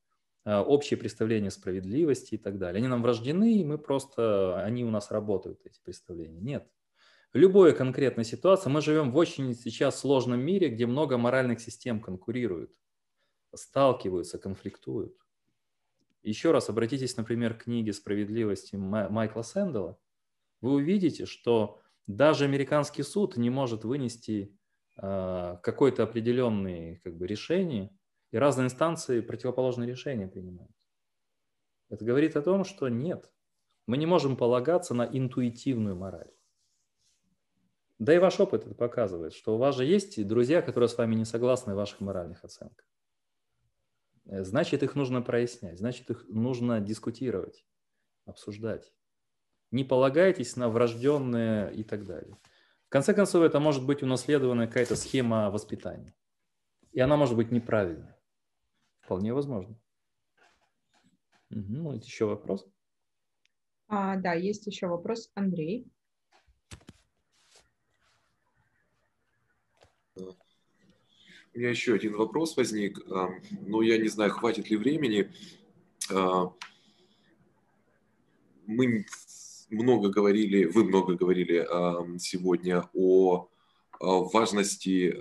а, общее представление справедливости и так далее. Они нам врождены, и мы просто, они у нас работают, эти представления. Нет. Любой конкретной ситуации мы живем в очень сейчас сложном мире, где много моральных систем конкурируют, сталкиваются, конфликтуют. Еще раз обратитесь, например, к книге «Справедливости» Майкла Сэндала. Вы увидите, что даже американский суд не может вынести э, какое-то определенное как бы, решение, и разные инстанции противоположные решения принимают. Это говорит о том, что нет, мы не можем полагаться на интуитивную мораль. Да и ваш опыт это показывает, что у вас же есть друзья, которые с вами не согласны в ваших моральных оценках. Э, значит, их нужно прояснять, значит, их нужно дискутировать, обсуждать. Не полагайтесь на врожденные и так далее. В конце концов, это может быть унаследованная какая-то схема воспитания. И она может быть неправильной. Вполне возможно. Угу, еще вопрос? А, да, есть еще вопрос. Андрей. У меня еще один вопрос возник, но я не знаю, хватит ли времени. А, мы много говорили, вы много говорили сегодня о важности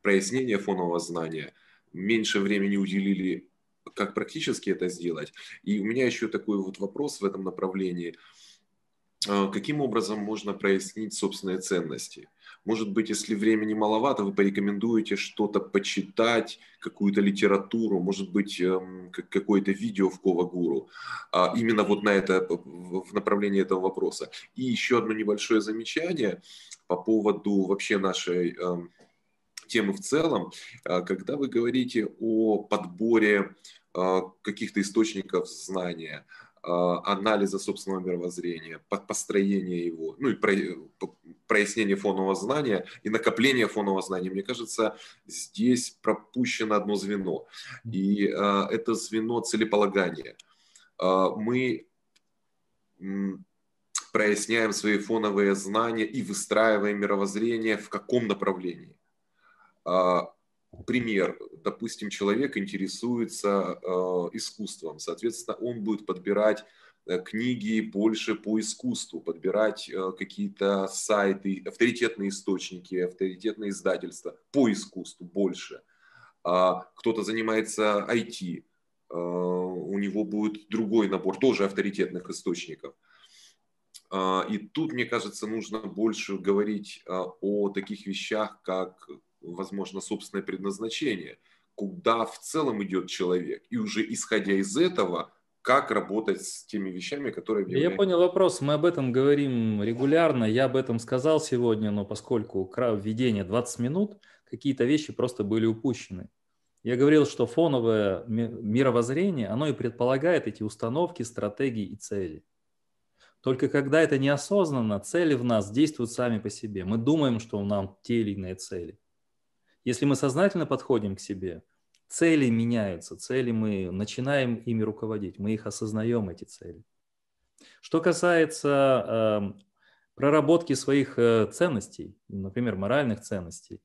прояснения фонового знания. Меньше времени уделили, как практически это сделать. И у меня еще такой вот вопрос в этом направлении. А, каким образом можно прояснить собственные ценности? Может быть, если времени маловато, вы порекомендуете что-то почитать, какую-то литературу, может быть, эм, какое-то видео в Ковагуру, а, именно вот на это, в направлении этого вопроса. И еще одно небольшое замечание по поводу вообще нашей эм, темы в целом. А, когда вы говорите о подборе а, каких-то источников знания, анализа собственного мировоззрения, построения его, ну и прояснения фонового знания и накопления фонового знания. Мне кажется, здесь пропущено одно звено. И э, это звено целеполагания. Э, мы проясняем свои фоновые знания и выстраиваем мировоззрение в каком направлении. Э, пример, допустим, человек интересуется э, искусством, соответственно, он будет подбирать э, книги больше по искусству, подбирать э, какие-то сайты, авторитетные источники, авторитетные издательства по искусству больше. А кто-то занимается IT, э, у него будет другой набор тоже авторитетных источников. А, и тут, мне кажется, нужно больше говорить а, о таких вещах, как возможно, собственное предназначение, куда в целом идет человек. И уже исходя из этого, как работать с теми вещами, которые... Я понял вопрос. Мы об этом говорим регулярно. Я об этом сказал сегодня, но поскольку введение 20 минут, какие-то вещи просто были упущены. Я говорил, что фоновое мировоззрение, оно и предполагает эти установки, стратегии и цели. Только когда это неосознанно, цели в нас действуют сами по себе. Мы думаем, что у нас те или иные цели. Если мы сознательно подходим к себе, цели меняются, цели мы начинаем ими руководить, мы их осознаем, эти цели. Что касается э, проработки своих э, ценностей, например, моральных ценностей,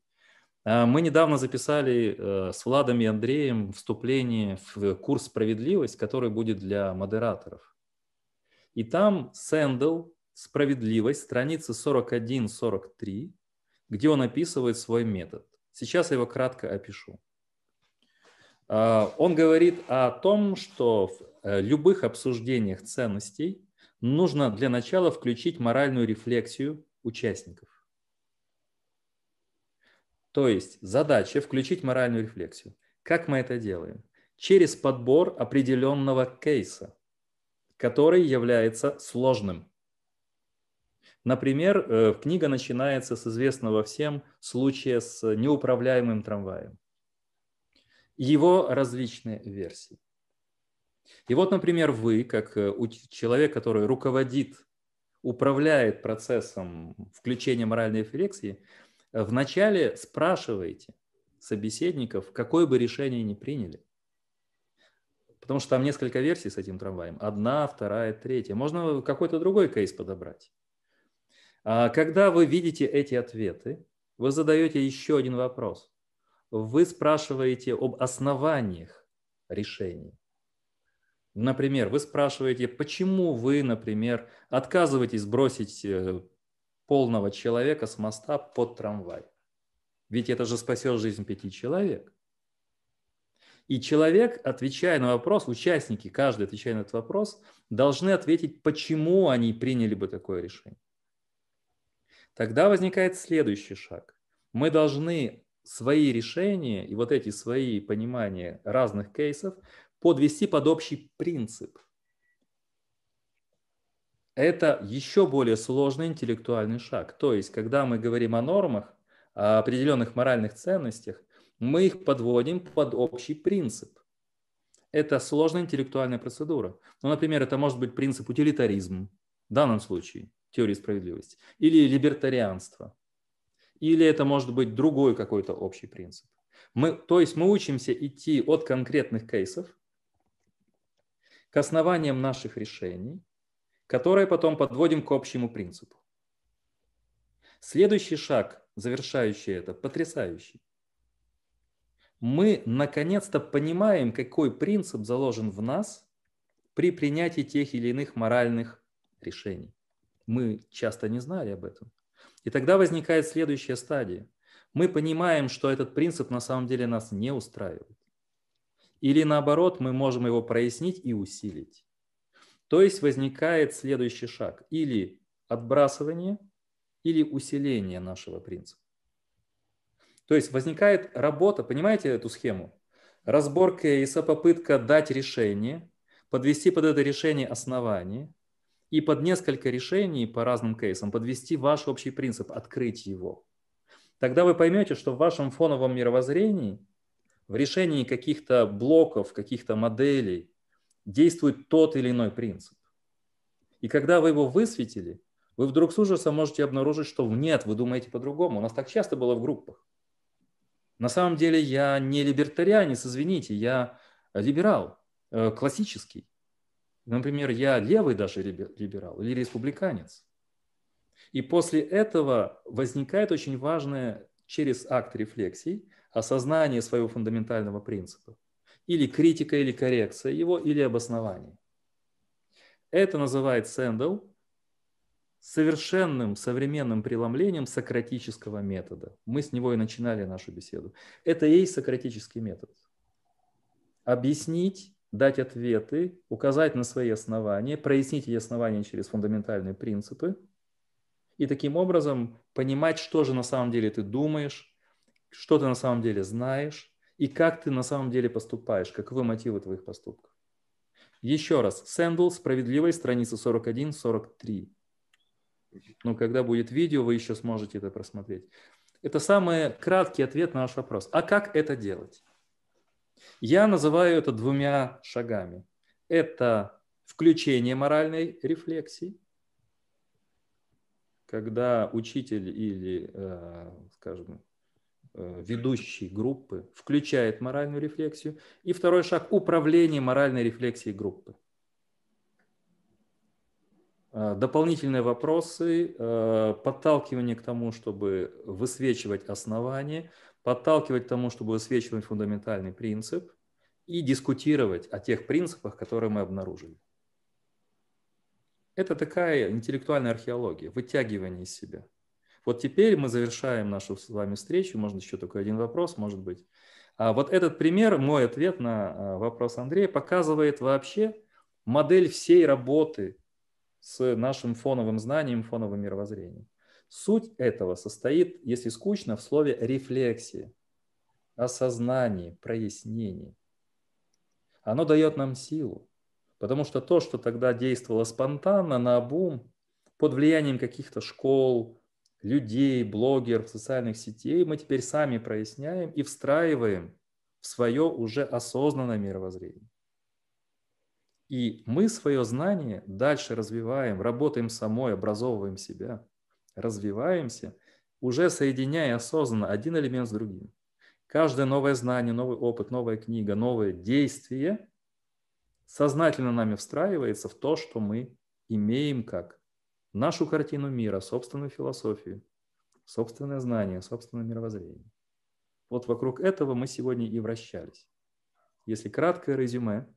э, мы недавно записали э, с Владом и Андреем вступление в курс «Справедливость», который будет для модераторов. И там Сэндл «Справедливость», страница 41-43, где он описывает свой метод. Сейчас я его кратко опишу. А, он говорит о том, что в э, любых обсуждениях ценностей нужно для начала включить моральную рефлексию участников. То есть задача включить моральную рефлексию. Как мы это делаем? Через подбор определенного кейса, который является сложным. Например, э, книга начинается с известного всем случая с неуправляемым трамваем его различные версии. И вот, например, вы, как э, человек, который руководит, управляет процессом включения моральной рефлексии, э, вначале спрашиваете собеседников, какое бы решение ни приняли. Потому что там несколько версий с этим трамваем. Одна, вторая, третья. Можно какой-то другой кейс подобрать. А когда вы видите эти ответы, вы задаете еще один вопрос вы спрашиваете об основаниях решений. Например, вы спрашиваете, почему вы, например, отказываетесь бросить э, полного человека с моста под трамвай? Ведь это же спасет жизнь пяти человек. И человек, отвечая на вопрос, участники, каждый отвечая на этот вопрос, должны ответить, почему они приняли бы такое решение. Тогда возникает следующий шаг. Мы должны свои решения и вот эти свои понимания разных кейсов подвести под общий принцип. Это еще более сложный интеллектуальный шаг. То есть, когда мы говорим о нормах, о определенных моральных ценностях, мы их подводим под общий принцип. Это сложная интеллектуальная процедура. Ну, например, это может быть принцип утилитаризм, в данном случае теории справедливости, или либертарианство – или это может быть другой какой-то общий принцип. Мы, то есть мы учимся идти от конкретных кейсов к основаниям наших решений, которые потом подводим к общему принципу. Следующий шаг, завершающий это, потрясающий. Мы наконец-то понимаем, какой принцип заложен в нас при принятии тех или иных моральных решений. Мы часто не знали об этом. И тогда возникает следующая стадия. Мы понимаем, что этот принцип на самом деле нас не устраивает. Или наоборот, мы можем его прояснить и усилить. То есть возникает следующий шаг. Или отбрасывание, или усиление нашего принципа. То есть возникает работа, понимаете эту схему? Разбор кейса, попытка дать решение, подвести под это решение основание, и под несколько решений по разным кейсам подвести ваш общий принцип, открыть его. Тогда вы поймете, что в вашем фоновом мировоззрении, в решении каких-то блоков, каких-то моделей действует тот или иной принцип. И когда вы его высветили, вы вдруг с ужасом можете обнаружить, что нет, вы думаете по-другому. У нас так часто было в группах. На самом деле я не либертарианец, извините, я либерал, э, классический. Например, я левый даже либерал или республиканец. И после этого возникает очень важное через акт рефлексии осознание своего фундаментального принципа. Или критика, или коррекция его, или обоснование. Это называет Сэндл совершенным современным преломлением сократического метода. Мы с него и начинали нашу беседу. Это и есть сократический метод. Объяснить дать ответы, указать на свои основания, прояснить эти основания через фундаментальные принципы и таким образом понимать, что же на самом деле ты думаешь, что ты на самом деле знаешь и как ты на самом деле поступаешь, каковы мотивы твоих поступков. Еще раз, Сэндл, справедливость, страница 41-43. Ну, когда будет видео, вы еще сможете это просмотреть. Это самый краткий ответ на наш вопрос. А как это делать? Я называю это двумя шагами. Это включение моральной рефлексии, когда учитель или, э, скажем, э, ведущий группы включает моральную рефлексию. И второй шаг – управление моральной рефлексией группы. э, дополнительные вопросы, подталкивание к тому, чтобы высвечивать основания, подталкивать к тому, чтобы высвечивать фундаментальный принцип и дискутировать о тех принципах, которые мы обнаружили. Это такая интеллектуальная археология, вытягивание из себя. Вот теперь мы завершаем нашу с вами встречу. Можно еще только один вопрос, может быть. А вот этот пример, мой ответ на а, вопрос Андрея, показывает вообще модель всей работы с нашим фоновым знанием, фоновым мировоззрением. Суть этого состоит, если скучно, в слове рефлексия, осознание, прояснение. Оно дает нам силу, потому что то, что тогда действовало спонтанно, на обум, под влиянием каких-то школ, людей, блогеров, социальных сетей, мы теперь сами проясняем и встраиваем в свое уже осознанное мировоззрение. И мы свое знание дальше развиваем, работаем самой, образовываем себя, развиваемся, уже соединяя осознанно один элемент с другим. Каждое новое знание, новый опыт, новая книга, новое действие сознательно нами встраивается в то, что мы имеем как нашу картину мира, собственную философию, собственное знание, собственное мировоззрение. Вот вокруг этого мы сегодня и вращались. Если краткое резюме,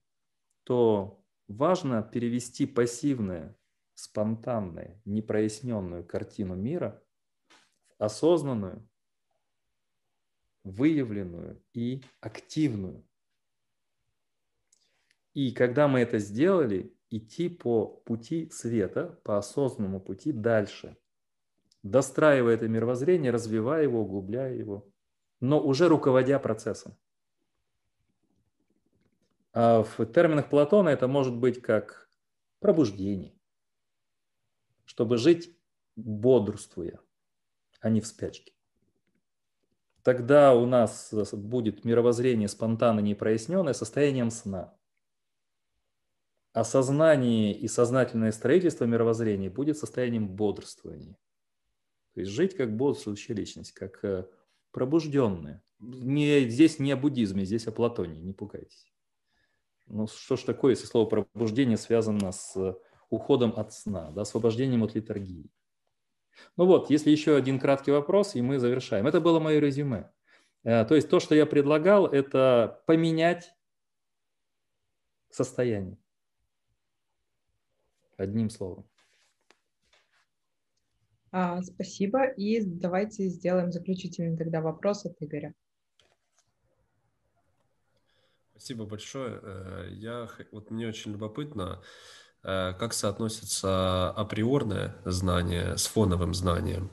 то важно перевести пассивное, спонтанное, непроясненную картину мира в осознанную, выявленную и активную. И когда мы это сделали, идти по пути света, по осознанному пути дальше, достраивая это мировоззрение, развивая его, углубляя его, но уже руководя процессом. А в терминах Платона это может быть как пробуждение, чтобы жить бодрствуя, а не в спячке. Тогда у нас будет мировоззрение спонтанно непроясненное состоянием сна – осознание и сознательное строительство мировоззрения будет состоянием бодрствования. То есть жить как бодрствующая личность, как э, пробужденная. Не, здесь не о буддизме, здесь о Платоне, не пугайтесь. Ну что ж такое, если слово пробуждение связано с уходом от сна, да, освобождением от литургии. Ну вот, если еще один краткий вопрос, и мы завершаем. Это было мое резюме. Э, то есть то, что я предлагал, это поменять состояние. Одним словом. А, спасибо. И давайте сделаем заключительный тогда вопрос от Игоря. Спасибо большое. Э, я, вот мне очень любопытно, как соотносится априорное знание с фоновым знанием.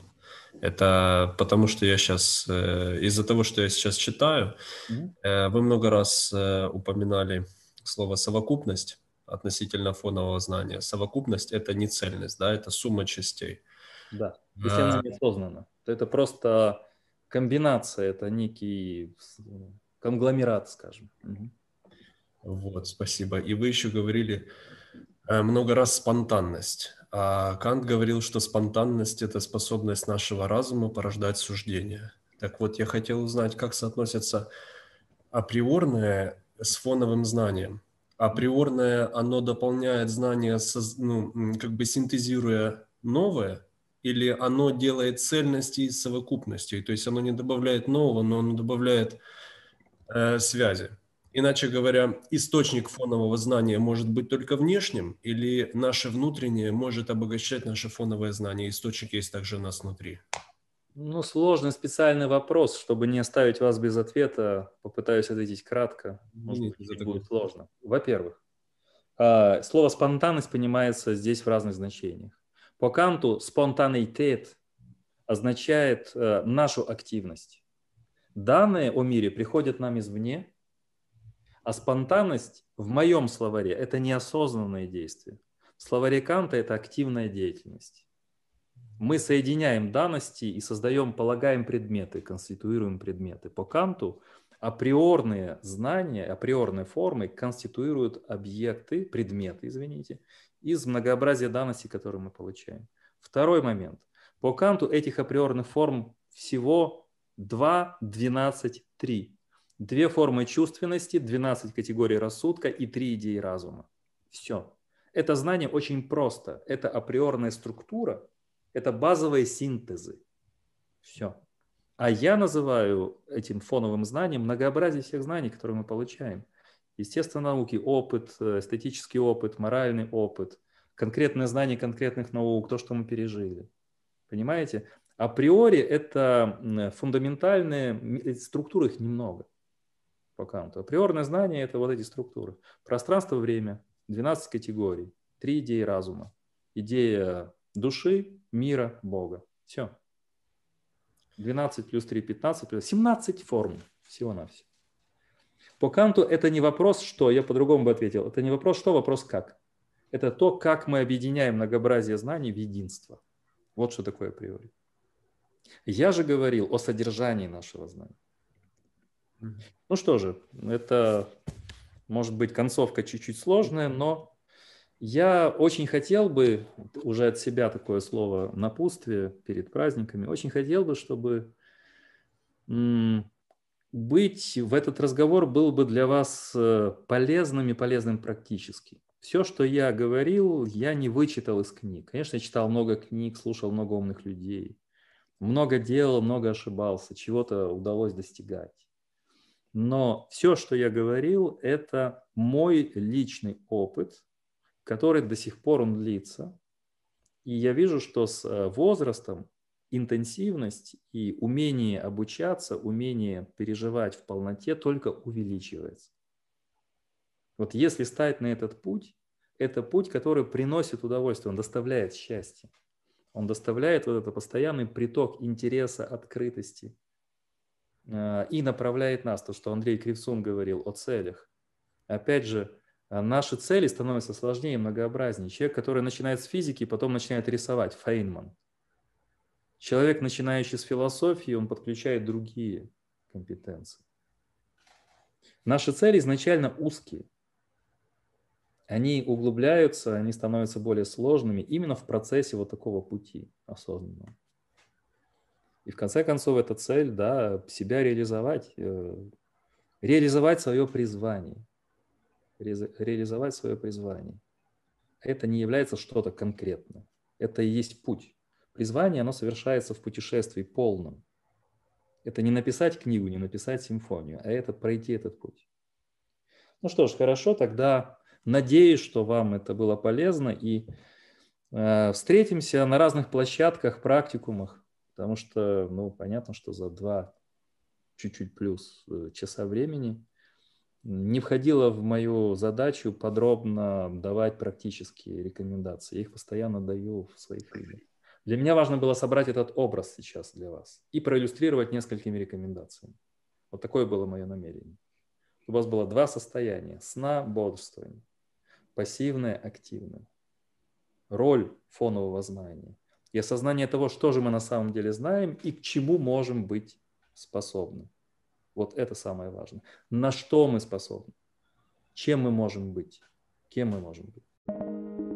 Это потому что я сейчас, э, из-за того, что я сейчас читаю, mm-hmm. вы много раз упоминали слово совокупность относительно фонового знания. Совокупность – это не цельность, да, это сумма частей. Да, если а... она неосознанна, то это просто комбинация, это некий конгломерат, скажем. Вот, спасибо. И вы еще говорили э, много раз спонтанность. А Кант говорил, что спонтанность – это способность нашего разума порождать суждения. Так вот, я хотел узнать, как соотносятся априорное с фоновым знанием априорное, оно дополняет знания, ну, как бы синтезируя новое, или оно делает цельности из совокупностей, то есть оно не добавляет нового, но оно добавляет э, связи. Иначе говоря, источник фонового знания может быть только внешним, или наше внутреннее может обогащать наше фоновое знание, источник есть также у нас внутри. Ну, сложный специальный вопрос, чтобы не оставить вас без ответа, попытаюсь ответить кратко. Может Нет, быть, будет сложно. Во-первых, а, слово спонтанность понимается здесь в разных значениях. По Канту спонтанеитет означает э, нашу активность. Данные о мире приходят нам извне, а спонтанность в моем словаре – это неосознанное действие. В словаре Канта это активная деятельность мы соединяем данности и создаем, полагаем предметы, конституируем предметы. По Канту априорные знания, априорные формы конституируют объекты, предметы, извините, из многообразия данностей, которые мы получаем. Второй момент. По Канту этих априорных форм всего 2, 12, 3. Две формы чувственности, 12 категорий рассудка и три идеи разума. Все. Это знание очень просто. Это априорная структура, это базовые синтезы. Все. А я называю этим фоновым знанием многообразие всех знаний, которые мы получаем. Естественно, науки, опыт, эстетический опыт, моральный опыт, конкретное знание конкретных наук, то, что мы пережили. Понимаете? Априори это фундаментальные структуры, их немного по Канту. Априорное знание – это вот эти структуры. Пространство-время, 12 категорий, три идеи разума. Идея души, мира, Бога. Все. 12 плюс 3, 15 плюс 17 форм всего-навсего. По Канту это не вопрос «что», я по-другому бы ответил. Это не вопрос «что», вопрос «как». Это то, как мы объединяем многообразие знаний в единство. Вот что такое априори. Я же говорил о содержании нашего знания. Ну что же, это может быть концовка чуть-чуть сложная, но я очень хотел бы, уже от себя такое слово напутствие перед праздниками, очень хотел бы, чтобы быть в этот разговор был бы для вас э, полезным и полезным практически. Все, что я говорил, я не вычитал из книг. Конечно, я читал много книг, слушал много умных людей. Много делал, много ошибался, чего-то удалось достигать. Но все, что я говорил, это мой личный опыт, который до сих пор он длится. И я вижу, что с э, возрастом интенсивность и умение обучаться, умение переживать в полноте только увеличивается. Вот если стать на этот путь, это путь, который приносит удовольствие, он доставляет счастье. Он доставляет вот этот постоянный приток интереса, открытости и направляет нас, то, что Андрей Кривцун говорил о целях. Опять же, а наши цели становятся сложнее, многообразнее. Человек, который начинает с физики, потом начинает рисовать, Фейнман. Человек, начинающий с философии, он подключает другие компетенции. Наши цели изначально узкие. Они углубляются, они становятся более сложными именно в процессе вот такого пути осознанного. И в конце концов эта цель, да, себя реализовать, э, реализовать свое призвание реализовать свое призвание. Это не является что-то конкретное. Это и есть путь. Призвание, оно совершается в путешествии полном. Это не написать книгу, не написать симфонию, а это пройти этот путь. Ну что ж, хорошо, тогда надеюсь, что вам это было полезно. И э, встретимся на разных площадках, практикумах, потому что, ну, понятно, что за два чуть-чуть плюс э, часа времени – не входило в мою задачу подробно давать практические рекомендации. Я их постоянно даю в своих фильмах. Для меня важно было собрать этот образ сейчас для вас и проиллюстрировать несколькими рекомендациями. Вот такое было мое намерение. У вас было два состояния – сна, бодрствования, пассивное, активное. Роль фонового знания и осознание того, что же мы на самом деле знаем и к чему можем быть способны. Вот это самое важное. На что мы способны? Чем мы можем быть? Кем мы можем быть?